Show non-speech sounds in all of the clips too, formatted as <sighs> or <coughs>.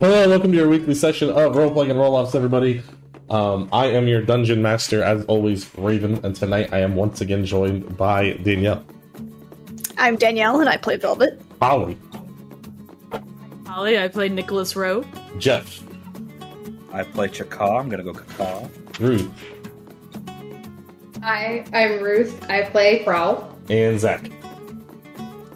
Hello, welcome to your weekly session of role playing and roll offs, everybody. Um, I am your dungeon master, as always, Raven, and tonight I am once again joined by Danielle, I'm Danielle and I play Velvet. Holly, Holly, I play Nickolas Rowe. Jeff, I play Chakka. I'm gonna go Kaka. Ruth, Hi, I'm Ruth. I play Prowl. and Zack.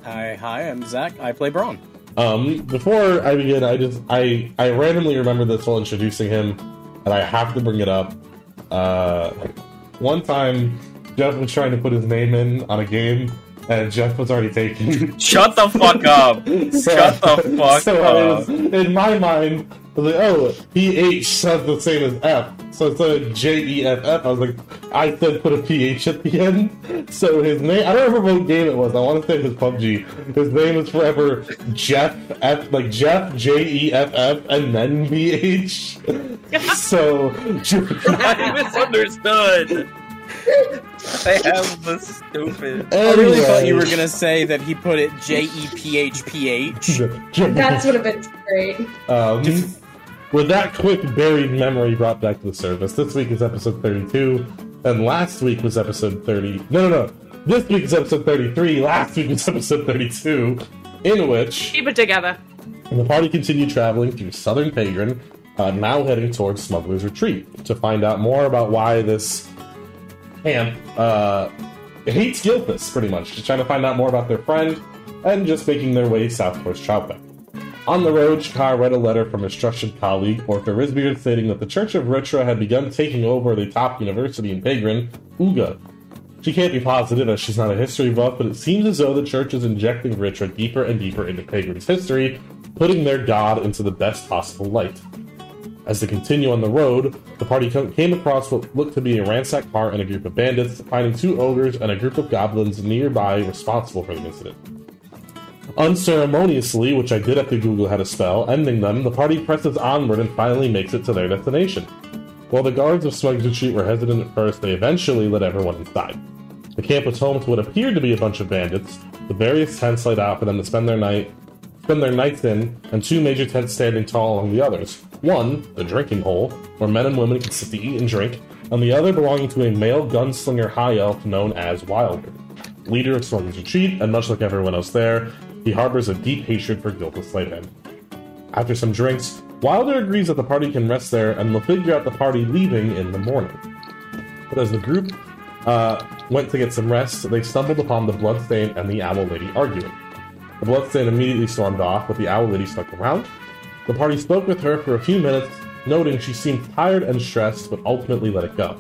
Hi, hi, I'm Zack. I play Brann. Um, before I begin, I just I I randomly remember this while introducing him, and I have to bring it up. Uh, one time, Jeff was trying to put his name in on a game, and Jeff was already taken. Shut the fuck up! <laughs> So- Shut the fuck so up! was, in my mind, I was like, oh, PH sounds the same as F. So instead of J E F F, I was like, I said put a PH at the end. So his name, I don't remember what game it was. I want to say it was PUBG. His name is forever Jeff F, like Jeff J E F F, and then PH. <laughs> so, <laughs> I misunderstood. I have the stupid. I really thought you were gonna say that he put it J E P H P H. <laughs> That's would have been great. Um, with that quick buried memory brought back to the surface, this week is episode 32, and last week was episode 30. No, no, no. This week is episode 33, last week was <laughs> episode 32, in which Keep it together. the party continued traveling through southern Pagran, uh, now heading towards Smuggler's Retreat, to find out more about why this camp uh, hates Gilthus, pretty much. Just trying to find out more about their friend, and just making their way south towards Troutbeck. On the road, Chakka read a letter from his trusted colleague, Orca Risbeard, stating that the Church of Ritra had begun taking over the top university in Pagran, Uga. She can't be positive as she's not a history buff, but it seems as though the church is injecting Ritra deeper and deeper into Pagran's history, putting their god into the best possible light. As they continue on the road, the party came across what looked to be a ransacked car and a group of bandits, finding two ogres and a group of goblins nearby responsible for the incident. Unceremoniously, which I did have to Google how to spell, ending them, the party presses onward and finally makes it to their destination. While the guards of Smug's Retreat were hesitant at first, they eventually let everyone inside. The camp was home to what appeared to be a bunch of bandits, with various tents laid out for them to spend their night spend their nights in, and two major tents standing tall along the others. One, the drinking hole, where men and women could sit to eat and drink, and the other belonging to a male gunslinger high elf known as Wilder. Leader of Smug's Retreat, and much like everyone else there, he harbors a deep hatred for Gilda Slayman. After some drinks, Wilder agrees that the party can rest there and they'll figure out the party leaving in the morning. But as the group uh, went to get some rest, they stumbled upon the Bloodstain and the Owl Lady arguing. The Bloodstain immediately stormed off, but the Owl Lady stuck around. The party spoke with her for a few minutes, noting she seemed tired and stressed, but ultimately let it go.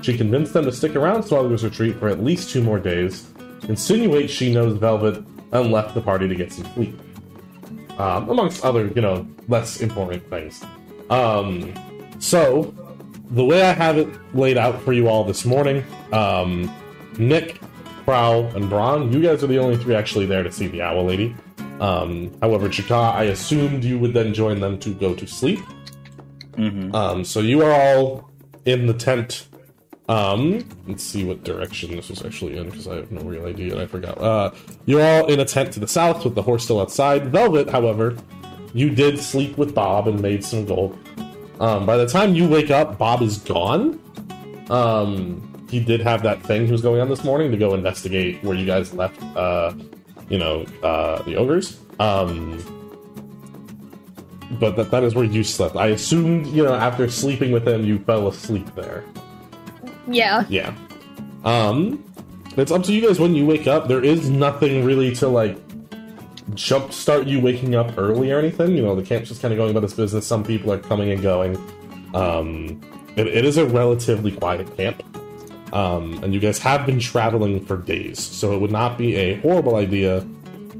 She convinced them to stick around Smuggler's Retreat for at least two more days, insinuates she knows Velvet, and left the party to get some sleep. Um, amongst other, you know, less important things. Um, so, the way I have it laid out for you all this morning, um, Nick, Prowl, and Brann, you guys are the only three actually there to see the Owl Lady. Um, however, Chakka, I assumed you would then join them to go to sleep. Mhm. Um, so you are all in the tent. Um, let's see what direction this was actually in because I have no real idea and I forgot. Uh, you're all in a tent to the south with the horse still outside. Velvet, however, you did sleep with Bob and made some gold. Um, by the time you wake up, Bob is gone. Um, he did have that thing he was going on this morning to go investigate where you guys left. Uh, you know, uh, the ogres. Um, but that, that is where you slept. I assumed, you know, after sleeping with him, you fell asleep there. Yeah. Yeah. Um, it's up to you guys when you wake up. There is nothing really to like jumpstart you waking up early or anything. You know, the camp's just kind of going about its business. Some people are coming and going. Um, it, it is a relatively quiet camp. Um, and you guys have been traveling for days, so it would not be a horrible idea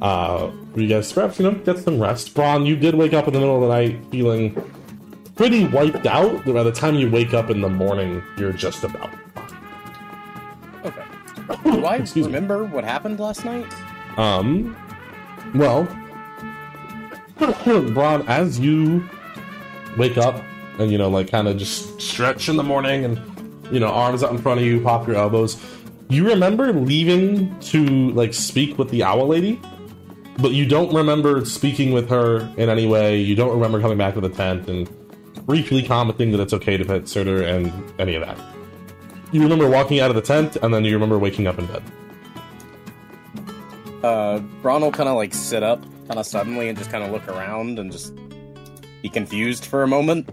uh, for you guys to perhaps, you know, get some rest. Brann, you did wake up in the middle of the night feeling pretty wiped out. By the time you wake up in the morning, you're just about Okay. Do I Excuse me. remember what happened last night? Um, well, <clears throat> Brann, as you wake up and you know, like, kind of just stretch in the morning, and you know, arms out in front of you, pop your elbows. You remember leaving to like speak with the owl lady, but you don't remember speaking with her in any way. You don't remember coming back to the tent and briefly commenting that it's okay to pet Surtur and any of that. You remember walking out of the tent, and then you remember waking up in bed. Uh, Brann will kind of like sit up, kind of suddenly, and just kind of look around and just be confused for a moment.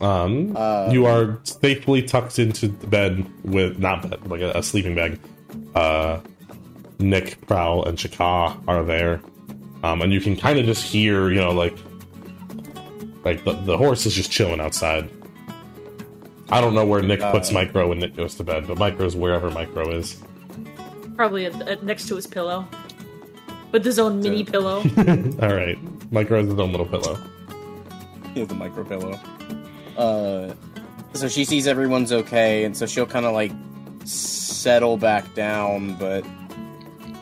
Um, Uh, you are safely tucked into the bed with not bed, like a, a sleeping bag. Uh, Nick, Prowl, and Chakka are there, um, and you can kind of just hear, you know, like like the, the horse is just chilling outside. I don't know where Nick puts Uh, Micro when Nick goes to bed, but Micro's wherever Micro is. Probably at, at, next to his pillow. With his own mini Yeah. pillow. <laughs> All right, Micro has his own little pillow. He has a micro pillow. Uh, so she sees everyone's okay, and so she'll kind of like settle back down, but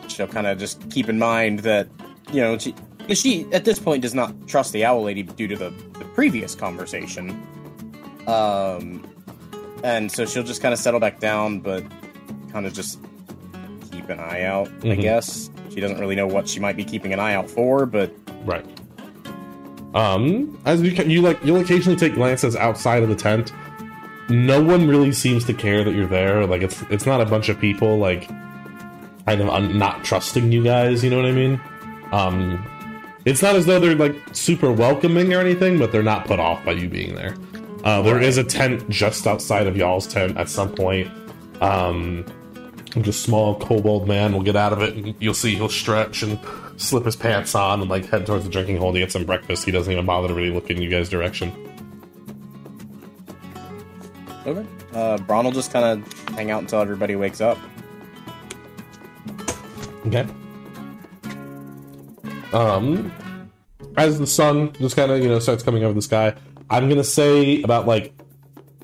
she'll kind of just keep in mind that you know she she at this point does not trust the owl lady due to the, the previous conversation. Um, and so she'll just kind of settle back down, but kind of just keep an eye out. I Mhm. guess she doesn't really know what she might be keeping an eye out for, but Right. Um, as you you like, you'll occasionally take glances outside of the tent. No one really seems to care that you're there. Like it's it's not a bunch of people like kind of un- not trusting you guys. You know what I mean? Um, it's not as though they're like super welcoming or anything, but they're not put off by you being there. Uh, there is a tent just outside of y'all's tent at some point. Um, just small kobold man will get out of it, and you'll see he'll stretch and slip his pants on and like head towards the drinking hole to get some breakfast. He doesn't even bother to really look in you guys' direction. Okay. Uh, Brann will just kind of hang out until everybody wakes up. Okay. Um, as the sun just kind of you know starts coming over the sky, I'm gonna say about like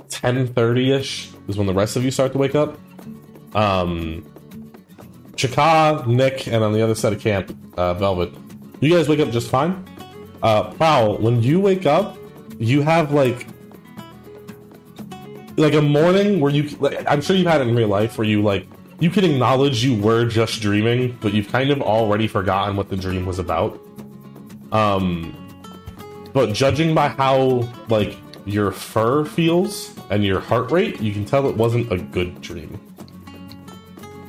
10:30 ish is when the rest of you start to wake up. Um, Chakka, Nick, and on the other side of camp, uh, Velvet, you guys wake up just fine. Uh, Prowl, when you wake up, you have like like a morning where you like, I'm sure you've had it in real life where you like you can acknowledge you were just dreaming, but you've kind of already forgotten what the dream was about. Um, but judging by how like your fur feels and your heart rate, you can tell it wasn't a good dream.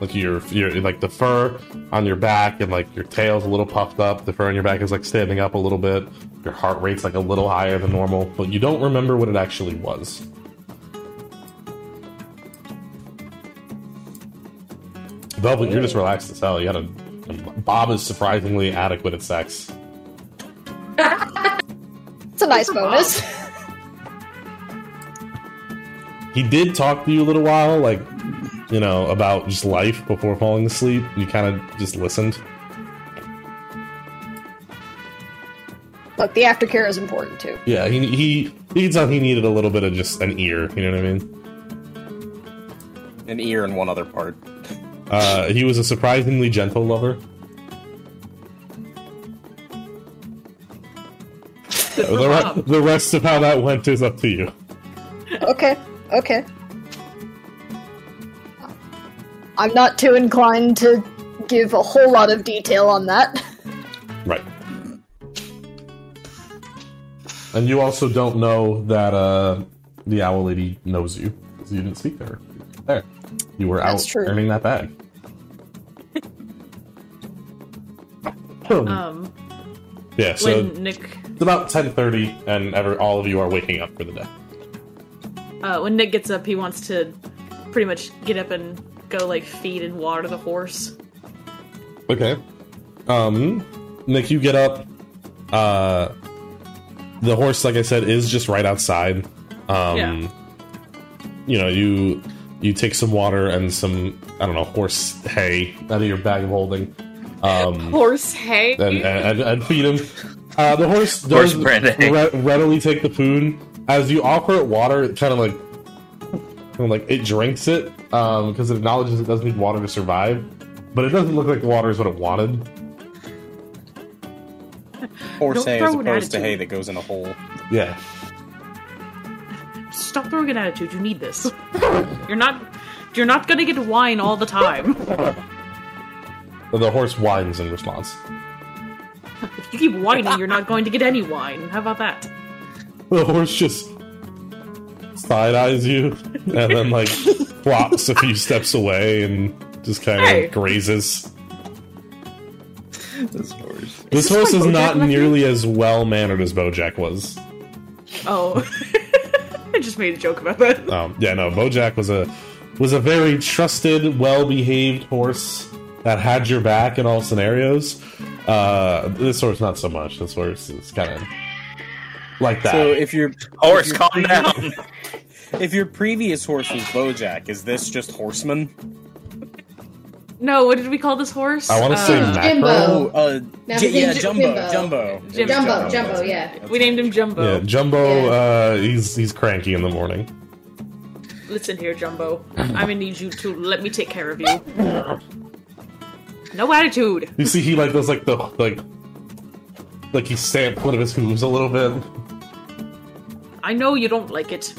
Like your, your like the fur on your back and like your tail's a little puffed up. The fur on your back is like standing up a little bit. Your heart rate's like a little higher than normal, but you don't remember what it actually was. Velvet, you're just relaxed as hell. You had a Bob is surprisingly adequate at sex. <laughs> It's a nice bonus. He did talk to you a little while, like you know, about just life before falling asleep. You kind of just listened. Look, the aftercare is important too. Yeah, he he he could tell he needed a little bit of just an ear. You know what I mean? An ear in one other part. Uh, he was a surprisingly gentle lover. The, re- the rest of how that went is up to you. Okay, okay. I'm not too inclined to give a whole lot of detail on that. Right. And you also don't know that uh, the owl lady knows you because you didn't speak to her. There, you were That's out true. earning that bag. Um, <laughs> yeah, so when Nick it's about ten thirty, and ever all of you are waking up for the day. uh, when Nick gets up, he wants to pretty much get up and go like feed and water the horse. Okay. Um, Nick, you get up. Uh, the horse, like I said, is just right outside. Um, Yeah. you know, you you take some water and some I don't know horse hay out of your bag of holding. Um, <laughs> Horse hay. and, and, and feed him. Uh, the horse Horse does brand hay. re- readily take the food. As you offer it water, it kind of like, kind of like it drinks it um, because it acknowledges it doesn't need water to survive, but it doesn't look like the water is what it wanted. Horse Don't hay as opposed to hay that goes in a hole. Yeah, Stop throwing an attitude. You need this. <laughs> you're not. You're not gonna get wine all the time. <laughs> the horse whines in response. <laughs> If you keep whining, you're not going to get any wine. How about that? The horse just side eyes you and then like <laughs> flops a few steps away and just kind of Hey. grazes. This horse. This this horse is Bojack not nearly as well mannered as Bojack was. Oh, <laughs> I just made a joke about that. Um, yeah, no, Bojack was a was a very trusted, well behaved horse that had your back in all scenarios. Uh, this horse not so much. This horse is kind of like that. So if your Horse, if your calm previous- down. <laughs> If your previous horse was Bojack, is this just Horseman? No, what did we call this horse? I want to say Uh, macro. Jimbo. Oh, uh, Now J- his yeah, name's Jumbo, Jimbo. Jumbo, Jim- Jumbo, Jumbo, yeah. We named him Jumbo. Yeah, Jumbo. Yeah. Uh, he's he's cranky in the morning. Listen here, Jumbo. I'm gonna need you to let me take care of you. No attitude. You see, he like does like the like like he stamped one of his hooves a little bit. I know you don't like it.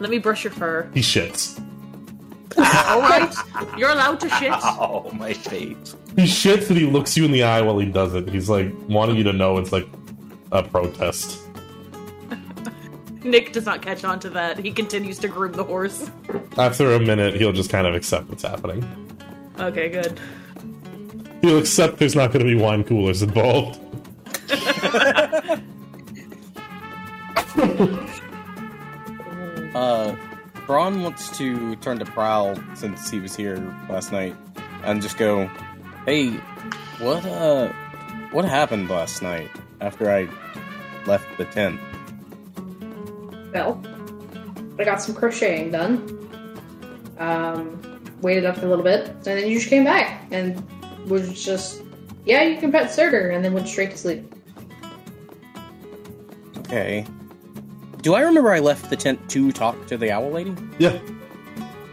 Let me brush your fur. He shits. <laughs> All right, you're allowed to shit. <laughs> Oh, my face. He shits and he looks you in the eye while he does it. He's like wanting you to know it's like a protest. Nick does not catch on to that. He continues to groom the horse. After a minute, he'll just kind of accept what's happening. Okay, good. He'll accept there's not going to be wine coolers involved. <laughs> Uh, Brann wants to turn to Prowl since he was here last night and just go, "Hey, what uh, what happened last night after I left the tent?" Well, I got some crocheting done. Um, waited up for a little bit, and then you just came back and was just, yeah, you can pet Surtur, and then went straight to sleep. Okay. Do I remember I left the tent to talk to the owl lady? Yeah,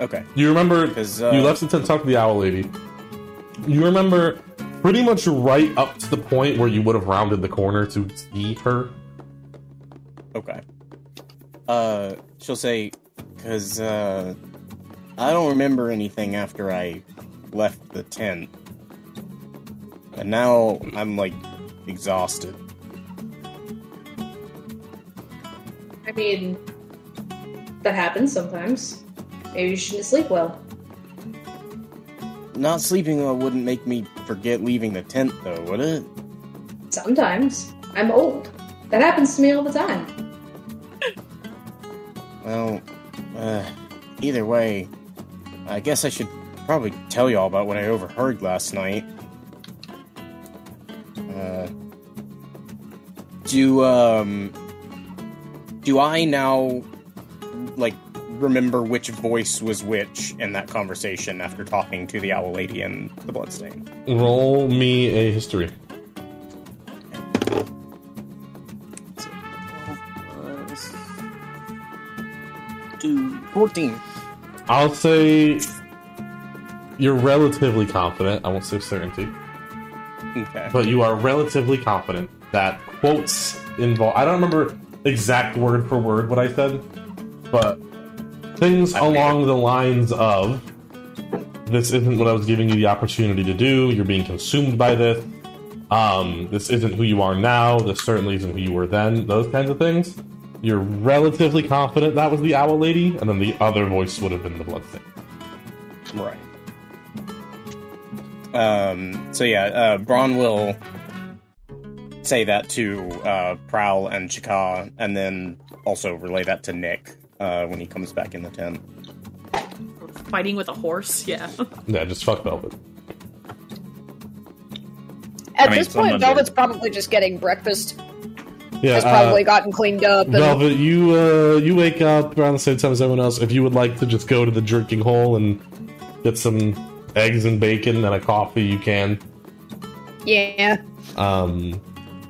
Okay. you remember 'Cause, uh, you left the tent to talk to the owl lady. You remember pretty much right up to the point where you would have rounded the corner to see her. Okay. Uh, she'll say, "Cause uh, I don't remember anything after I left the tent, and now I'm like exhausted." I mean, that happens sometimes. Maybe you shouldn't sleep well. Not sleeping well wouldn't make me forget leaving the tent, though, would it? Sometimes. I'm old. That happens to me all the time. Well, uh, either way, I guess I should probably tell y'all about what I overheard last night. Uh, do, um, do I now, like, remember which voice was which in that conversation after talking to the owl lady and the bloodstain? Roll me a history. Two, 14. I'll say you're relatively confident. I won't say certainty, Okay. but you are relatively confident that quotes involve. I don't remember exact word for word what I said, but things I along the lines of this isn't what I was giving you the opportunity to do. You're being consumed by this. Um, this isn't who you are now. This certainly isn't who you were then. Those kinds of things. You're relatively confident that was the owl lady, and then the other voice would have been the blood thing. Right. Um. So yeah, uh, Brann will say that to uh, Prowl and Chakka, and then also relay that to Nick uh, when he comes back in the tent. Fighting with a horse, yeah. <laughs> Yeah, just fuck Velvet. At I mean, this point, someone Velvet's probably just getting breakfast. Yeah, Has uh, probably gotten cleaned up. And Velvet, you uh, you wake up around the same time as everyone else. If you would like to just go to the drinking hole and get some eggs and bacon and a coffee, you can. yeah, Um,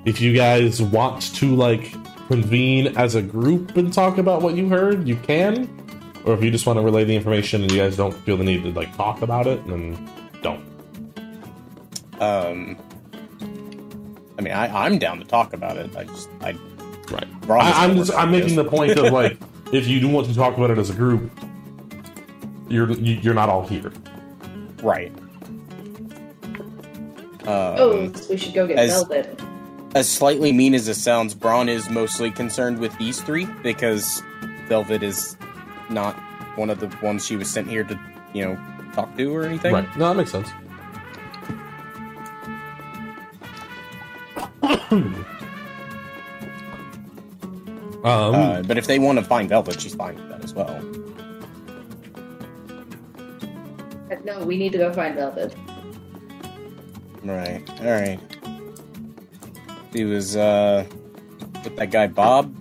if you guys want to like convene as a group and talk about what you heard, you can. Or if you just want to relay the information and you guys don't feel the need to like talk about it, then don't. Um. I mean, I, I'm down to talk about it. I just, I, right. I, I'm just I'm making the point of like <laughs> if you do want to talk about it as a group, you're you, you're not all here. right. Um, oh, so we should go get as- Velvet. As slightly mean as this sounds, Brann is mostly concerned with these three because Velvet is not one of the ones she was sent here to, you know, talk to or anything. Right. No, that makes sense. <coughs> um, Uh, but if they want to find Velvet, she's fine with that as well. No, we need to go find Velvet. Right. All right. He was uh with that guy Bob.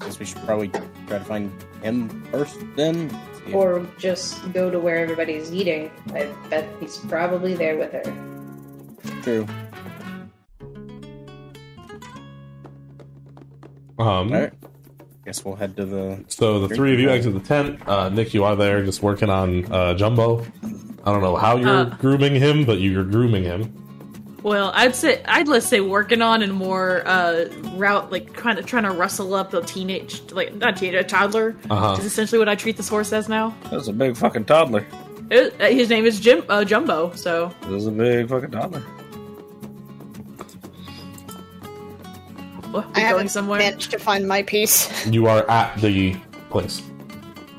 I Guess we should probably try to find him first, then. See Or just go to where everybody's eating. I bet he's probably there with her. True. um, All right. Guess we'll head to the. So the three of you exit the tent. Uh, Nick, you are there just working on uh, Jumbo. I don't know how you're Uh. grooming him, but you're grooming him. Well, I'd say I'd let's say working on and more uh route like kind of trying to rustle up a teenage like not teenage a toddler. Uh-huh. Is essentially what I treat this horse as now. That's a big fucking toddler. It- uh, his name is Jim uh, Jumbo. So That's a big fucking toddler. well, I we going haven't somewhere. managed to find my piece. <laughs> You are at the place.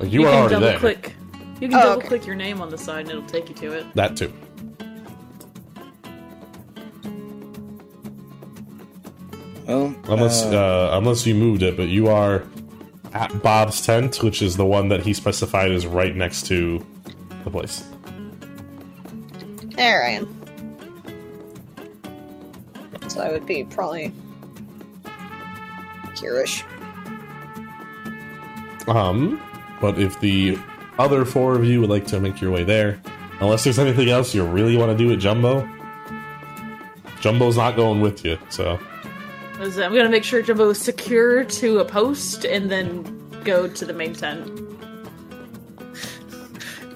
Like you, you are can already double there. click. You can Oh, double okay. click your name on the side and it'll take you to it. That too. Well, Unless uh, uh, unless you moved it, but you are at Bob's tent, which is the one that he specified is right next to the place. There I am. So I would be probably here-ish. Um, but if the other four of you would like to make your way there, unless there's anything else you really want to do with Jumbo, Jumbo's not going with you. So Is, I'm gonna make sure Jumbo is secure to a post and then go to the main tent.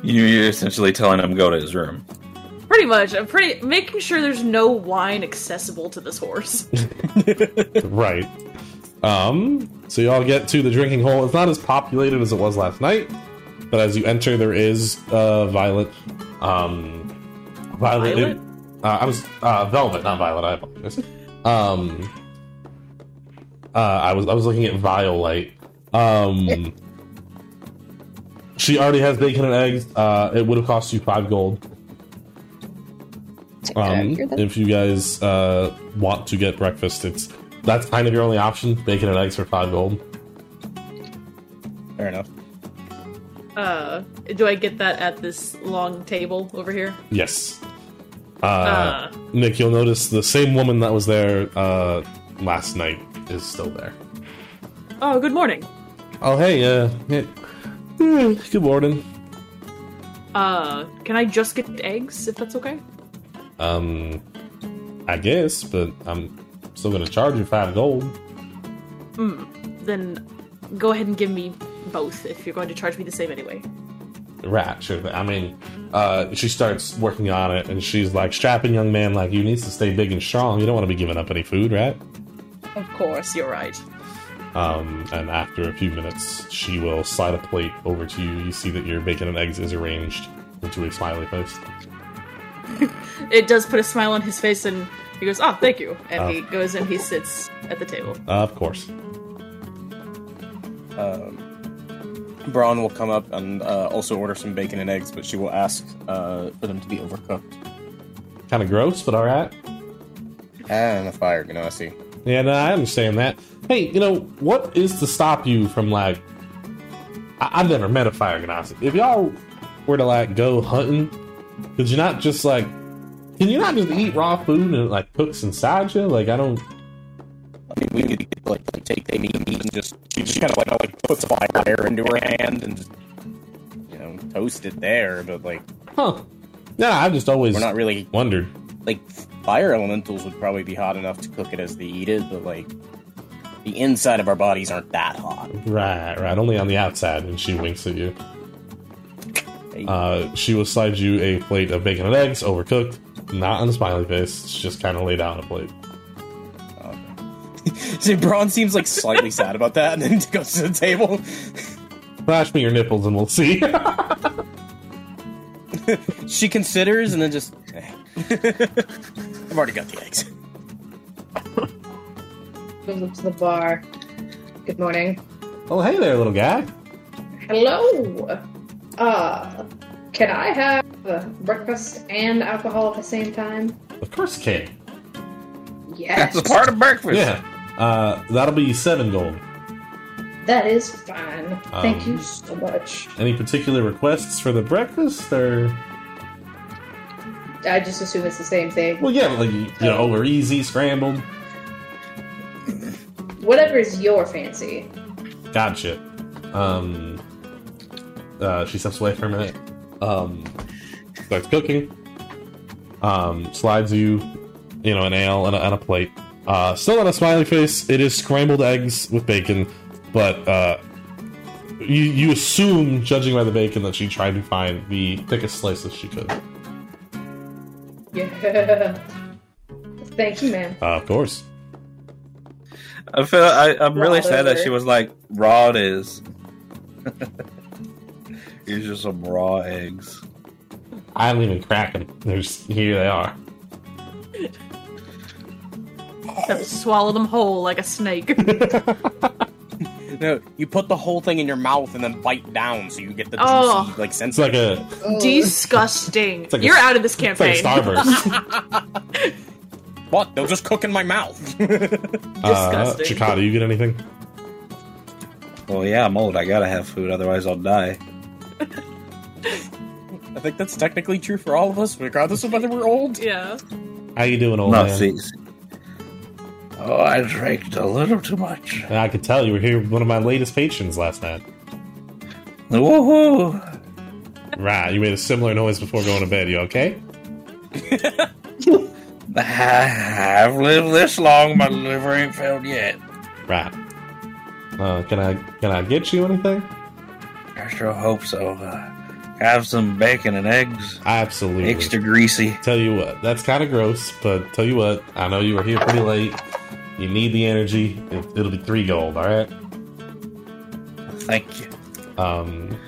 You're essentially telling him go to his room. Pretty much, I'm pretty making sure there's no wine accessible to this horse. <laughs> right. Um, so you all get to the drinking hole. It's not as populated as it was last night, but as you enter, there is uh, Violet. Um, Violet. Violet? uh, I was uh, Velvet, not Violet. I apologize. Um, uh, I was I was looking at Violyte. Um, she already has bacon and eggs. Uh, it would have cost you five gold. Take it out Um, if you guys uh, want to get breakfast, it's that's kind of your only option. Bacon and eggs for five gold. fair enough. Uh, do I get that at this long table over here? Yes. Uh, Uh. Nick, you'll notice the same woman that was there uh, last night is still there. Oh, good morning. Oh, hey, uh, yeah. Hmm, good morning. Uh, can I just get eggs if that's okay? Um, I guess, but I'm still gonna charge you five gold. Hmm. Then go ahead and give me both if you're going to charge me the same anyway. Right, sure. I mean, uh, she starts working on it, and she's like, "Strapping young man like you needs to stay big and strong. You don't want to be giving up any food, right?" Of course, you're right. Um, and after a few minutes, she will slide a plate over to you. You see that your bacon and eggs is arranged into a smiley face. <laughs> It does put a smile on his face, and he goes, "Oh, thank you." And Oh. he goes and he sits at the table. Uh, of course. Um, Brann will come up and uh, also order some bacon and eggs, but she will ask uh, for them to be overcooked. Kind of gross, but all right. And the fire genasi. Yeah, no, I understand that. Hey, you know what is to stop you from like? I- I've never met a fire genasi. If y'all were to like go hunting, could you not just like? Can you not just eat raw food and it, like cooks inside you? Like I don't. I mean, we could like, like take the meat and just she just kind of like like puts fire into her hand and just you know toast it there. But like Huh? Yeah, I've just always we're not really wondered. like fire elementals would probably be hot enough to cook it as they eat it, but like the inside of our bodies aren't that hot. Right, right. Only on the outside, and she winks at you. Uh, she will slide you a plate of bacon and eggs, overcooked, not on a smiley face. It's just kind of laid out on a plate. <laughs> See, Brann seems like slightly <laughs> sad about that, and then goes to the table. Flash me your nipples, and we'll see. <laughs> She considers, and then just. eh. <laughs> I've already got the eggs. Goes up to the bar. Good morning. Oh, hey there, little guy. Hello. Uh, can I have uh, breakfast and alcohol at the same time? Of course, Kate. Yes. That's a part of breakfast. Yeah. Uh, that'll be seven gold. That is fine. Thank Um, you so much. Any particular requests for the breakfast, or I just assume it's the same thing. well, yeah, like you know, or easy, scrambled. Whatever is your fancy. Gotcha. Um, uh, she steps away for a minute. Um, starts cooking. Um, slides you, you know, an ale and a, and a plate. Uh, still on a smiley face. It is scrambled eggs with bacon, but uh, you you assume, judging by the bacon, that she tried to find the thickest slices she could. Yeah. <laughs> Thank you, ma'am. Uh, of course. I feel I, I'm really Raw sad that she was like raw it is. <laughs> Here's just some raw eggs. I don't even crack them. There's here they are. Have to swallow them whole like a snake. <laughs> No, you put the whole thing in your mouth and then bite down so you get the Oh. juicy like It's sense. like a Disgusting. like You're s- out of this it's like a campaign. starburst. <laughs> what? They'll just cook in my mouth. <laughs> uh, Disgusting. Chikata, you get anything? Well, yeah, I'm old. I gotta have food, otherwise I'll die. I think that's technically true for all of us, regardless of whether we're old. yeah. How you doing, old No, man? see. Oh, I drank a little too much. And I could tell you were here with one of my latest patrons last night. Woohoo! Right, you made a similar noise before going to bed. You okay? <laughs> I've lived this long, my liver ain't failed yet. Right. Uh, can I can I get you anything? I sure hope so. Uh, have some bacon and eggs. Absolutely. Extra greasy. Tell you what, that's kind of gross, but tell you what, I know you were here pretty late. You need the energy. It, it'll be three gold. All right. Thank you. Um,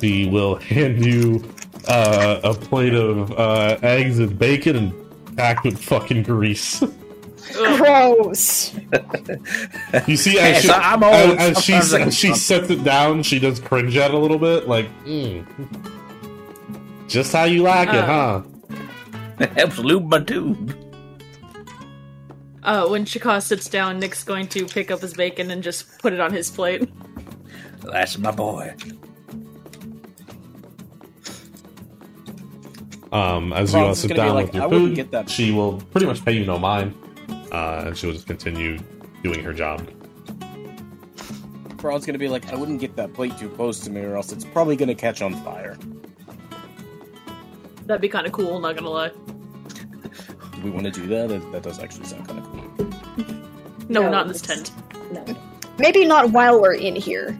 we will <laughs> hand you uh, a plate of uh, eggs and bacon and packed with fucking grease. <laughs> Gross. You see, as she, I'm old. as, as she, Sometimes as she sets it down, she does cringe at it a little bit, like, mm. just how you like it, Uh. huh? <laughs> Helps lube my tube. Uh, when Chakka sits down, Nick's going to pick up his bacon and just put it on his plate. That's my boy. Um, as you all sit down like, with your "I food, get that." she will pretty much pay you no mind, uh, and she'll just continue doing her job. Brann's gonna be like, I wouldn't get that plate too close to me, or else it's probably gonna catch on fire. That'd be kind of cool, not gonna lie. Do we want to do that? That, that does actually sound kind of cool. No, No, not in this tent. No. Maybe not while we're in here.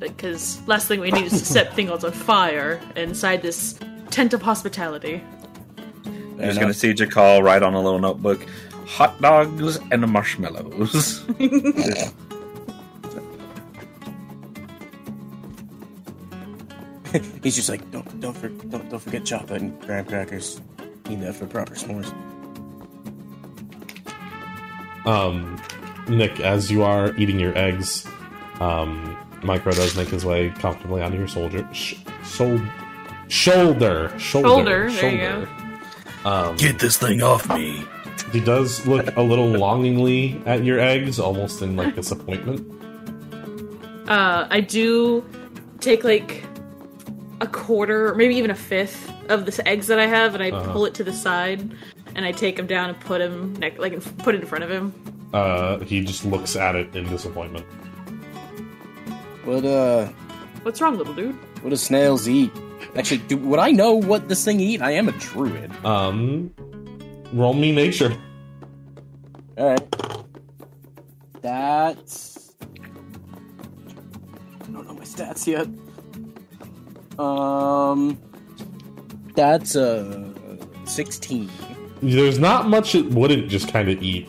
Because last thing we need is to set things on fire inside this tent of hospitality. I'm just uh, gonna see Jakal write on a little notebook hot dogs and marshmallows. <laughs> <laughs> He's just like, don't don't for, don't, don't forget chocolate and graham crackers. Need that for proper s'mores. Um, Nick, as you are eating your eggs, um, Micro does make his way comfortably onto your soldier, sh- sol- shoulder, shoulder, Shoulder, there you shoulder. Um, Get this thing off me. he does look a little longingly at your eggs, almost in like disappointment. Uh, I do take like a quarter, maybe even a fifth of the eggs that I have, and I Uh-huh. pull it to the side, and I take them down and put him ne- like put it in front of him. Uh, he just looks at it in disappointment. What uh, What's wrong, little dude? what do snails eat? Actually, do, would I know what this thing eat? I am a druid. Um, roll me nature. All right. That's. I don't know my stats yet. Um, that's uh sixteen. There's not much it wouldn't just kind of eat.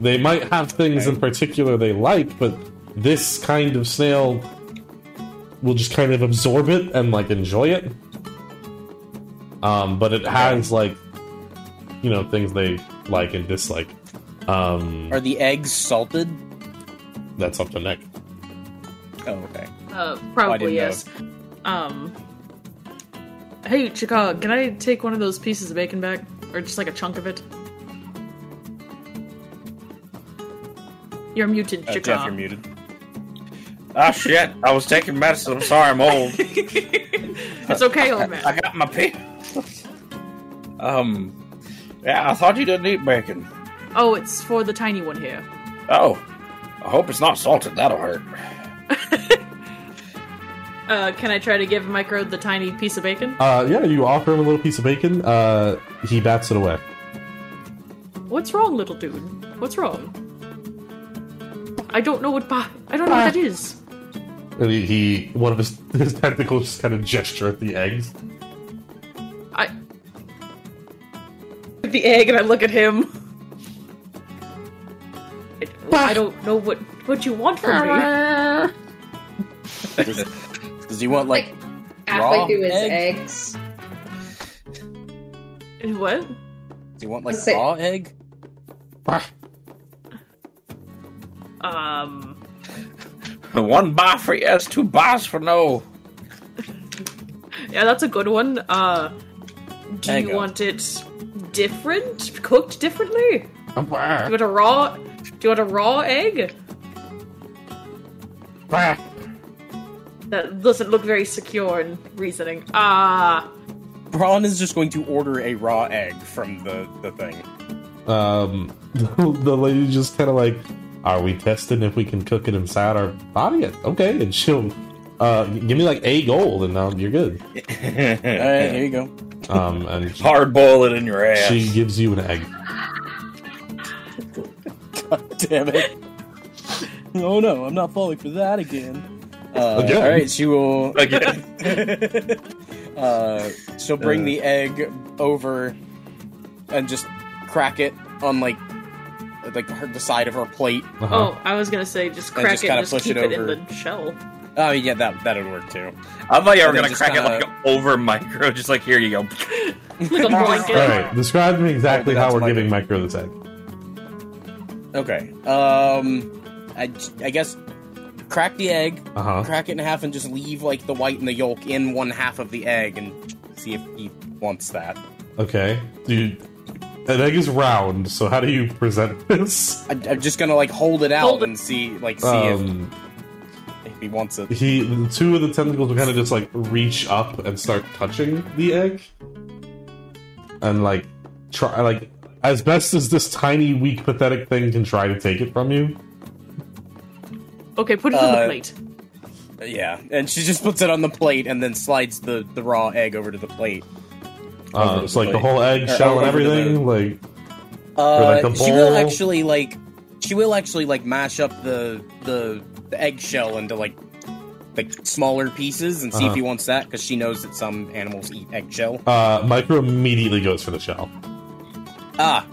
They might have things in particular they like, but this kind of snail will just kind of absorb it and like enjoy it. Um, but it has like, you know, things they like and dislike. Um, Are the eggs salted? that's up to Nick. Oh, okay. Uh, didn't probably know. yes. Um. Hey, Chakka, can I take one of those pieces of bacon back, or just like a chunk of it? You're muted, Uh, Jeff, you're muted. Ah, shit. I was taking medicine. I'm sorry, I'm old. <laughs> it's okay, old man. I man. got my pee. um, yeah, I thought you didn't eat bacon. Oh, it's for the tiny one here. Oh, I hope it's not salted. That'll hurt. <laughs> Uh, can I try to give Micro the tiny piece of bacon? Uh, yeah, you offer him a little piece of bacon. Uh, he bats it away. What's wrong, little dude? What's wrong? I don't know what ba- I don't know what that is. And he, he one of his <laughs> his tentacles just kind of gesture at the eggs. I the egg, and I look at him. I, I don't know what what you want from me. Does, <laughs> <laughs> does he want like? Like halfway raw through his egg? eggs. What? Does he want like Let's say- raw egg? Um. <laughs> One bar for yes, two bars for no. Yeah, that's a good one. Uh, do There you you want it different, cooked differently? Do <laughs> you Bah, want a raw? Do you want a raw egg? Bah. That doesn't look very secure in reasoning. Ah, Brann is just going to order a raw egg from the the thing. Um, <laughs> the lady just kind of like, "Are we testing if we can cook it inside our body?" Okay, and she'll uh give me like a gold, and now you're good. <laughs> All right, here you go. Um, and <laughs> she, Hard boil it in your ass. she gives you an egg. God damn it! Oh no, I'm not falling for that again. Uh, Again? All right, she will. Again. <laughs> uh, she'll bring Uh. the egg over and just crack it on like like her, the side of her plate. Uh-huh. oh, I was gonna say just crack just it and just push keep it it, in over. the shell. Oh yeah, that that would work too. I thought you were gonna crack kinda- it like over micro, <laughs> just like here you go. <laughs> Like a blanket. All right, describe to me exactly Oh, how we're my giving. Micro this egg. Okay. Um, I I guess crack the egg, Uh huh. crack it in half, and just leave like the white and the yolk in one half of the egg, and see if he wants that. Okay, dude. An egg is round, so how do you present <laughs> this? I, I'm just gonna like hold it out Hold and see like see Um, if, if he wants it. he the two of the tentacles will kind of just like reach up and start touching the egg and like try like as best as this tiny weak pathetic thing can try to take it from you Okay, put it on the Uh, plate. Yeah, and she just puts it on the plate and then slides the the raw egg over to the plate. uh, it's the like the whole egg Or shell and over to the- everything like Uh, like a she will bowl? actually like she will actually like mash up the the, the eggshell into like like smaller pieces and see Uh-huh. if he wants that because she knows that some animals eat eggshell. uh micro immediately goes for the shell Ah,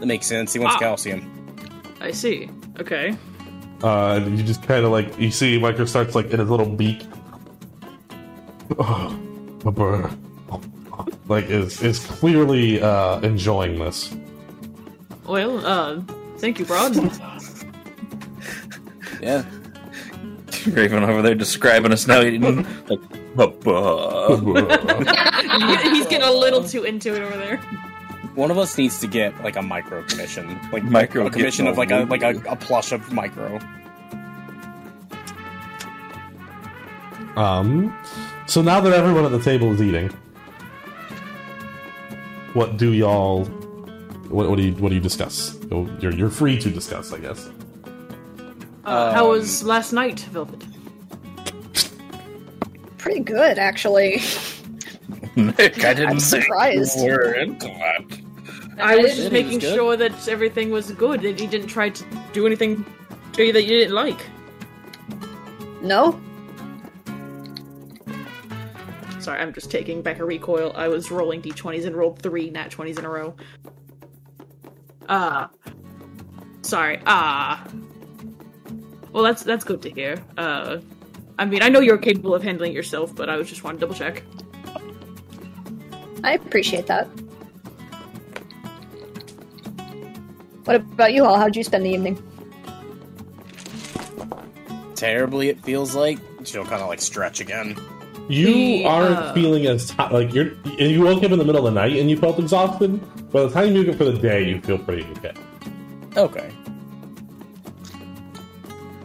that makes sense. He wants Ah. calcium. I see. Okay. Uh and you just kind of like you see micro starts like in his little beak oh, my brr. like is is clearly uh enjoying this Well, uh, thank you, Broad. <laughs> Yeah, Raven over there describing us now eating <laughs> like "Buh-buh." <laughs> He's getting a little too into it over there. One of us needs to get like a micro commission, like Micro a commission of like a like a, a plush of micro. Um, so now that everyone at the table is eating, what do y'all? What, what do you what do you discuss? You'll- You're you're free to discuss, I guess. Uh, how Um, was last night, Velvet? Pretty good, actually. <laughs> Nick, I didn't I'm think surprised. you were into that. I was just making good. sure that everything was good, that you didn't try to do anything to you that you didn't like. No? Sorry, I'm just taking back a recoil. I was rolling d20s and rolled three nat 20s in a row. Ah. sorry. Ah. well, that's that's good to hear. Uh, I mean, I know you're capable of handling yourself, but I was just wanting to double check. I appreciate that. What about you all? How'd you spend the evening? Terribly, it feels like. She'll kind of like stretch again. You The, aren't uh, feeling as ti like you're. You woke up in the middle of the night and you felt exhausted. By the time you wake up for the day, you feel pretty okay. Okay.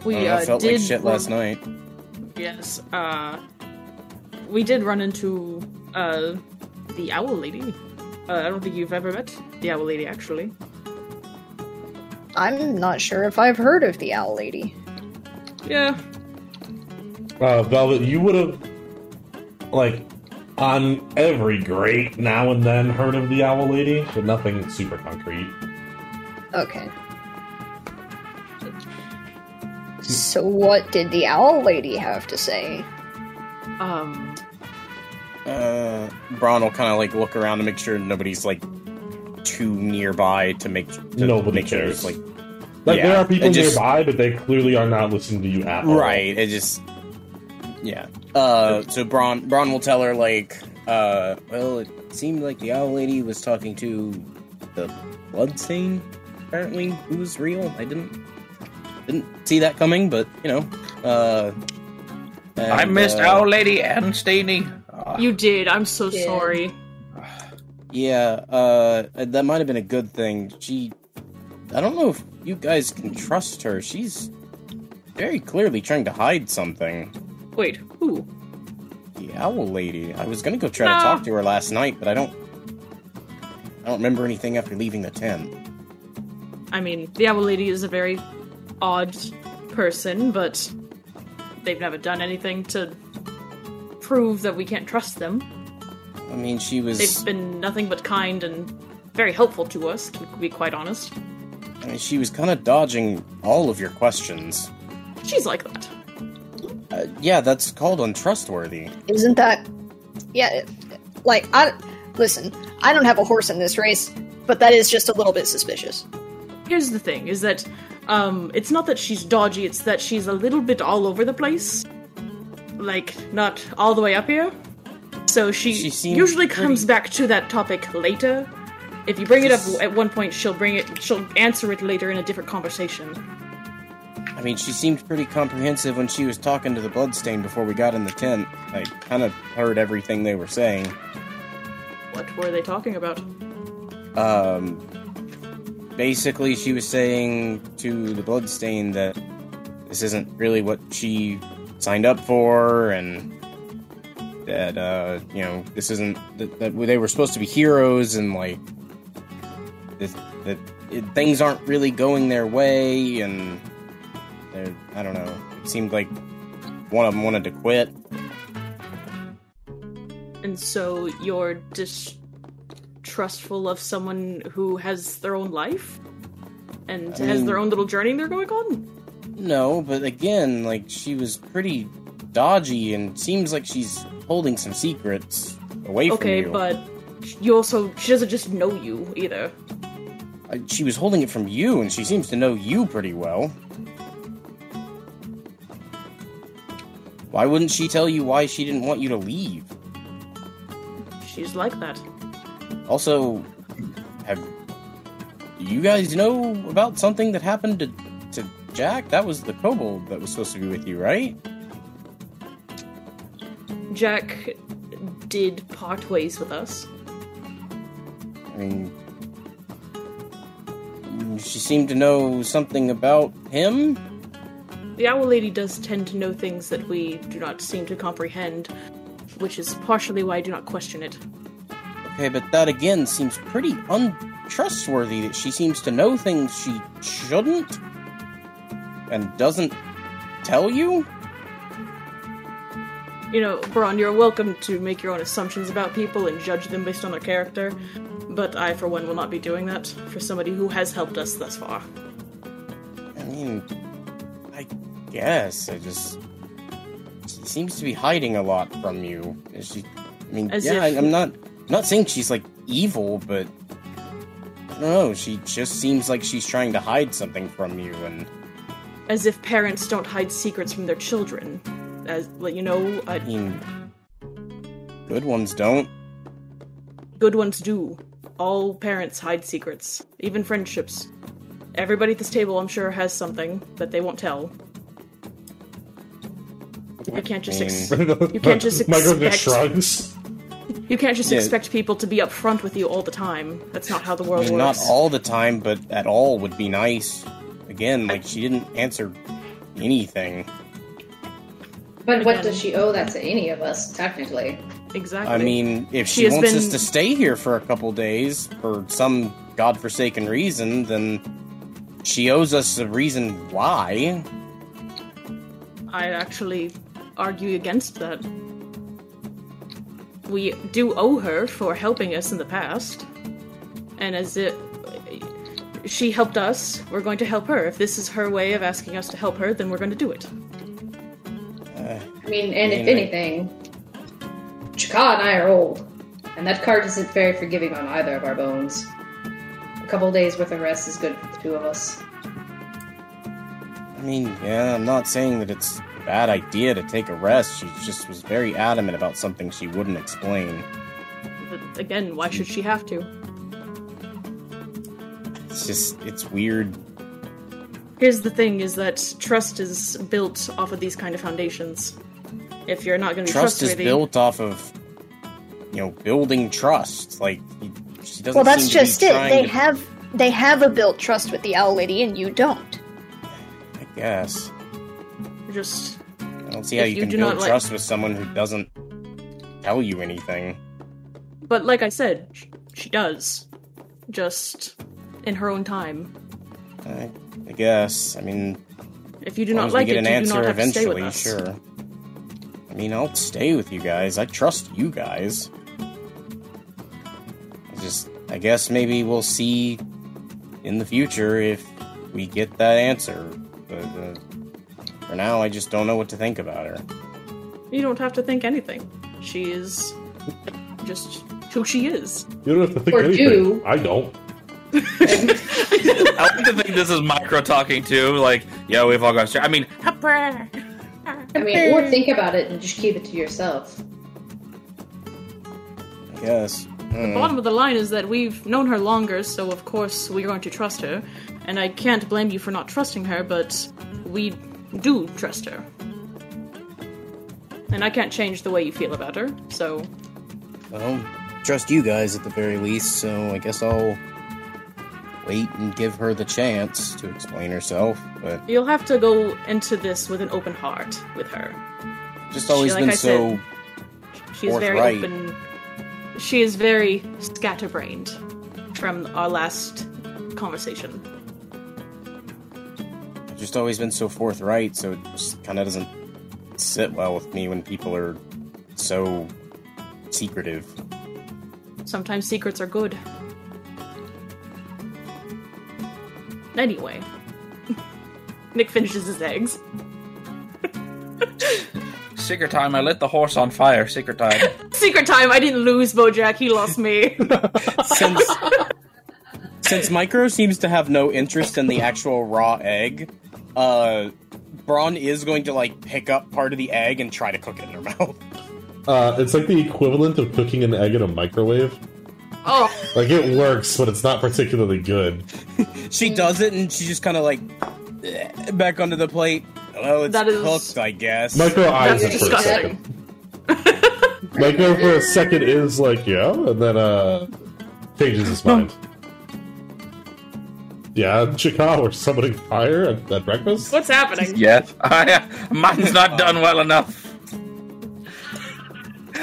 We I, uh, felt did like shit run- last night. Yes. Uh, we did run into uh the owl lady. Uh, I don't think you've ever met the owl lady, actually. I'm not sure if I've heard of the Owl Lady. Yeah. Uh, Velvet, you would have like on every great now and then heard of the Owl Lady, but nothing super concrete. Okay. So, what did the Owl Lady have to say? Um. Uh, Brann will kind of like look around to make sure nobody's like too nearby to make to Nobody make sure cares. there's, like Like Yeah, there are people just- nearby, but they clearly are not listening to you at all. right. It just yeah. Uh, so Brann Brann will tell her like, uh, well, it seemed like the owl lady was talking to the blood stain. Apparently, who was real. I didn't didn't see that coming, but you know, uh. I missed uh, Owl Lady and Steiny. Ah, You did. I'm so Yeah. sorry. Yeah, uh, that might have been a good thing. She. I don't know if you guys can trust her. She's very clearly trying to hide something. Wait, who? The owl lady. I was gonna go try No. to talk to her last night, but I don't. I don't remember anything after leaving the tent. I mean, the owl lady is a very odd person, but they've never done anything to prove that we can't trust them. I mean, she was. They've been nothing but kind and very helpful to us, to be quite honest. I mean, she was kind of dodging all of your questions. She's like that. Uh, yeah, that's called untrustworthy. Isn't that. Yeah, like, I. Listen, I don't have a horse in this race, but that is just a little bit suspicious. Here's the thing: is that um, it's not that she's dodgy; it's that she's a little bit all over the place. Like, not all the way up here. So she, She usually pretty- comes back to that topic later. If you bring it up at one point, she'll bring it. She'll answer it later in a different conversation. I mean, she seemed pretty comprehensive when she was talking to the bloodstain before we got in the tent. I kind of heard everything they were saying. What were they talking about? Um, basically, she was saying to the bloodstain that this isn't really what she signed up for, and that uh, you know this isn't that, that they were supposed to be heroes, and like this, that it, things aren't really going their way, and I don't know. It seemed like one of them wanted to quit. And so you're distrustful of someone who has their own life and I has mean- their own little journey they're going on. No, but again, like she was pretty dodgy and seems like she's holding some secrets away Okay, from you. Okay, but you also she doesn't just know you either. Uh, she was holding it from you, and she seems to know you pretty well. Why wouldn't she tell you why she didn't want you to leave? She's like that. Also, have you guys know about something that happened to to Jack? That was the kobold that was supposed to be with you, right? Jack did part ways with us. I mean, she seemed to know something about him. The Owl Lady does tend to know things that we do not seem to comprehend, which is partially why I do not question it. Okay, but that again seems pretty untrustworthy that she seems to know things she shouldn't and doesn't tell you? You know, Brann, you're welcome to make your own assumptions about people and judge them based on their character, but I, for one, will not be doing that for somebody who has helped us thus far. I mean, I guess I just she seems to be hiding a lot from you. Is she? I mean, As yeah, if- I, I'm not I'm not saying she's like evil, but I don't know. She just seems like she's trying to hide something from you, and As if parents don't hide secrets from their children. As, let you know, I mean, good ones don't. good ones do. All parents hide secrets, even friendships. Everybody at this table, I'm sure, has something that they won't tell. You can't just ex- <laughs> you can't just expect shrugs. you can't just Yeah. expect people to be upfront with you all the time. That's not how the I world works. not all the time, but at all would be nice. Again, like she didn't answer anything. But what does she owe that to any of us, technically? exactly. I mean, if She she, wants been- us to stay here for a couple days for some godforsaken reason, then she owes us a reason why. I actually argue against that. We do owe her for helping us in the past, and as it she helped us, we're going to help her. If this is her way of asking us to help her, then we're going to do it. I mean, and if anything, Chakka and I are old, and that cart isn't very forgiving on either of our bones. A couple days worth of rest is good for the two of us. I mean, yeah, I'm not saying that it's a bad idea to take a rest. She just was very adamant about something she wouldn't explain. But again, why should she have to? It's just, it's weird. Here's the thing: is that trust is built off of these kind of foundations. If you're not going to be Trust is built off of, you know, building trust. Like, she doesn't Well, that's seem to be just it. They to- have they have a built trust with the owl lady, and you don't. I guess. just I don't see how you, you can do build not like- trust with someone who doesn't tell you anything. But like I said, sh- she does. Just in her own time. I, I guess. I mean, If you do not like get it, an you do answer not have to stay with eventually, us. sure. I mean, I'll stay with you guys. I trust you guys. I just, I guess maybe we'll see in the future if we get that answer. But uh, for now, I just don't know what to think about her. You don't have to think anything. She is just who she is. You don't have to think Or anything. do. I don't. <laughs> I like to think this is micro talking too. Like, yeah, we've all got. str- I mean, I mean, or think about it and just keep it to yourself. I guess. Hmm. Bottom of the line is that we've known her longer, so of course we're going to trust her. And I can't blame you for not trusting her, but we do trust her. And I can't change the way you feel about her, so Well, trust you guys at the very least, so I guess I'll wait and give her the chance to explain herself. But you'll have to go into this with an open heart with her. just always She- like been I so. said, She is very open. She is very scatterbrained from our last conversation. just always been so forthright, so it just kind of doesn't sit well with me when people are so secretive. Sometimes secrets are good. Anyway, Nick finishes his eggs. secret time. I lit the horse on fire. Secret time. <laughs> Secret time. I didn't lose Bojack. He lost me. <laughs> Since since Micro seems to have no interest in the actual raw egg, uh, Brann is going to like pick up part of the egg and try to cook it in her <laughs> mouth. Uh, it's like the equivalent of cooking an egg in a microwave. Oh, Like it works, but it's not particularly good. <laughs> She does it and she just kind of like eh, back onto the plate. Well, it's That is- cooked, I guess. Micro eyes it for a second. <laughs> Micro for a second is like, yeah, and then uh changes his mind. <laughs> Yeah, Chicago or summoning fire at, at breakfast? What's happening? yes, I, mine's not done well enough.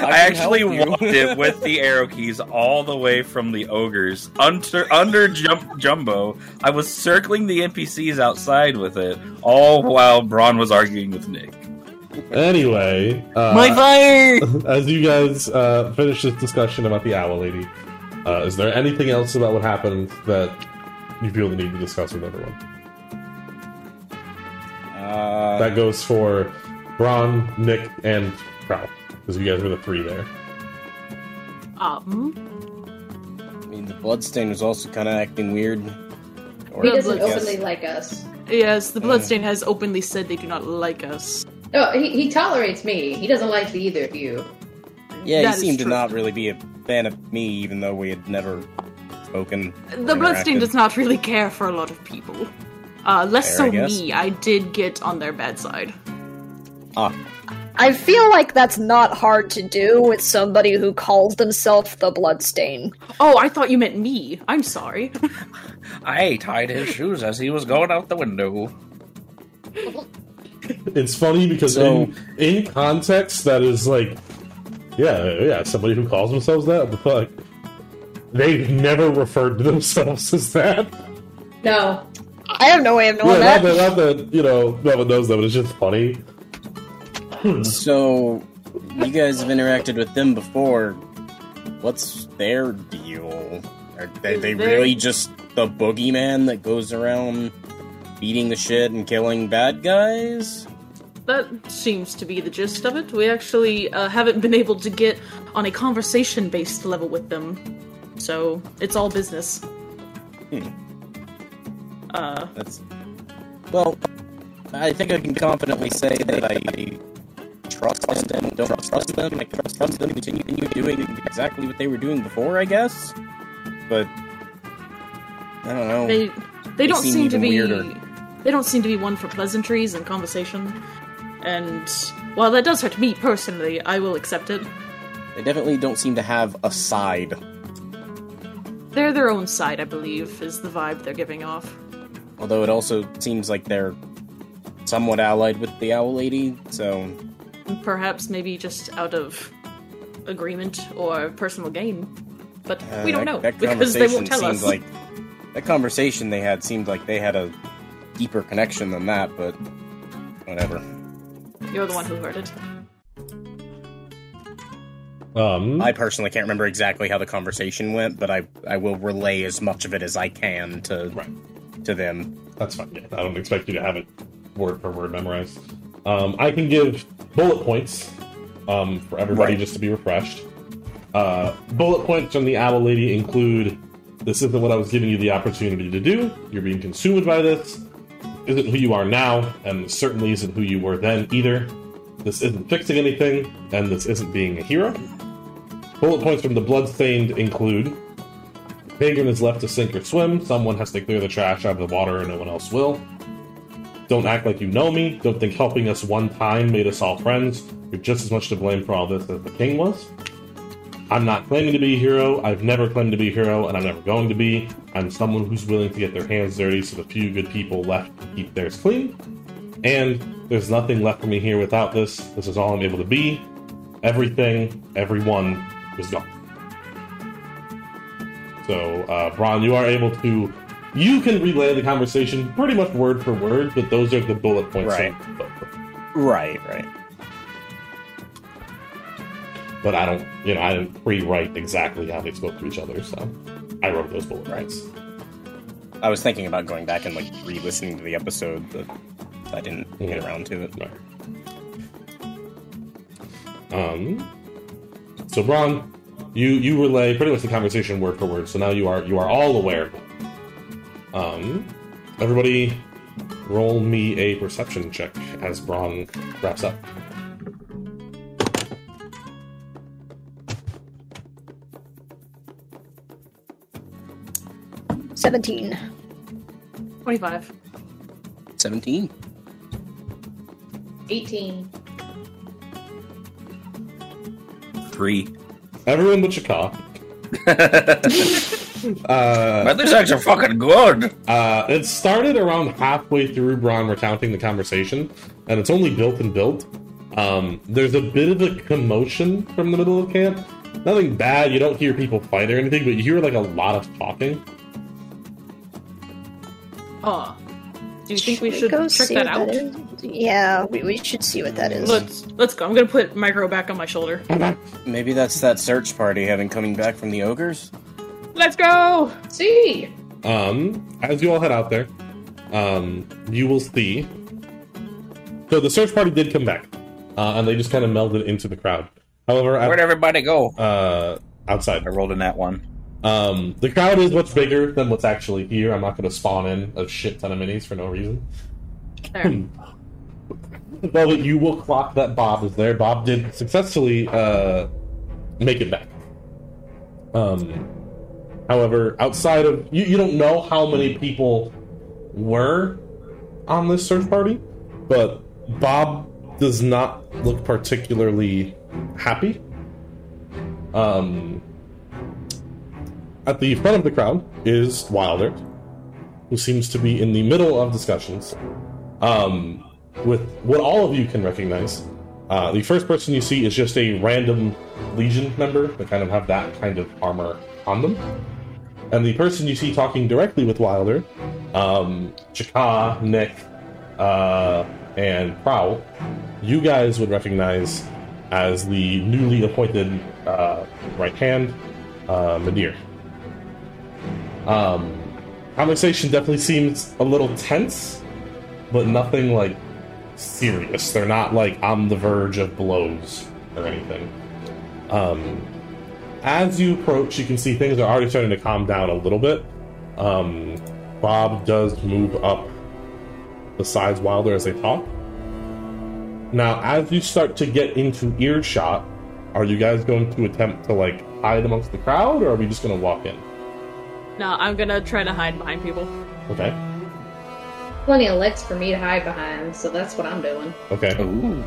I, can actually walked it with the arrow keys all the way from the ogres under under jump, Jumbo. I was circling the NPCs outside with it, all while Brann was arguing with Nick. Anyway, uh, fire! <laughs> as you guys uh, finish this discussion about the owl lady, uh, is there anything else about what happened that you feel the need to discuss with everyone? Uh, That goes for Brann, Nick, and Prowl, because you guys were the three there. Um, I mean, the bloodstain was also kind of acting weird. Or He doesn't openly like us. yes, the Bloodstain has openly said they do not like us. No, he, he tolerates me. He doesn't like either of you. Yeah, That he is seemed to not really be a fan of me, even though we had never spoken. The Bloodstain interacted. does not really care for a lot of people. Uh, less Fair, so guess. me. I did get on their bad side. Ah, I feel like that's not hard to do with somebody who calls themselves the Bloodstain. Oh, I thought you meant me. I'm sorry. <laughs> I tied his shoes as he was going out the window. It's funny because So- in, in context, that is like, yeah, yeah, somebody who calls themselves that. The fuck, they've never referred to themselves as that. No. I have no way of knowing yeah, not that. that, not that you know, no one knows that, but it's just funny. <laughs> so you guys have interacted with them before. What's their deal? Are they, they really just the boogeyman that goes around beating the shit and killing bad guys? That seems to be the gist of it. We actually uh, haven't been able to get on a conversation based level with them. So it's all business. Uh, That's well. I think I can confidently say that I trust them. Don't trust them. I trust them to continue doing exactly what they were doing before. I guess, but I don't know. they they don't seem seem, to be weirder. they don't seem to be one for pleasantries and conversation. And while that does hurt me personally, I will accept it. They definitely don't seem to have a side. They're their own side, I believe, is the vibe they're giving off. Although it also seems like they're somewhat allied with the Owl Lady. So Perhaps maybe just out of agreement or personal gain. But we uh, don't know that, that because they won't tell seemed us. like that conversation they had seemed like they had a deeper connection than that. But whatever. You're the one who heard it. Um, I personally can't remember exactly how the conversation went, but I I will relay as much of it as I can to Right. to them. That's fine. Yeah, I don't expect you to have it word for word memorized. Um, I can give bullet points um, for everybody Right. just to be refreshed. Uh, bullet points from the Owl Lady include: "This isn't what I was giving you the opportunity to do. You're being consumed by this. Isn't who you are now, and certainly isn't who you were then either. This isn't fixing anything, and this isn't being a hero." Bullet points from the Bloodstained include: Pagan is left to sink or swim. Someone has to clear the trash out of the water, and no one else will. Don't act like you know me. Don't think helping us one time made us all friends. You're just as much to blame for all this as the king was. I'm not claiming to be a hero. I've never claimed to be a hero, and I'm never going to be. I'm someone who's willing to get their hands dirty so the few good people left keep theirs clean. And there's nothing left for me here without this. This is all I'm able to be. Everything, everyone is gone. So, uh, Brann, you are able to. You can relay the conversation pretty much word for word, but those are the bullet points. Right. from both of them. Right, right. But I don't, you know, I didn't pre-write exactly how they spoke to each other, so I wrote those bullet points. I was thinking about going back and like re-listening to the episode, but I didn't get around to it. Right. Um. So, Brann, you you relay pretty much the conversation word for word. So now you are you are all aware. Um, everybody, roll me a perception check as Brann wraps up. Seventeen. 25. Seventeen. 18. Three. Everyone but Chakka. <laughs> uh, But this actually fucking good. Uh, it started around halfway through Brann recounting the conversation, and it's only built and built. Um, there's a bit of a commotion from the middle of camp. Nothing bad. You don't hear people fight or anything, but you hear like a lot of talking. Oh. Do you think we we should go check that out? is? Yeah, we, we should see what that is. Let's let's go. I'm gonna put micro back on my shoulder. <laughs> Maybe that's that search party having coming back from the ogres. Let's go. See? Um, as you all head out there, um, you will see. So the search party did come back, uh, and they just kind of melded into the crowd. However, Where'd everybody go? uh, outside, I rolled in that one. Um, the crowd is much bigger than what's actually here. I'm not going to spawn in a shit ton of minis for no reason. There. Well, you will clock that Bob is there. Bob did successfully uh, make it back. Um, However, outside of you, you don't know how many people were on this search party, but Bob does not look particularly happy. Um, at the front of the crowd is Wilder, who seems to be in the middle of discussions um, with what all of you can recognize. Uh, the first person you see is just a random Legion member that kind of have that kind of armor on them. And the person you see talking directly with Wilder, um, Chakka, Nick, uh, and Prowl, you guys would recognize as the newly appointed uh, right hand, uh, Madir. Um, conversation definitely seems a little tense, but nothing like serious. They're not like on the verge of blows or anything. Um, as you approach, you can see things are already starting to calm down a little bit. Um, Bob does move up besides Wilder as they talk. Now, as you start to get into earshot, are you guys going to attempt to like hide amongst the crowd, or are we just going to walk in? No, I'm gonna try to hide behind people. Okay. Plenty of licks for me to hide behind, so that's what I'm doing. Okay. Ooh.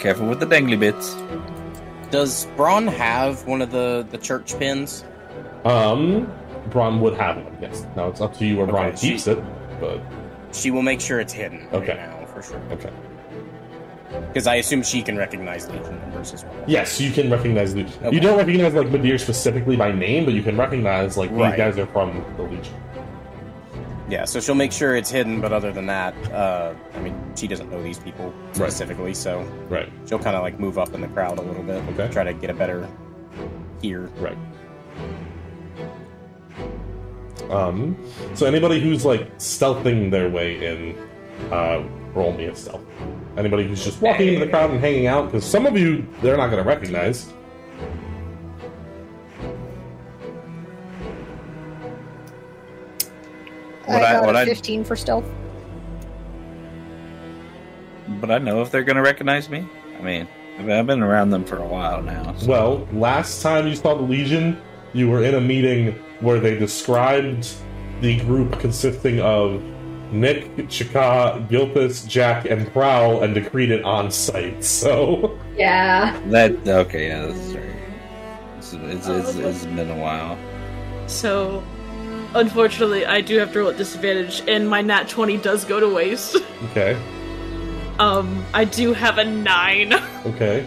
Careful with the dangly bits. Does Brann have one of the the church pins? Um, Brann would have one. Yes. Now it's up to you where Brann she- keeps it, but She will make sure it's hidden Okay. right now for sure. okay. Because I assume she can recognize Legion members as well. Yes, you can recognize the. Okay. You don't recognize like Madir specifically by name, but you can recognize like these Right. guys are from the Legion. Yeah, so she'll make sure it's hidden, but other than that, uh, I mean, she doesn't know these people specifically, so Right. she'll kind of like move up in the crowd a little bit, Okay. try to get a better hear. Right. Um, so anybody who's like stealthing their way in, uh, roll me a stealth. Anybody who's just walking into the crowd and hanging out, because some of you they're not going to recognize. I I- got would a I- 15 for stealth. But I know if they're gonna recognize me. I mean, I've been- around them for a while now. so- Well, last time you saw the Legion, you were in a meeting where they described the group consisting of Nick, Chakka, Gilpus, Jack, and Prowl, and decreed it on site. So, Yeah. That okay? Yeah, that's right. It's, it's, it's, it's been a while. So, unfortunately, I do have to roll at disadvantage, and my nat 20 does go to waste. <laughs> okay, Um, I do have a 9. <laughs> okay.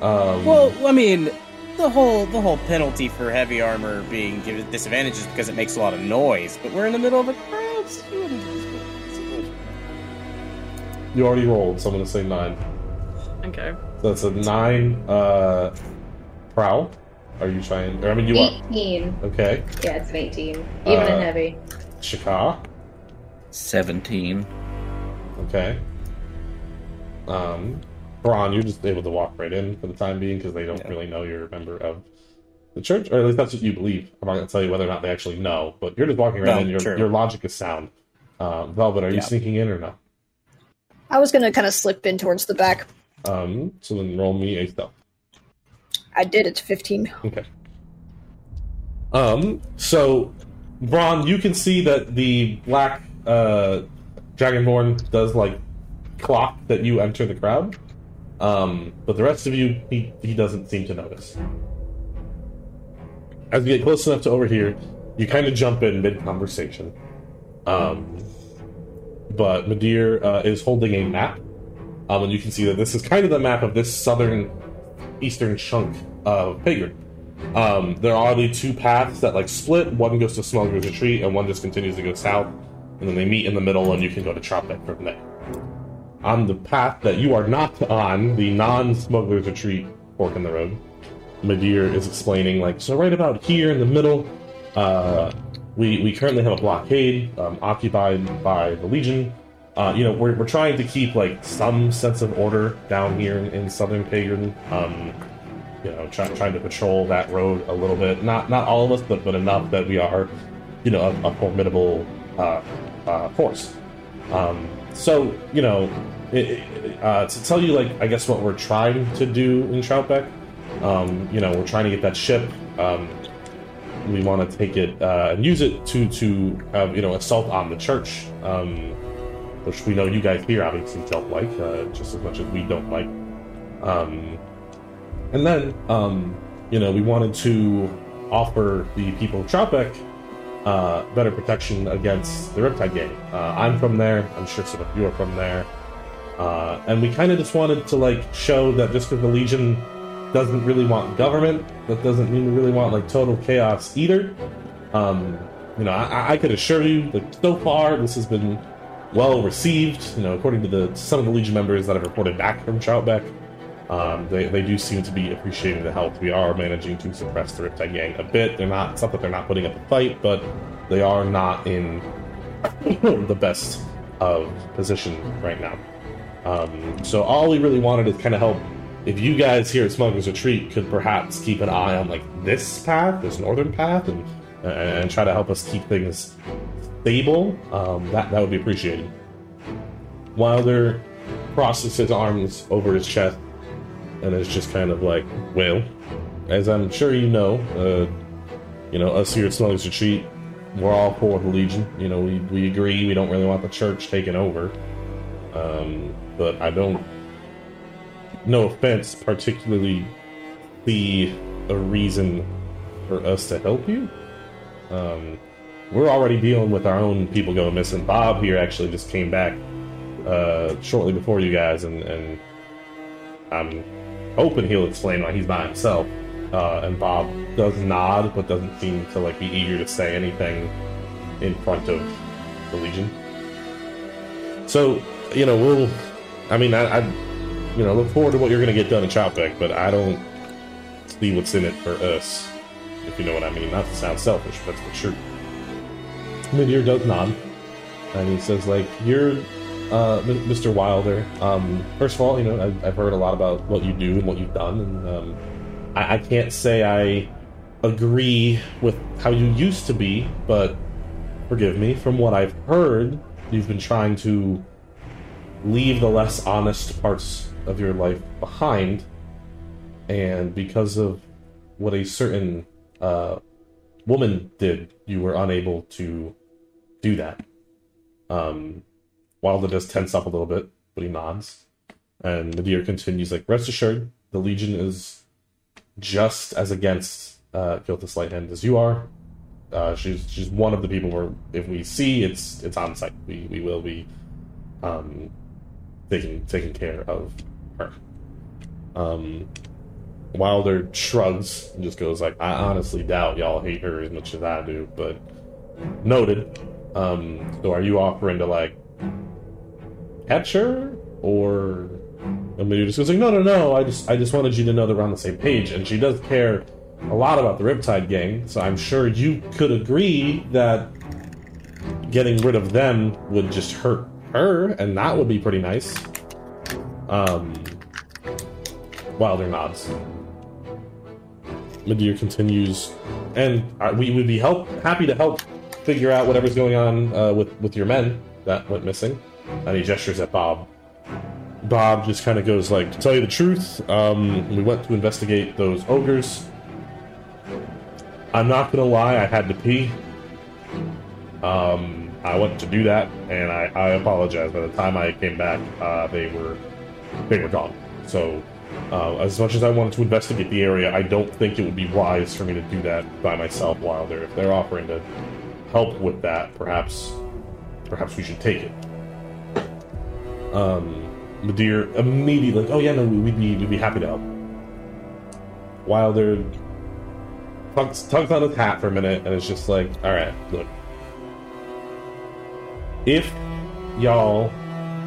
Um, Well, I mean, the whole the whole penalty for heavy armor being given disadvantage is because it makes a lot of noise, but we're in the middle of a crowd. so what is this? you already rolled, so I'm going to say nine. Okay. So that's a nine. Uh, Prowl. Are you trying? Or, I mean, you are. 18. Okay. Yeah, it's an 18. Even Uh, in heavy. Chakka. Seventeen. Okay. Um, Brann, you're just able to walk right in for the time being because they don't Yeah. really know you're a member of the church, or at least that's what you believe. I'm not going to tell you whether or not they actually know, but you're just walking right No, in. Your, true. your logic is sound. Um, Velvet, are you sneaking in or no? I was gonna kind of slip in towards the back. Um, so then roll me a stealth. I did. It's 15. Okay. Um, so, Brann, you can see that the black uh, Dragonborn does like clock that you enter the crowd. Um, but the rest of you, he, he doesn't seem to notice. As you get close enough to over here, you kind of jump in mid conversation. Um, but Madir uh, is holding a map. Um, and you can see that this is kind of the map of this southern eastern chunk of Pagan. Um, there are already two paths that like split. One goes to Smuggler's Retreat, and one just continues to go south. And then they meet in the middle, and you can go to Tropic from there. On the path that you are not on, the non-Smuggler's Retreat fork in the road, Madir is explaining like, so right about here in the middle, uh, we we currently have a blockade um, occupied by the Legion. Uh, you know, we're, we're trying to keep like some sense of order down here in, in southern Pagan. Um, you know, try, trying to patrol that road a little bit. Not not all of us, but but enough that we are, you know, a, a formidable uh, uh, force. Um, so you know, it, it- uh, to tell you like I guess what we're trying to do in Troutbeck, um, you know, we're trying to get that ship um, we want to take it uh, and use it to to have you know assault on the church, um, which we know you guys here obviously don't like uh, just as much as we don't like. Um, and then um, you know we wanted to offer the people of Tropic uh, better protection against the Riptide Gang. Uh, I'm from there. I'm sure some of you are from there. Uh, and we kind of just wanted to like show that just because the Legion doesn't really want government, that doesn't mean we really want like total chaos either. Um, you know, I, I could assure you that so far this has been well received. You know, according to the some of the Legion members that have reported back from Troutbeck, um, they, they do seem to be appreciating the help. We are managing to suppress the Riptide Gang a bit. They're not, it's not that they're not putting up a fight, but they are not in <laughs> the best of position right now. Um, so all we really wanted is kind of help. If you guys here at Smuggler's Retreat could perhaps keep an eye on like this path, this northern path, and and try to help us keep things stable, um, that that would be appreciated. Wilder crosses his arms over his chest and is just kind of like, well, as I'm sure you know, uh, you know, us here at Smuggler's Retreat, we're all for the Legion. You know, we, we agree we don't really want the church taken over. Um, but I don't, no offense, particularly see a reason for us to help you. Um, we're already dealing with our own people going missing. Bob here actually just came back uh, shortly before you guys, and, and I'm hoping he'll explain why he's by himself. Uh, and Bob does nod, but doesn't seem to like be eager to say anything in front of the Legion. So, you know, we'll. I mean, I, I you know, look forward to what you're going to get done in Troutbeck, but I don't see what's in it for us, if you know what I mean. Not to sound selfish, but that's the truth. Midir does nod, and he says, like, you're uh, M- Mr. Wilder. Um, first of all, you know, I've, I've heard a lot about what you do and what you've done, and um, I, I can't say I agree with how you used to be, but forgive me. From what I've heard, you've been trying to leave the less honest parts of your life behind, and because of what a certain uh, woman did, you were unable to do that. Um, Wilder does tense up a little bit, but he nods. And Nadir continues, like, rest assured, the Legion is just as against uh, Giltis Lighthand as you are. Uh, she's she's one of the people where if we see it's it's on site. We we will be um, taking taking care of her. Um, Wilder shrugs and just goes like, I honestly doubt y'all hate her as much as I do, but noted. Um, so are you offering to like catch her or and Medu just goes like, no, no, no. I just, I just wanted you to know that we're on the same page. And she does care a lot about the Riptide Gang, so I'm sure you could agree that getting rid of them would just hurt her, and that would be pretty nice. Um, Wilder nods. Medir continues, and uh, we would be help happy to help figure out whatever's going on uh, with with your men that went missing. And he gestures at Bob. Bob just kind of goes like, to tell you the truth, um, we went to investigate those ogres. I'm not gonna lie, I had to pee. Um, I went to do that, and I, I apologize. By the time I came back, uh, they were they were gone. So, uh, as much as I wanted to investigate the area, I don't think it would be wise for me to do that by myself. They're if they're offering to help with that, perhaps perhaps we should take it. Um, Madir immediately like, oh yeah, no, we'd be we'd be happy to help. Wilder tugs, tugs on his hat for a minute and it's just like, all right, look, if y'all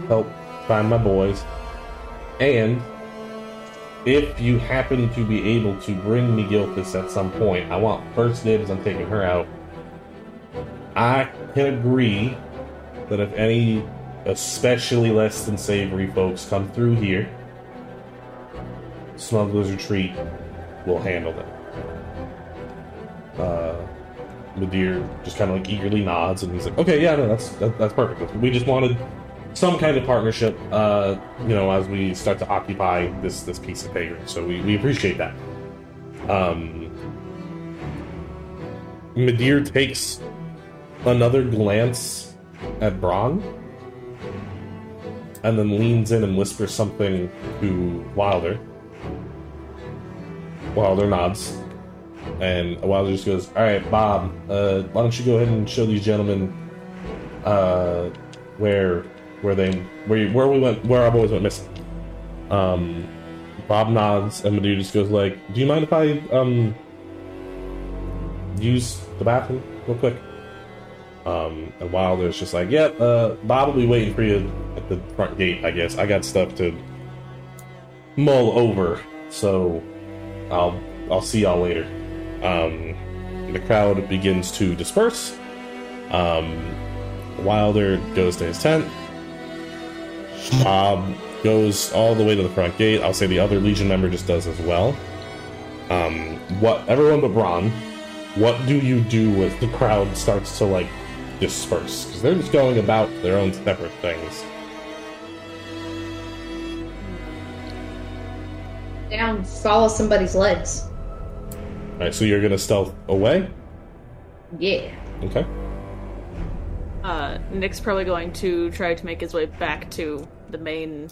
help find my boys, and if you happen to be able to bring me Gilthus at some point, I want first dibs on taking her out. I can agree that if any especially less than savory folks come through here, Smuggler's Retreat will handle them. Uh, Madir just kind of like eagerly nods, and he's like, "Okay, yeah, no, that's that, that's perfect. We just wanted some kind of partnership, uh, you know, as we start to occupy this this piece of paper. So we, we appreciate that." Um, Medir takes another glance at Brann and then leans in and whispers something to Wilder. Wilder nods. And Wilder just goes, Alright, Bob, uh, why don't you go ahead and show these gentlemen uh, where where they where where we went where our boys went missing. Um Bob nods and Medir just goes like, Do you mind if I um use the bathroom real quick? Um, and Wilder's just like, yep, uh, Bob will be waiting for you at the front gate, I guess. I got stuff to mull over, so I'll I'll see y'all later. Um, the crowd begins to disperse. Um, Wilder goes to his tent. Bob goes all the way to the front gate. I'll say the other Legion member just does as well. Um, what everyone but Brann, what do you do as the crowd starts to like disperse? Because they're just going about their own separate things. Down, follow somebody's legs. All right, so you're gonna stealth away. Yeah. Okay. Uh, Nick's probably going to try to make his way back to the main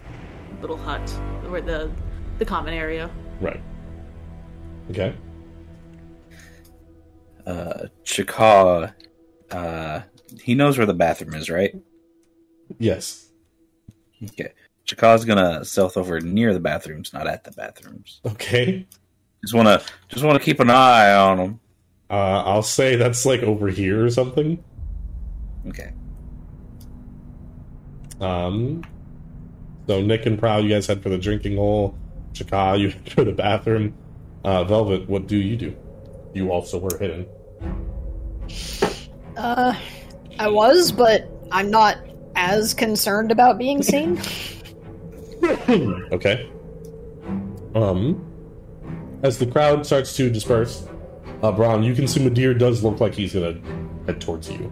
little hut, or the the common area. Right. Okay. Uh, Chakka, uh, he knows where the bathroom is, right? Yes. Okay. Chakka's gonna stealth over near the bathrooms, not at the bathrooms. Okay. Just wanna, just wanna keep an eye on them. Uh, I'll say that's like over here or something. Okay. Um. So Nick and Prowl, you guys head for the drinking hole. Chakka, you <laughs> head for the bathroom. Uh, Velvet, what do you do? You also were hidden. Uh, I was, but I'm not as concerned about being <laughs> seen. okay. Um, as the crowd starts to disperse, uh, Brann, you can see Medir does look like he's gonna head towards you.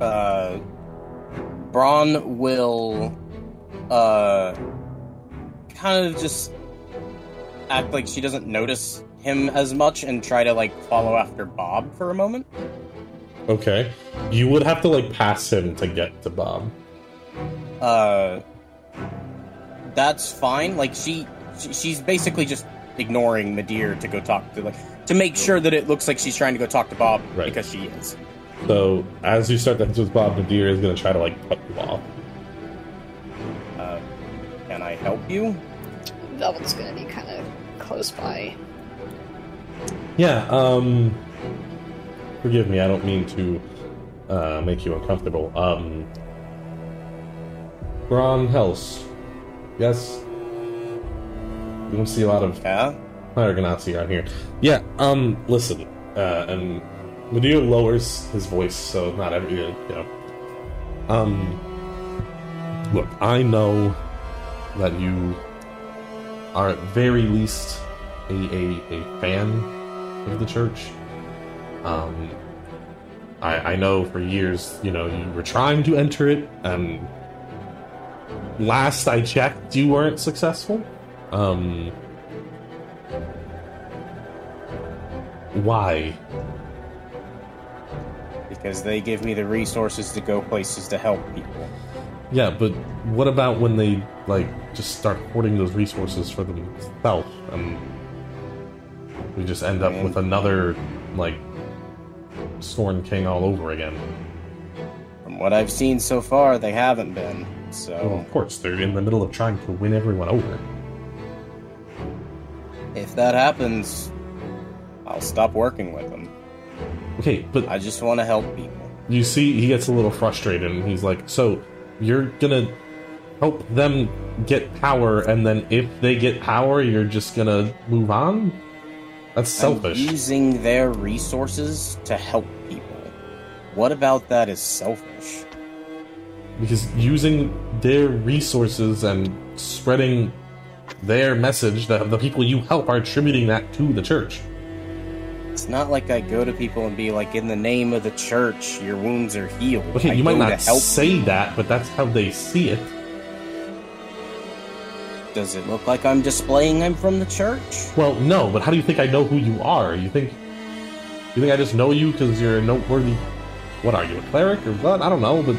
uh, Brann will uh, kind of just act like she doesn't notice him as much and try to like follow after Bob for a moment. Okay. You would have to like pass him to get to Bob. Uh, that's fine. Like she, she she's basically just ignoring Medir to go talk to like to make sure that it looks like she's trying to go talk to Bob Right. because she is. So as you start to head towards Bob, Nadir is gonna try to like cut you off. Uh, can I help you? Velvet's gonna be kind of close by. Yeah, um forgive me, I don't mean to uh make you uncomfortable. Um Brann Helse. Yes. You don't see a lot of Yeah. Argonauts around here. Yeah, um listen, uh and Medea lowers his voice so not every you know. Um look, I know that you are at very least a, a, a fan of the church. Um, I, I know for years, you know, you were trying to enter it, and last I checked, you weren't successful. Um, why? Because they give me the resources to go places to help people. Yeah, but what about when they like just start hoarding those resources for themselves, and we just end up Man. with another like Storm King all over again? From what I've seen so far, they haven't been. Well, So of course, they're in the middle of trying to win everyone over. if that happens, I'll stop working with them. Okay, but I just want to help people. you see, he gets a little frustrated, and he's like, "So you're gonna help them get power, and then if they get power, you're just gonna move on? That's selfish." I'm using their resources to help people. What about that is selfish? because using their resources and spreading their message that the people you help are attributing that to the church. It's not like I go to people and be like, in the name of the church, your wounds are healed. Okay, I you might not say that, but that's how they see it. Does it look like I'm displaying I'm from the church? Well, no, but how do you think I know who you are? You think You think I just know you because you're a noteworthy? What are you, a cleric or what? I don't know, but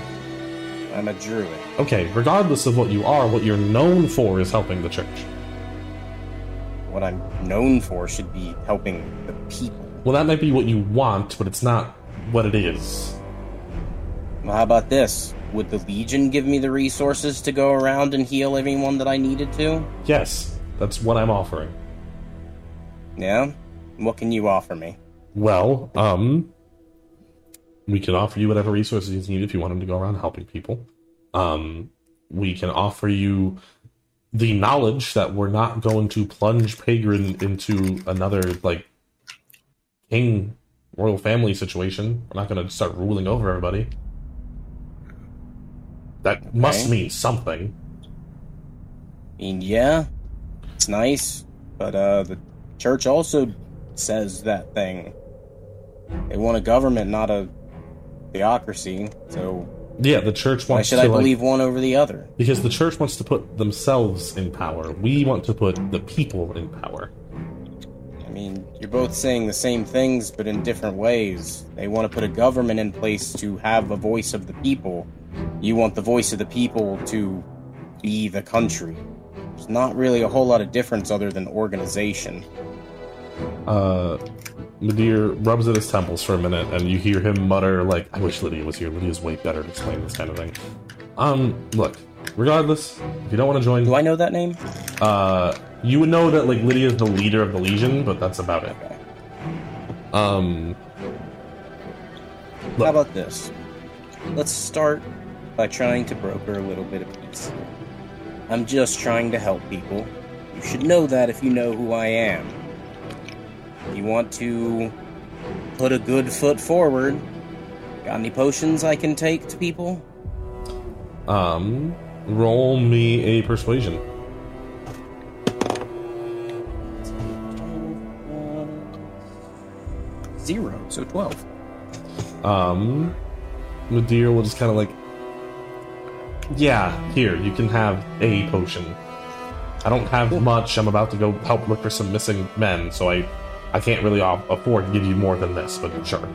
I'm a druid. okay. Regardless of what you are, what you're known for is helping the church. What I'm known for should be helping the people. Well, that might be what you want, but it's not what it is. Well, how about this? Would the Legion give me the resources to go around and heal everyone that I needed to? Yes, that's what I'm offering. Yeah? What can you offer me? Well, um, we can offer you whatever resources you need if you want them to go around helping people. Um, we can offer you the knowledge that we're not going to plunge Pagrin into another like king royal family situation. We're not going to start ruling over everybody. That must Okay. mean something. I mean, yeah, it's nice, but uh, the church also says that thing. They want a government, not a theocracy. So Yeah, the church wants. why should to I like- believe one over the other? because the church wants to put themselves in power. We want to put the people in power. I mean, you're both saying the same things, but in different ways. They want to put a government in place to have a voice of the people. You want the voice of the people to be the country. There's not really a whole lot of difference other than organization. uh Nadir rubs at his temples for a minute and you hear him mutter like I wish Lydia was here. Lydia's way better to explain this kind of thing. Um look, regardless, if you don't want to join Do I know that name? uh you would know that like Lydia's the leader of the Legion, but that's about it. Okay. Um Look. How about this? Let's start by trying to broker a little bit of peace. I'm just trying to help people. You should know that if you know who I am. You want to put a good foot forward? Got any potions I can take to people? um roll me a persuasion. So 12. Um Nadir will just kind of like Yeah, here, you can have a potion. I don't have much. I'm about to go help look for some missing men, so I I can't really afford to give you more than this, but sure.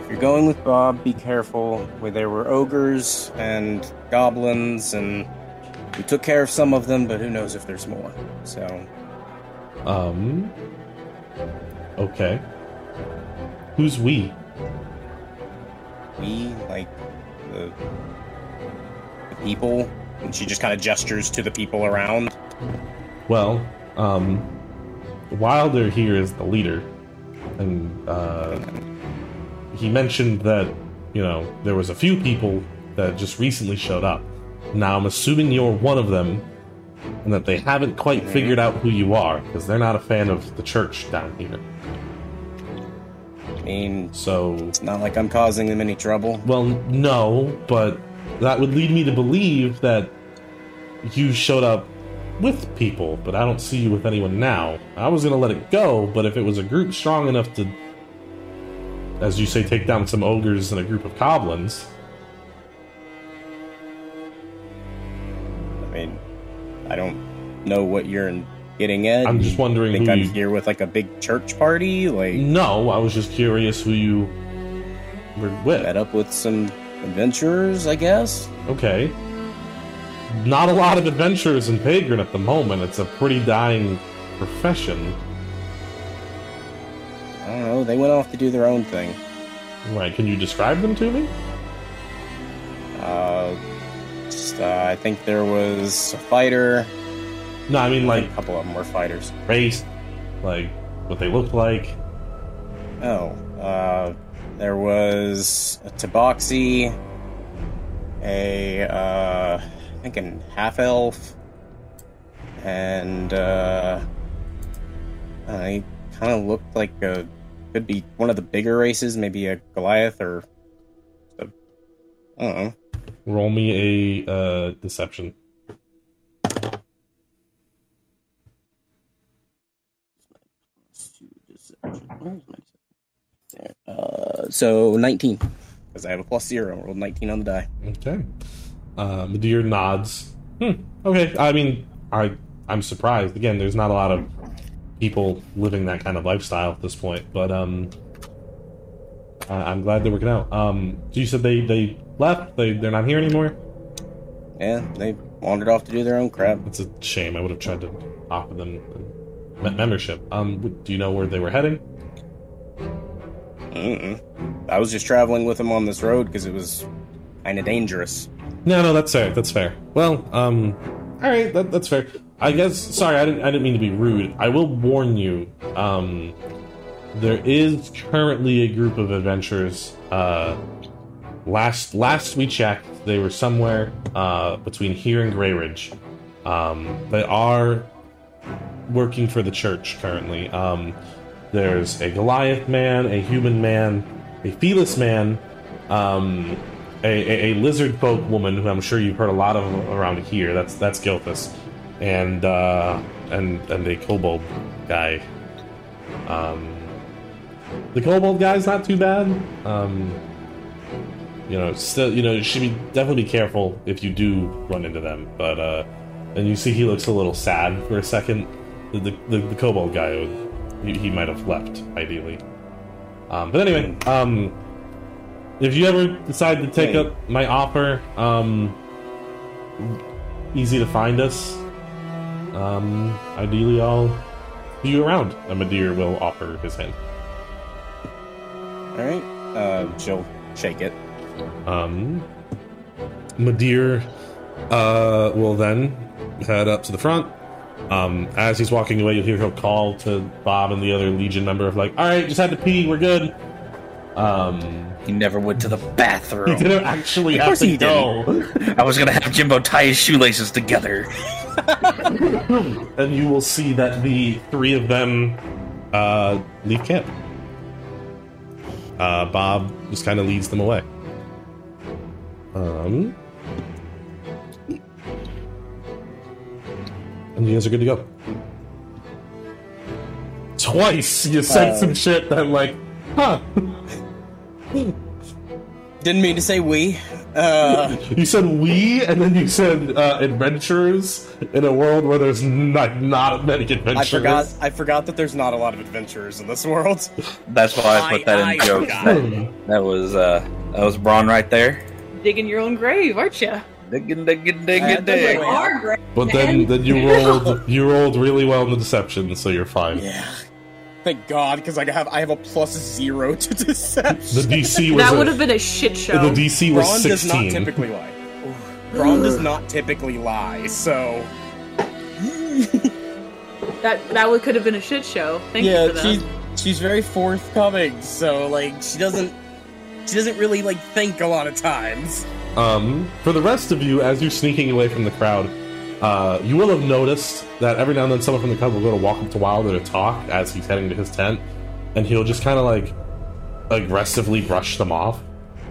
If you're going with Bob, be careful. Where there were ogres and goblins, and we took care of some of them, but who knows if there's more. So, Um Okay. Who's we? we, like, the, the people, and she just kind of gestures to the people around. Well, um Wilder here is the leader. And uh he mentioned that, you know, there was a few people that just recently showed up. Now I'm assuming you're one of them and that they haven't quite figured out who you are because they're not a fan of the church down here. I mean, So it's not like I'm causing them any trouble. Well, no, but that would lead me to believe that you showed up with people, but I don't see you with anyone now. I was gonna let it go, but if it was a group strong enough to, as you say, take down some ogres and a group of goblins, I mean, I don't know what you're getting at. I'm just You wondering think I'm you- here with like a big church party? Like, no, I was just curious who you were with. met up with some adventurers, I guess. Okay. Not a lot of adventurers in Pagrin at the moment. It's a pretty dying profession. I don't know. They went off to do their own thing. Right, can you describe them to me? Uh, just, uh, I think there was a fighter. No, I mean like a couple of them were fighters. race, like what they looked like. Oh, uh, there was a tabaxi, a, uh, I think a half elf, and, uh, he kind of looked like a, could be one of the bigger races, maybe a Goliath or, a, I don't know. Roll me a uh, deception. Uh, so 19, because I have a plus zero, rolled 19 on the die. Okay. Uh, Madir nods. Hmm. Okay. I mean, I I'm surprised. Again, there's not a lot of people living that kind of lifestyle at this point, but um, I I'm glad they're working out. Um, so you said they they left. They they're not here anymore. Yeah, they wandered off to do their own crap. It's a shame. I would have tried to offer them me- membership. Um, do you know where they were heading? Mm-mm. I was just traveling with him on this road because it was kind of dangerous. No, no, that's fair. That's fair. Well, um, all right, that, that's fair. I guess. Sorry, I didn't. I didn't mean to be rude. I will warn you. Um, there is currently a group of adventurers. Uh, last last we checked, they were somewhere uh, between here and Grey Ridge. Um, they are working for the church currently. Um, there's a Goliath man, a human man, a felis man, um, a, a, a lizard folk woman who I'm sure you've heard a lot of around here. That's that's Gilthus, and uh, and and a kobold guy. Um, the kobold guy's not too bad. Um, you know, still, you know, you should be definitely be careful if you do run into them. But uh, and you see he looks a little sad for a second. The the, the, the kobold guy, he, he might have left ideally. Um, but anyway, um, if you ever decide to take up my offer, um, easy to find us. Um, ideally, I'll see you around. And Madir will offer his hand. All right. Uh, she'll shake it. Um, Madir uh, will then head up to the front. Um, as he's walking away, you'll hear him call to Bob and the other Legion member of like, "All right, just had to pee. We're good." Um, He never went to the bathroom. he didn't actually have course to he go, I was gonna have Jimbo tie his shoelaces together. <laughs> and you will see that the three of them uh, leave camp. Uh, Bob just kind of leads them away. Um, and you guys are good to go. Twice you said Uh, some shit that I'm like, huh? Didn't mean to say we. Uh, <laughs> You said we, and then you said uh, adventurers in a world where there's not not many adventurers. I forgot. I forgot that there's not a lot of adventurers in this world. That's why I put that I- in I jokes. That, that was uh, that was Brann right there. Digging your own grave, aren't you? Digging, digging, digging, Uh, dig. wait. But then, then you <laughs> rolled you rolled really well in the deception, so you're fine. Yeah. Thank God, because I have I have a plus zero to deception. The. DC <laughs> was That a- would have been a shit show. the DC was Brann does not typically lie. Brann does not typically lie, so That that would could have been a shit show. Thank you for that. she's she's very forthcoming. So like she doesn't she doesn't really like think a lot of times. Um, for the rest of you, as you're sneaking away from the crowd, uh, you will have noticed that every now and then someone from the crowd will go to walk up to Wilder to talk as he's heading to his tent, and he'll just kind of like aggressively brush them off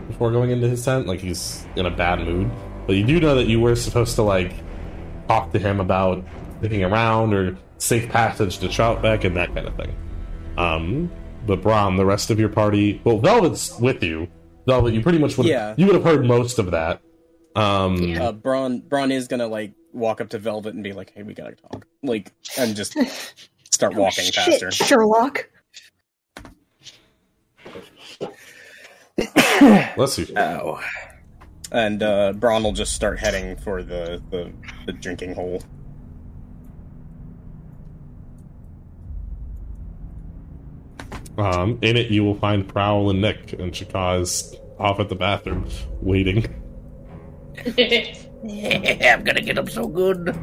before going into his tent, like he's in a bad mood. But you do know that you were supposed to like talk to him about sticking around or safe passage to Troutbeck and that kind of thing. Um, but Brann, the rest of your party, well, Velvet's with you. Velvet, you pretty much would Yeah. you would have heard most of that. Um, Yeah. Uh, Brann Brann is gonna like walk up to Velvet and be like, "Hey, we gotta talk," like, and just <laughs> start walking past Shit, her. Sherlock. <coughs> Bless you. Ow. And uh, Brann will just start heading for the the, the drinking hole. Um, in it, you will find Prowl and Nick, and Chakka is off at the bathroom waiting. <laughs> I'm gonna get up so good.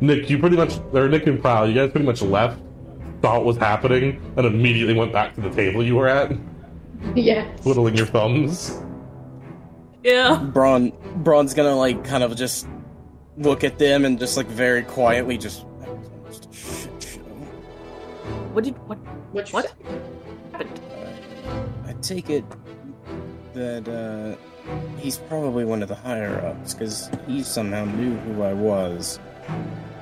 Nick, you pretty much, or Nick and Prowl, you guys pretty much left, saw what was happening, and immediately went back to the table you were at, yeah. twiddling your thumbs. yeah. Brann Brann's gonna like kind of just look at them and just like very quietly just. "That was almost a shit show." What did what Which what? But I take it that uh, he's probably one of the higher ups because he somehow knew who I was.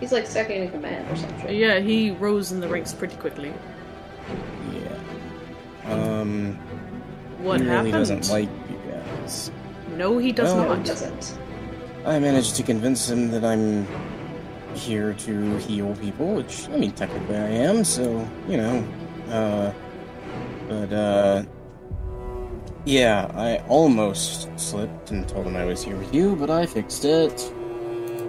He's like second in command or something. yeah, he rose in the ranks pretty quickly. Yeah. Um. What happened? he really happened? doesn't like you guys. no, he does Well- No, not. he doesn't. I managed to convince him that I'm here to heal people, which I mean technically I am, so you know. Uh, but uh, yeah, I almost slipped and told him I was here with you, but I fixed it.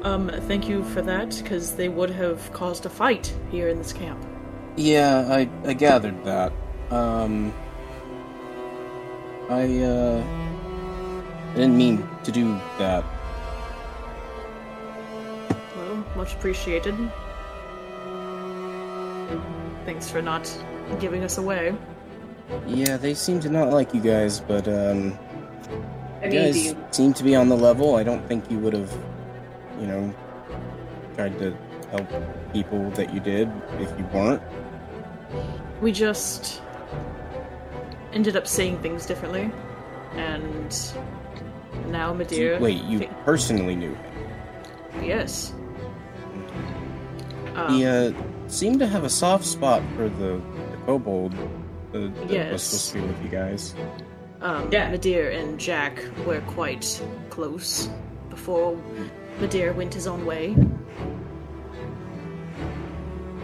Um, thank you for that, because they would have caused a fight here in this camp. Yeah, I I gathered that. Um, I uh, I didn't mean to do that. Much appreciated. Thanks for not giving us away. Yeah, they seem to not like you guys, but um, I you mean, guys you, seem to be on the level. I don't think you would have, you know, tried to help people that you did if you weren't. We just ended up saying things differently, and now Medea. Wait, you personally knew him. Yes. Um, He uh, seemed to have a soft spot for the, the kobold uh, that was Yes. supposed to be with you guys. um, Yeah. Medea and Jack were quite close before Medea went his own way,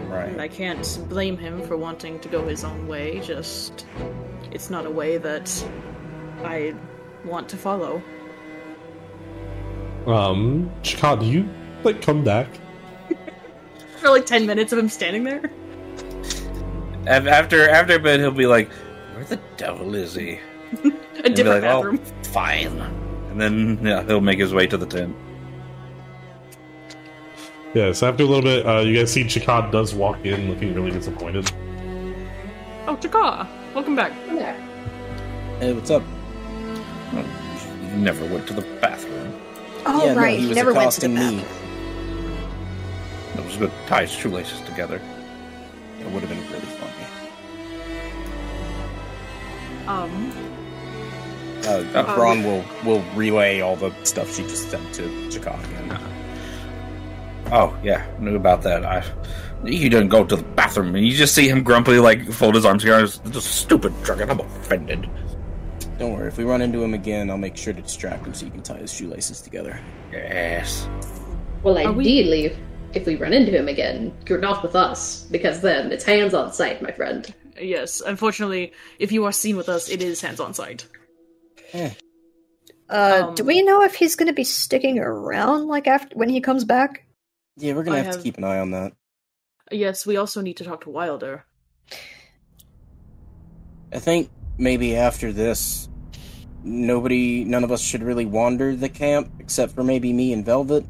Right. and I can't blame him for wanting to go his own way. Just, it's not a way that I want to follow. Um, Chikad, do you like come back? For like ten minutes of him standing there. After after a bit, he'll be like, "Where the devil is he?" <laughs> A And different like, bathroom. "Oh, fine." And then yeah, he'll make his way to the tent. Yeah, so after a little bit, uh, you guys see Chikad does walk in looking really disappointed. Oh, Chakka, welcome back. yeah. Hey, what's up? You never went to the bathroom. Oh, yeah, right. he he was never went to the accosting bathroom. me. It was good. Tie his shoelaces together. It would have been really funny. Um, Uh, Oh. Braun will will relay all the stuff she just sent to Chakka. again. Oh yeah, knew about that. I he didn't go to the bathroom, and you just see him grumpily like fold his arms together. It's just stupid drunken. I'm offended. Don't worry, if we run into him again, I'll make sure to distract him so you can tie his shoelaces together. Yes. Well, Are we- ideally, if we run into him again, you're not with us, because then it's hands on sight, my friend. yes, unfortunately, if you are seen with us, it is hands on sight. Uh, do Um, we know if he's going to be sticking around like after when he comes back? Yeah, we're gonna have, to keep an eye on that. Yes, we also need to talk to Wilder. I think maybe after this, nobody, none of us should really wander the camp except for maybe me and Velvet.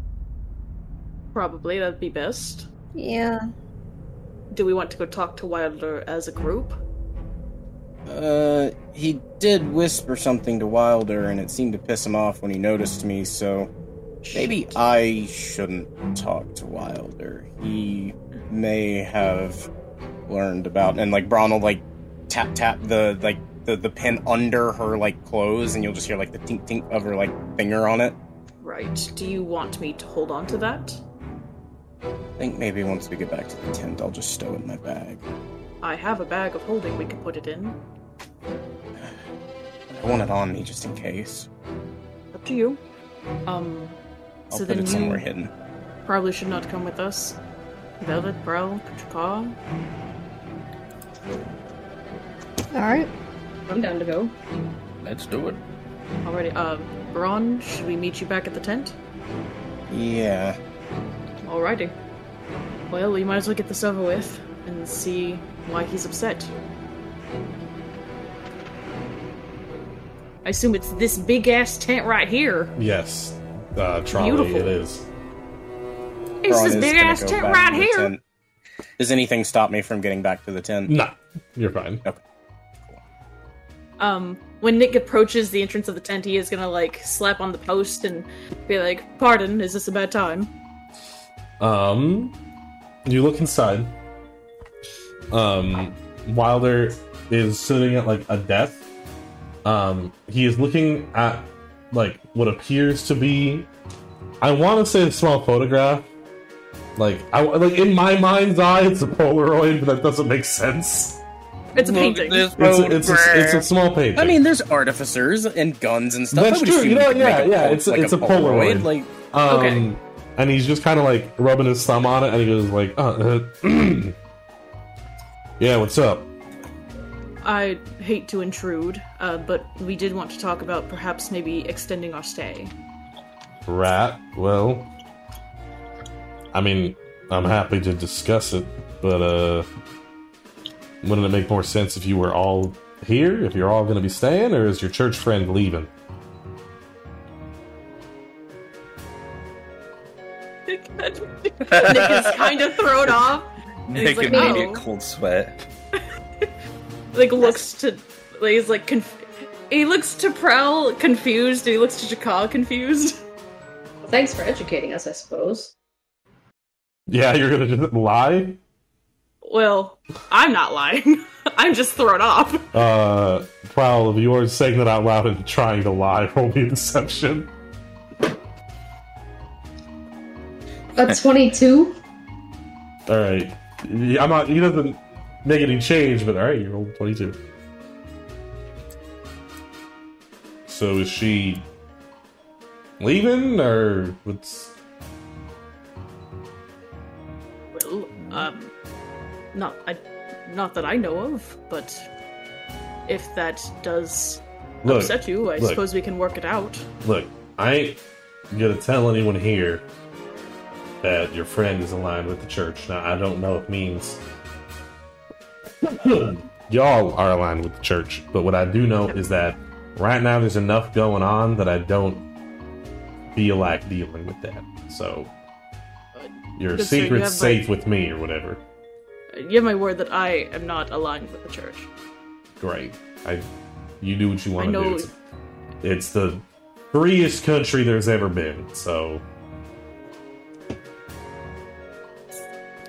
Probably, that'd be best. Yeah. Do we want to go talk to Wilder as a group? Uh, he did whisper something to Wilder, and it seemed to piss him off when he noticed me. So maybe I shouldn't talk to Wilder. He may have learned about, and like Braun will like tap tap the like the the pin under her like clothes, and you'll just hear like the tink tink of her like finger on it. Right. Do you want me to hold on to that? I think maybe once we get back to the tent, I'll just stow it in my bag. I have a bag of holding we could put it in. I want it on me just in case. Up to you. Um, I'll so put then it somewhere you hidden. probably should not come with us. Velvet, Brel, Chakka. All right. I'm down to go. Let's do it. Alrighty, uh, Brann, should we meet you back at the tent? Yeah. Alrighty. Well, we might as well get this over with and see why he's upset. I assume it's this big ass tent right here. Yes, uh, trolley Beautiful. it is. It's Brann this is big ass tent right here. tent. Does anything stop me from getting back to the tent? No, you're fine. Um, when Nick approaches the entrance of the tent, he is gonna like slap on the post and be like, "Pardon, is this a bad time?" Um, you look inside. Um, Wilder is sitting at like a desk. Um, he is looking at like what appears to be, I want to say a small photograph. Like I like in my mind's eye, it's a Polaroid, but that doesn't make sense. It's a painting. this It's a, it's a, it's a small painting. I mean, there's artificers and guns and stuff. That's true, you know, could yeah, make yeah, Pol- it's a- it's a Polaroid. Like, Um, Okay. And he's just kind of like rubbing his thumb on it, and he goes like, uh, uh, <clears throat> "Yeah, what's up?" I hate to intrude, uh, but we did want to talk about perhaps maybe extending our stay. Rat. Well, I mean, I'm happy to discuss it, but uh, wouldn't it make more sense if you were all here? If you're all going to be staying, or is your church friend leaving? Nick is kind of thrown off. Nick like, immediate "No." cold sweat. <laughs> Like looks to, like he's like conf- he looks to Prowl confused, and he looks to Jakal confused. Well, thanks for educating us, I suppose. Yeah, you're going to just lie. Well, I'm not lying. <laughs> I'm just thrown off. Uh, Prowl, if you are saying that out loud and trying to lie, <laughs> roll me a deception. A <laughs> 22? All right. I'm not. He doesn't make any change, but all right, you rolled twenty-two. So is she leaving, or what's? Well, um, not I, not that I know of, but if that does Look, upset you, I look. suppose we can work it out. look. I ain't gonna tell anyone here that your friend is aligned with the church. Now, I don't know if it means <clears throat> y'all are aligned with the church, but what I do know is that right now there's enough going on that I don't feel like dealing with that. So your Good sir, you secret's have safe with me or whatever. You have my word that I am not aligned with the church. Great. I you do what you I want to know. do. It's, it's the freest country there's ever been, so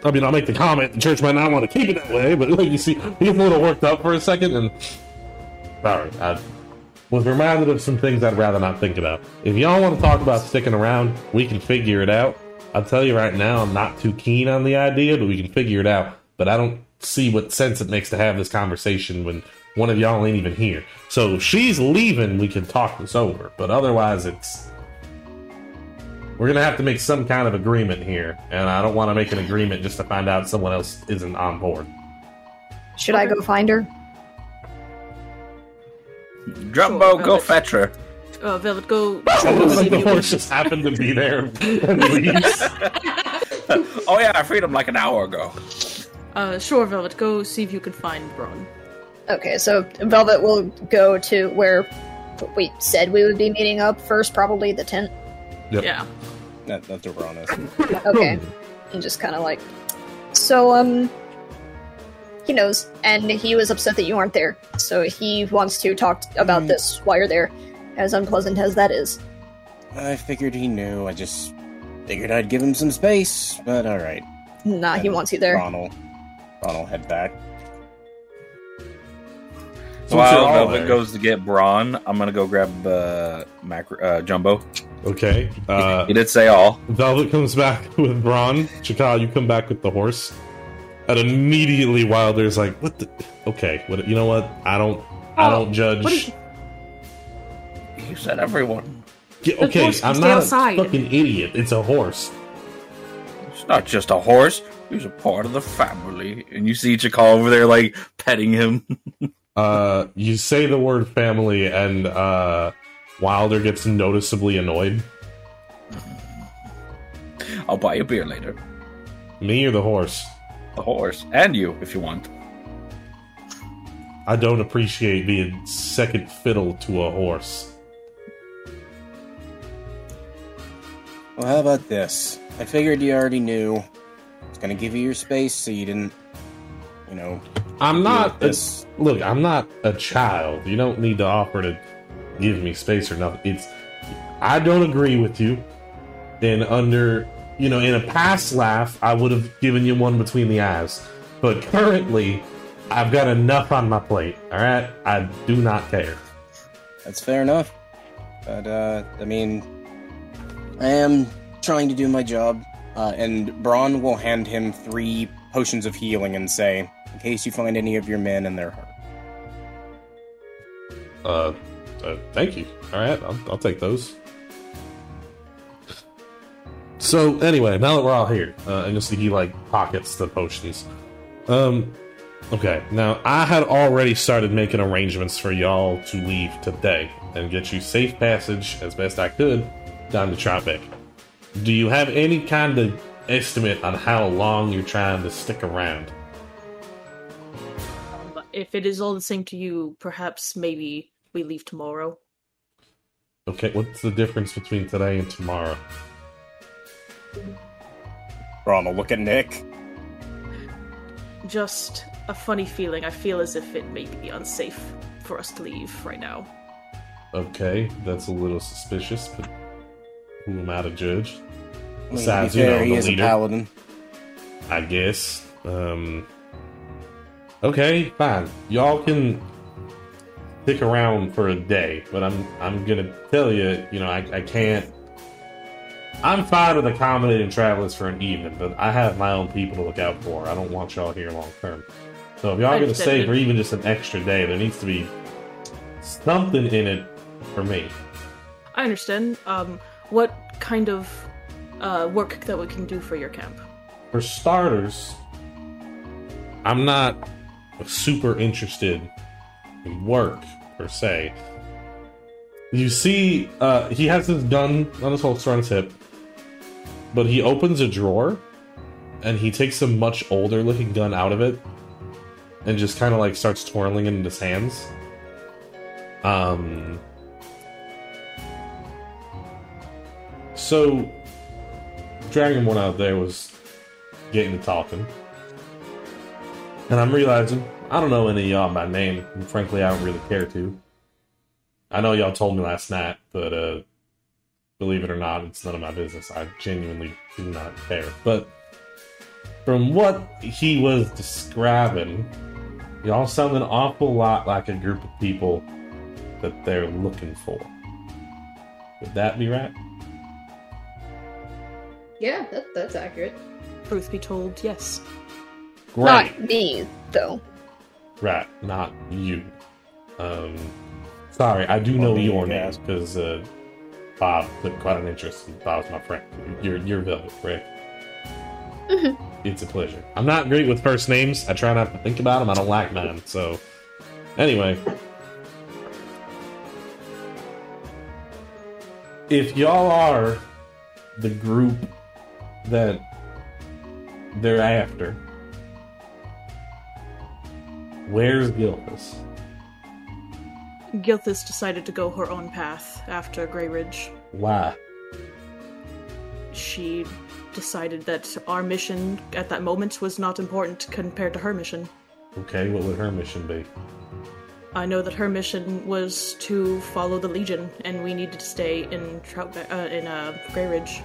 I mean, I'll make the comment. The church might not want to keep it that way, but like you see, he gets a little worked up for a second, and right, I was reminded of some things I'd rather not think about. If y'all want to talk about sticking around, we can figure it out. I'll tell you right now, I'm not too keen on the idea, but we can figure it out. But I don't see what sense it makes to have this conversation when one of y'all ain't even here. So if she's leaving, we can talk this over. But otherwise, it's we're gonna have to make some kind of agreement here, and I don't want to make an agreement just to find out someone else isn't on board. Should I go find her? Drumbo, Sure, go Velvet. fetch her. Uh, Velvet, go. It go looks see like the horse just happened to be <laughs> there and <laughs> leaves. <laughs> oh yeah, I freed him like an hour ago. Uh, sure, Velvet, go see if you can find Brann. Okay, so Velvet will go to where we said we would be meeting up first, probably the tent. Yep. Yeah. That, that's where Brann is. Okay. and just kind of like, so, um, he knows, and he was upset that you aren't there, so he wants to talk about Mm. this while you're there, as unpleasant as that is. I figured he knew. I just figured I'd give him some space, but alright. Nah, he wants you there. Ron will, Ron will head back. So While all Velvet there- goes to get Brann, I'm gonna go grab uh, Macro, uh, Jumbo. Okay. Uh, <laughs> he did say all. Velvet comes back <laughs> with Brann. Chakal, you come back with the horse. And immediately Wilder's like, "What the? Okay, what? You know what? I don't. I Oh, don't judge. what is- You said everyone. Yeah, okay, horse can I'm stay not outside. a fucking idiot. It's a horse. It's not just a horse. He's a part of the family. And you see Chakal over there, like petting him. <laughs> Uh, you say the word family, and uh, Wilder gets noticeably annoyed. I'll buy you a beer later. Me or the horse? The horse and you, if you want. I don't appreciate being second fiddle to a horse. Well, how about this? I figured you already knew. I was gonna give you your space so you didn't, you know. I'm not. with this. Look, I'm not a child. You don't need to offer to give me space or nothing. It's. I don't agree with you. And under, you know, in a past laugh, I would have given you one between the eyes. But currently, I've got enough on my plate. All right, I do not care. That's fair enough. But, uh, I mean, I am trying to do my job. Uh, and Brann will hand him three potions of healing and say, in case you find any of your men and they're hurt. Uh, uh thank you. All right, I'll, I'll take those. So anyway, now that we're all here, uh, and you'll see he like pockets the potions. Um, okay. Now I had already started making arrangements for y'all to leave today and get you safe passage as best I could down to Troutbeck. Do you have any kind of estimate on how long you're trying to stick around? But if it is all the same to you, perhaps maybe we leave tomorrow. Okay, what's the difference between today and tomorrow? Brann will look at Nick. Just a funny feeling. I feel as if it may be unsafe for us to leave right now. Okay, that's a little suspicious, but who am I to judge? I mean, Besides, you fair, know, he the is a leader. paladin. I guess. Um. Okay, fine. Y'all can stick around for a day, but I'm I'm gonna tell you, you know, I, I can't. I'm fine with accommodating travelers for an evening, but I have my own people to look out for. I don't want y'all here long term. So if y'all gonna stay for even just an extra day, there needs to be something in it for me. I understand. Um, what kind of uh, work that we can do for your camp? For starters, I'm not super interested in work per se. You see, uh, he has his gun on his holster on his hip, but he opens a drawer and he takes a much older looking gun out of it and just kind of like starts twirling it in his hands. Um. So, Dragonborn out there was getting to talking. And I'm realizing I don't know any of y'all by name, and frankly, I don't really care to. I know y'all told me last night, but uh, believe it or not, it's none of my business. I genuinely do not care. But from what he was describing, y'all sound an awful lot like a group of people that they're looking for. Would that be right? Yeah, that, that's accurate. Truth be told, yes. Great. Not me, though. Right, not you. Um, sorry, I do know your I name because uh, Bob took quite an interest in Bob's my friend. You're you're Velvet, right? Mhm. It's a pleasure. I'm not great with first names. I try not to think about them. I don't like mine. So, anyway, if y'all are the group that they're after, where's Gilthus? Gilthus decided to go her own path after Grey Ridge. Why? She decided that our mission at that moment was not important compared to her mission. Okay, what would her mission be? I know that her mission was to follow the Legion, and we needed to stay in Trout uh, in uh, Grey Ridge.